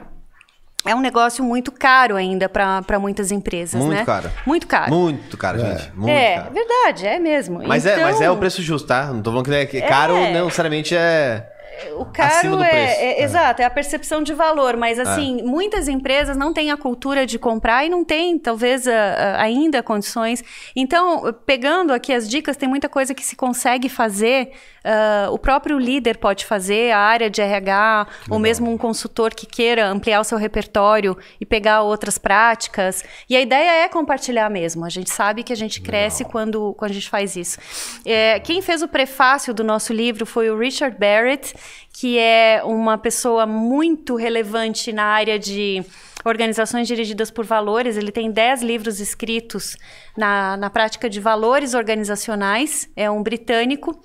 é um negócio muito caro ainda para muitas empresas, Muito né? caro. Muito caro. Muito caro, gente. Muito é, caro. verdade, é mesmo. Mas, é, mas é Então- o preço justo, tá? Não tô falando que é que caro, É. não necessariamente é. O caro é, preço. é- exato, é a percepção de valor, mas assim, muitas empresas não têm a cultura de comprar e não têm, talvez, a- a- ainda condições. Então, pegando aqui as dicas, tem muita coisa que se consegue fazer, ah, o próprio líder pode fazer, a área de RH, ou mesmo um consultor que queira ampliar o seu repertório e pegar outras práticas. E a ideia é compartilhar mesmo. A gente sabe que a gente cresce quando, quando a gente faz isso. É, quem fez o prefácio do nosso livro foi o Richard Barrett, que é uma pessoa muito relevante na área de organizações dirigidas por valores. Ele tem 10 livros escritos na, na prática de valores organizacionais. É um britânico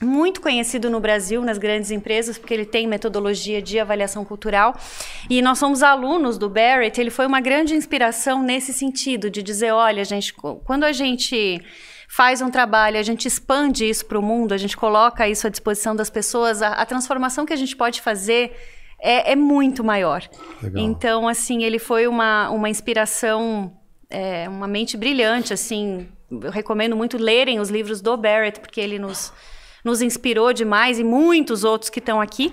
muito conhecido no Brasil, nas grandes empresas, porque ele tem metodologia de avaliação cultural. E nós somos alunos do Barrett, ele foi uma grande inspiração nesse sentido, de dizer, olha, gente, quando a gente faz um trabalho, a gente expande isso para o mundo, a gente coloca isso à disposição das pessoas, a, a transformação que a gente pode fazer é, é muito maior. Legal. Então, assim, ele foi uma, uma inspiração, é, uma mente brilhante, assim. Eu recomendo muito lerem os livros do Barrett, porque ele nos, nos inspirou demais e muitos outros que estão aqui.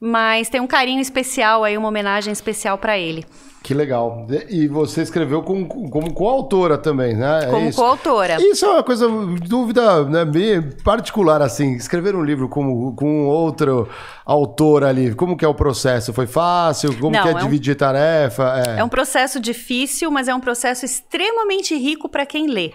Mas tem um carinho especial aí, uma homenagem especial para ele. Que legal. E você escreveu com- como coautora também, né? É Como isso. coautora. Isso é uma coisa, dúvida né, bem particular, assim. Escrever um livro com, com outro autor ali, como que é o processo? Foi fácil? Como Não, que é, é um- dividir tarefa? É. É um processo difícil, mas é um processo extremamente rico para quem lê.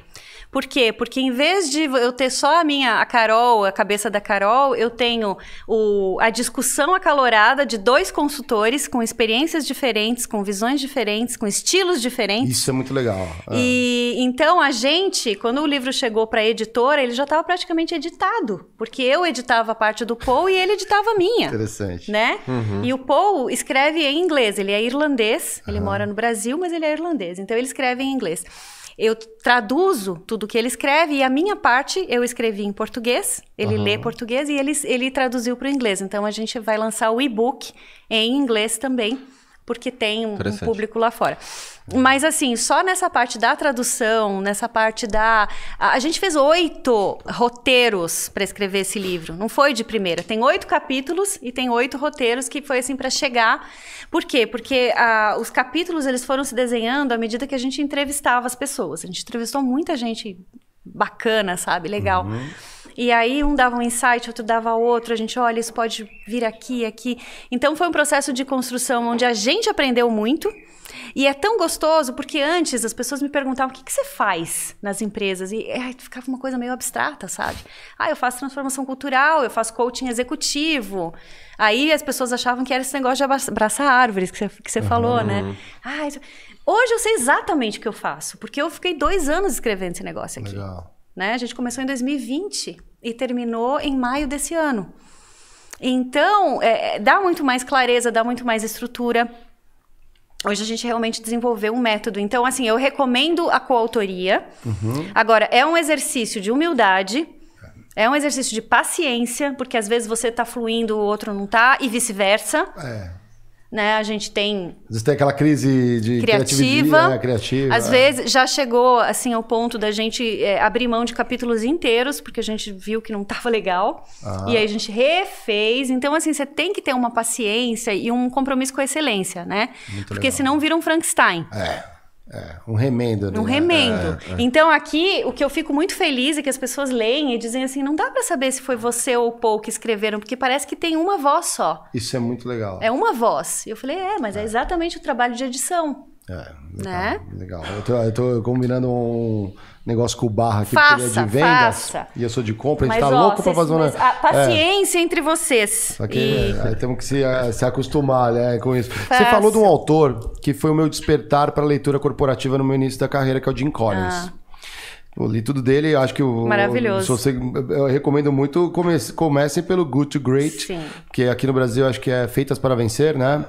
Por quê? Porque em vez de eu ter só a minha, a Carol, a cabeça da Carol, eu tenho o, a discussão acalorada de dois consultores com experiências diferentes, com visões diferentes, com estilos diferentes. Isso é muito legal. É. E então a gente, quando o livro chegou para a editora, ele já estava praticamente editado, porque eu editava a parte do Paul e ele editava a minha Interessante. né? E o Paul escreve em inglês. Ele é irlandês, ele mora no Brasil, mas ele é irlandês. Então ele escreve em inglês. Eu traduzo tudo que ele escreve e a minha parte eu escrevi em português. Ele lê português e ele, ele traduziu para o inglês. Então a gente vai lançar o e-book em inglês também, porque tem um, um público lá fora. Mas assim, só nessa parte da tradução, nessa parte da. A, gente fez oito roteiros para escrever esse livro. Não foi de primeira. Tem oito capítulos e tem oito roteiros que foi assim para chegar. Por quê? Porque ah, os capítulos eles foram se desenhando à medida que a gente entrevistava as pessoas. A gente entrevistou muita gente bacana, sabe? Legal. E aí um dava um insight, outro dava outro, a gente, olha, isso pode vir aqui, aqui. Então foi um processo de construção onde a gente aprendeu muito. E é tão gostoso porque antes as pessoas me perguntavam o que, que você faz nas empresas e ai, ficava uma coisa meio abstrata, sabe? Ah, eu faço transformação cultural, eu faço coaching executivo. Aí as pessoas achavam que era esse negócio de abra- abraçar árvores que você, que você falou, né? Ah, hoje eu sei exatamente o que eu faço, porque eu fiquei dois anos escrevendo esse negócio aqui Legal. Né? A gente começou em 2020 e terminou em maio desse ano. Então, é, é, dá muito mais clareza, dá muito mais estrutura. Hoje a gente realmente desenvolveu um método. Então, assim, eu recomendo a coautoria. Agora, é um exercício de humildade. É um exercício de paciência, porque às vezes você tá fluindo, o outro não tá, e vice-versa. É. Né? A gente tem Às vezes tem aquela crise de criativa. né? criativa. Às é. vezes já chegou assim ao ponto da gente é, abrir mão de capítulos inteiros, porque a gente viu que não estava legal. Ah. E aí a gente refez. Então, assim, você tem que ter uma paciência e um compromisso com a excelência, né? porque legal. senão vira um Frankenstein. É, é, um remendo. né? Um remendo. Então, aqui, o que eu fico muito feliz é que as pessoas leem e dizem assim: não dá para saber se foi você ou o Paul que escreveram, porque parece que tem uma voz só. Isso é muito legal. É uma voz. E eu falei: é, mas é exatamente o trabalho de edição. É, legal, Né? legal. Eu tô, eu tô combinando um negócio com o Barra aqui, Faça, porque ele é de vendas. faça. E eu sou de compra, a gente Mas, tá ó, louco pra vocês- fazer uma. mas a paciência entre vocês. Que E- é, temos que se, eh, se acostumar né, com isso. Você Faça. falou de um autor que foi o meu despertar para leitura corporativa no meu início da carreira, que é o Jim Collins. Eu li tudo dele, acho que o. Ah. Maravilhoso. Se você, eu recomendo muito, comece, comecem pelo Good to Great, Sim. que aqui no Brasil acho que é Feitas para Vencer, né?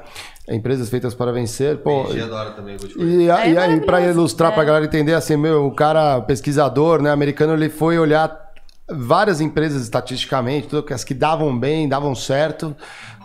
Empresas Feitas para Vencer. Pô, adoro também. E, É e aí, para ilustrar, é. pra galera entender, assim, meu, o cara pesquisador, né, americano, ele foi olhar várias empresas estatisticamente, tudo, as que davam bem, davam certo,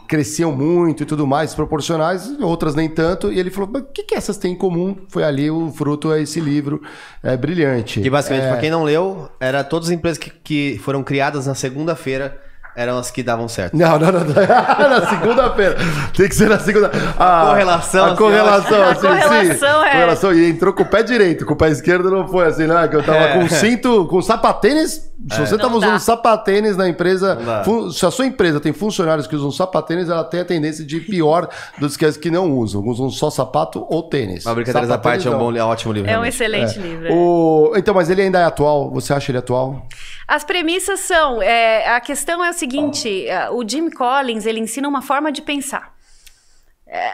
cresciam muito e tudo mais, proporcionais, outras nem tanto, e ele falou, o que, que essas têm em comum? Foi ali o fruto, é esse livro é, brilhante. Que basicamente, É, pra quem não leu, era todas as empresas que, que foram criadas na segunda-feira eram as que davam certo. Não, não, não. não. na segunda-feira. Tem que ser na segunda. A correlação, A assim, correlação, A assim, correlação sim. é- Correlação. E entrou com o pé direito. Com o pé esquerdo não foi assim, né? Que eu tava É. com cinto, com sapatênis. Se você tava Não usando dá. sapatênis na empresa. Fun- se a sua empresa tem funcionários que usam sapatênis, ela tem a tendência de ir pior dos que as que não usam. Usam só sapato ou tênis. Uma brincadeira da parte é um, bom, é um ótimo livro. É um realmente. excelente livro. é. O... Então, mas ele ainda é atual? Você acha ele atual? As premissas são, é, a questão é o seguinte, é, o Jim Collins, ele ensina uma forma de pensar. É,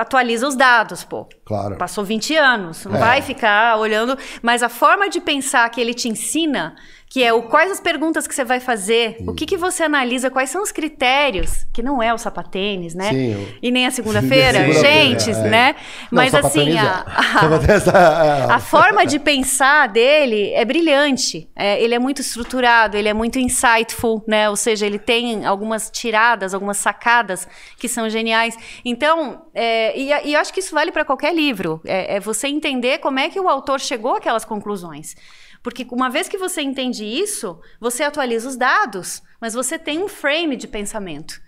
atualiza os dados, pô. Claro. Passou 20 anos, não É. vai ficar olhando, mas a forma de pensar que ele te ensina, que é o quais as perguntas que você vai fazer, o que que você analisa, quais são os critérios, que não é o sapatênis, né? Sim, o- E nem a segunda-feira, Segunda-feira, gente, é. né? Mas assim, a, é- a forma de pensar dele é brilhante. É, ele é muito estruturado, ele é muito insightful, né? Ou seja, ele tem algumas tiradas, algumas sacadas que são geniais. Então, é, e, e eu acho que isso vale para qualquer livro. É, é você entender como é que o autor chegou àquelas conclusões. Porque uma vez que você entende isso, você atualiza os dados, mas você tem um frame de pensamento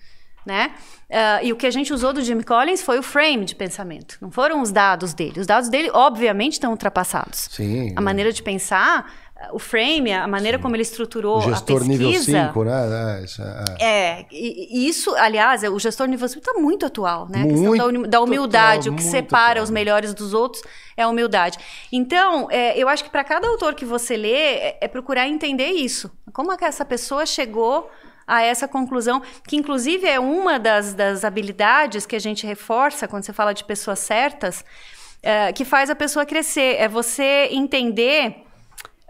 né? Ah, e o que a gente usou do Jim Collins foi o frame de pensamento, não foram os dados dele. Os dados dele, obviamente, estão ultrapassados. Sim. A maneira de pensar, o frame, a maneira como ele estruturou O a gestor pesquisa. nível 5, né? É, isso é- é. É, e, e isso, aliás, é, o gestor nível 5 está muito atual, né? A questão Muito da, humildade, atual, o que muito separa atual. os melhores dos outros é a humildade. Então, é, eu acho que para cada autor que você lê, é, é procurar entender isso. Como é que essa pessoa chegou a essa conclusão, que inclusive é uma das, das habilidades que a gente reforça quando você fala de pessoas certas, que faz a pessoa crescer. É você entender.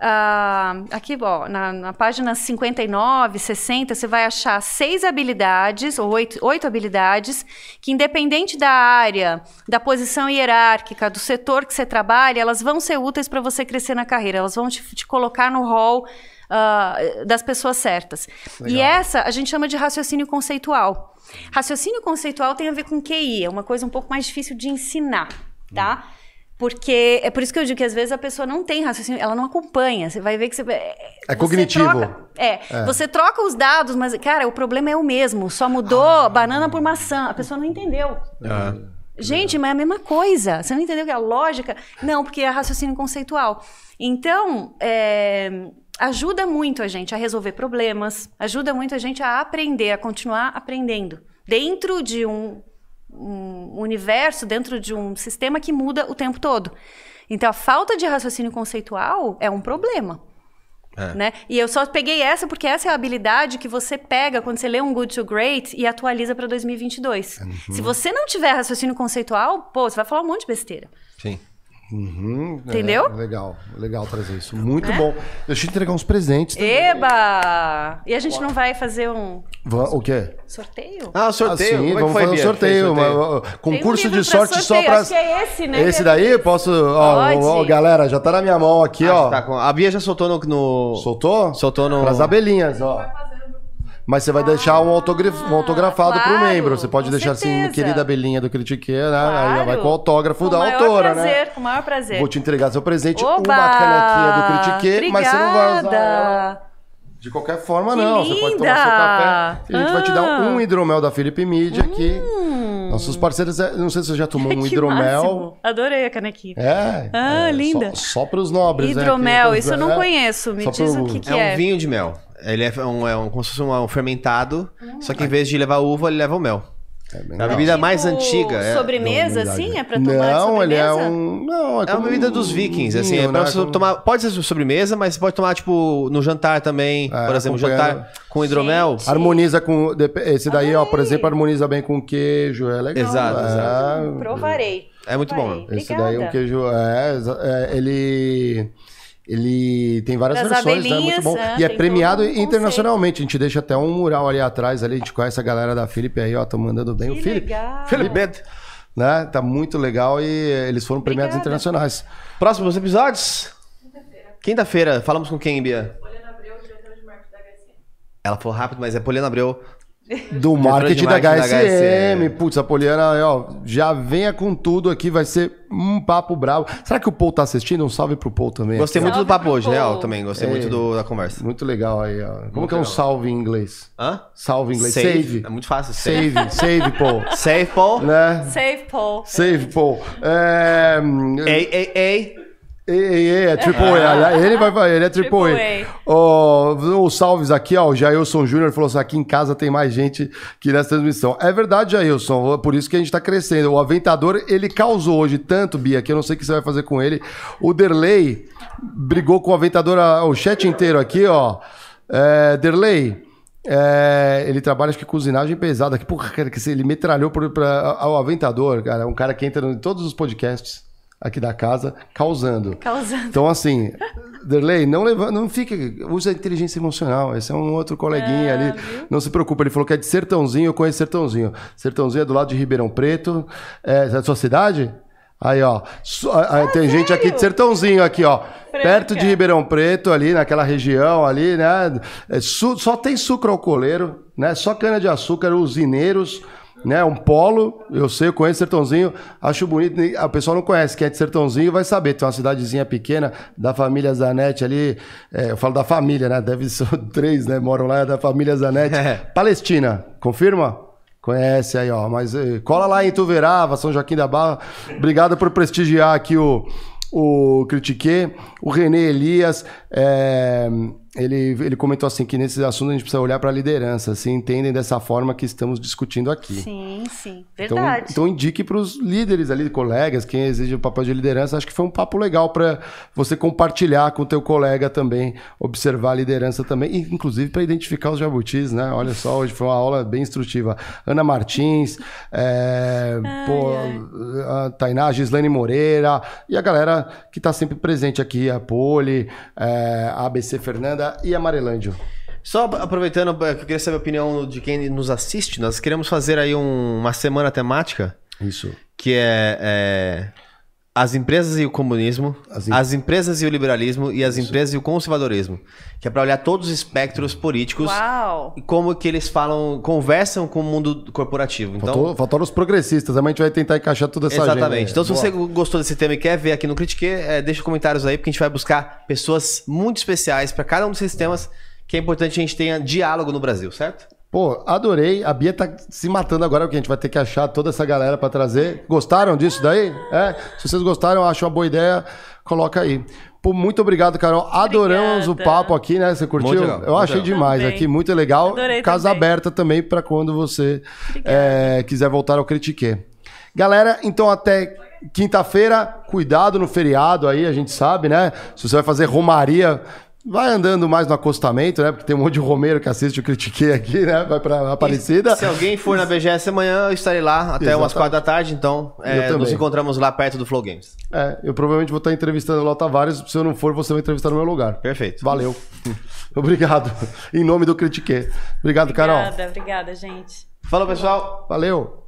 Ah, aqui, ó, na, na página 59, 60, você vai achar seis habilidades, ou oito, oito habilidades, que independente da área, da posição hierárquica, do setor que você trabalha, elas vão ser úteis para você crescer na carreira, elas vão te, te colocar no hall ah, das pessoas certas. E essa a gente chama de raciocínio conceitual. Raciocínio conceitual tem a ver com QI, é uma coisa um pouco mais difícil de ensinar, tá? Porque é por isso que eu digo que às vezes a pessoa não tem raciocínio, ela não acompanha. Você vai ver que você. É cognitivo. é, você troca os dados, mas, cara, o problema é o mesmo. Só mudou banana por maçã. A pessoa não entendeu. Ah. Gente, mas é a mesma coisa. Você não entendeu que é a lógica? Não, porque é raciocínio conceitual. Então, é, ajuda muito a gente a resolver problemas, ajuda muito a gente a aprender, a continuar aprendendo. Dentro de um, um universo, dentro de um sistema que muda o tempo todo. Então, a falta de raciocínio conceitual é um problema. É. Né? E eu só peguei essa porque essa é a habilidade que você pega quando você lê um Good to Great e atualiza para 2022. Se você não tiver raciocínio conceitual, pô, você vai falar um monte de besteira. Sim. Uhum, é, Entendeu? legal, legal trazer isso. Muito bom. Deixa eu te entregar uns presentes. também. Eba! E a gente não vai fazer um Va- O quê? sorteio? Ah, o sorteio. Ah, sim, é vamos foi, fazer um sorteio. Uma- concurso um de pra sorte só sorteio, pra. acho que é esse, né? Esse daí, posso. Ó, Pode. ó, galera, já tá na minha mão aqui, Ah, ó. tá com- A Bia já soltou no. no... Soltou? Soltou no. Pras abelhinhas, ó. Mas você vai deixar um, autograf... um autografado pro Ah, claro, membro. Você pode deixar assim, certeza. querida abelhinha do Critique, né? Aí já vai Claro. com o autógrafo Com da o maior autora, prazer, né? Com o maior prazer. Vou te entregar seu presente, Oba! uma canequinha do Critique, mas você não vai usar Obrigada! ela de qualquer forma, Que não. Você pode tomar seu linda! café. E a gente vai te dar Ah. um hidromel da Felipe Media aqui. Nossos parceiros, é- não sei se você já tomou um hidromel. máximo. Adorei a canequinha. É. Ah, é, linda. Só, só para os nobres, né? Hidromel, isso eu não é. conheço. Me Só diz pro- o que, que É é. um vinho de mel. Ele é um, é um como se fosse um, um fermentado, só que em vez de levar uva, ele leva o mel. É É a legal. bebida mais Tipo, antiga. É, Sobremesa, Não, assim? É pra tomar de Não, ele é um. Não, é uma como bebida um dos vikings, assim. vinho, É pra né? você Como- tomar. Pode ser sobremesa, mas você pode tomar, tipo, no jantar também. É, por exemplo, jantar com hidromel. Gente. Harmoniza com. Esse daí, ó, por exemplo, harmoniza bem com queijo. É legal. Exato, é, exato. Provarei. É muito bom. Provarei. Esse daí é um Obrigada. queijo. É, é, ele. Ele tem várias Das versões, né? Muito bom. é, e é premiado um internacionalmente. A gente deixa até um mural ali atrás. Ali, a gente conhece a galera da Felipe aí, ó. Tá mandando bem. Que o Felipe. Felipe. Né? Tá muito legal e eles foram premiados Obrigada. internacionais. Próximos episódios? Quinta-feira. Falamos com quem, Bia? Poliana Abreu, diretora de marketing da HSM. Ela falou rápido, mas é Poliana Abreu. Do de marketing da marketing da HSM. HSM. Putz, a Poliana, ó, já venha com tudo aqui, vai ser um papo bravo. Será que o Paul tá assistindo? Um salve pro Paul também. Gostei muito do Salve papo pro hoje, Paul. real, também. Gostei É. muito do- da conversa. Muito legal aí, ó. Como Muito que é um legal. salve em inglês? Hã? Salve em inglês. Save. É muito fácil. Save. Save, save, Paul. Save, Paul. né? Save Paul. Save, Paul. É... Ei, ei, ei. É triple A. Ele vai, ele é triple, Triple A. A. Ó, os salves aqui, ó. O Jailson Júnior falou assim: aqui em casa tem mais gente que nessa transmissão. É verdade, Jailson. Por isso que a gente tá crescendo. O Aventador, ele causou hoje tanto, Bia, que eu não sei o que você vai fazer com ele. O Derley brigou com o Aventador, a- o chat inteiro aqui, ó. É, Derley. é, ele trabalha, acho que cozinagem pesada. Que porra, cara, que se- ele metralhou por, pra, ao Aventador, cara. Um cara que entra em todos os podcasts aqui da casa, causando. Causando. Então, assim, Derley, não, leva, não fique. Usa a inteligência emocional. Esse é um outro coleguinha ali. Não se preocupa. Ele falou que é de Sertãozinho. Eu conheço Sertãozinho. Sertãozinho é do lado de Ribeirão Preto. É, é da sua cidade? Aí, ó. Su- ah, tem gente aqui de Sertãozinho, aqui, ó. Perto de Ribeirão Preto, ali naquela região ali, né? É, su- só tem sucro alcooleiro, né? Só cana-de-açúcar, usineiros né? Um polo, eu sei, eu conheço Sertãozinho, acho bonito. A pessoa não conhece, quem é de Sertãozinho vai saber. Tem uma cidadezinha pequena da família Zanetti ali. é, eu falo da família, né? Deve ser três, né? Moram lá, é da família Zanetti. Palestina, confirma? Conhece aí, ó. Mas eh, cola lá em Tuverava, São Joaquim da Barra. Obrigado por prestigiar aqui o, o Critique. O Renê Elias, é, ele, ele comentou assim que nesse assunto a gente precisa olhar para a liderança, se entendem dessa forma que estamos discutindo aqui. Sim, sim. Então, Verdade. então indique para os líderes ali, colegas, quem exige o papel de liderança. Acho que foi um papo legal para você compartilhar com o teu colega também, observar a liderança também, e inclusive para identificar os jabutis, né? Olha só, hoje foi uma aula bem instrutiva. Ana Martins, é, pô, a Tainá, a Gislaine Moreira e a galera que está sempre presente aqui, a Poli, é, a ABC Fernanda e a Marelândio. Só aproveitando, que eu queria saber a opinião de quem nos assiste. Nós queremos fazer aí um- uma semana temática Isso. que é, é, as empresas e o comunismo, As as, em- empresas e o liberalismo e as empresas e o conservadorismo, que é para olhar todos os espectros políticos Uau! e como que eles falam, conversam com o mundo corporativo. Então, Faltou, faltaram os progressistas, mas a gente vai tentar encaixar toda essa agenda Exatamente. aí. Então, se Boa. você gostou desse tema e quer ver aqui no Critique, é, deixa comentários aí, porque a gente vai buscar pessoas muito especiais para cada um desses temas, que é importante a gente tenha diálogo no Brasil, certo? Pô, adorei. A Bia tá se matando agora, porque a gente vai ter que achar toda essa galera pra trazer. Gostaram disso daí? É? Se vocês gostaram, acham uma boa ideia, coloca aí. Pô, muito obrigado, Carol. Adoramos o Obrigada. papo aqui, né? Você curtiu? Muito legal, Eu muito achei legal. demais Também. aqui, muito legal. Adorei Casa também. aberta também pra quando você é, quiser voltar ao Critique. Galera, então até quinta-feira, cuidado no feriado aí, a gente sabe, né? Se você vai fazer romaria, vai andando mais no acostamento, né? Porque tem um monte de romeiro que assiste o Critique aqui, né? Vai pra Aparecida. Se alguém for na BGS amanhã, eu estarei lá até umas Exatamente. quatro da tarde, então é, Eu nos encontramos lá perto do Flow Games. É, eu provavelmente vou estar entrevistando o Léo Tavares. Se eu não for, você vai entrevistar no meu lugar. Perfeito. Valeu. Obrigado. Em nome do Critique. Obrigado, Carol. Obrigada, obrigada, gente. Falou, pessoal! Valeu.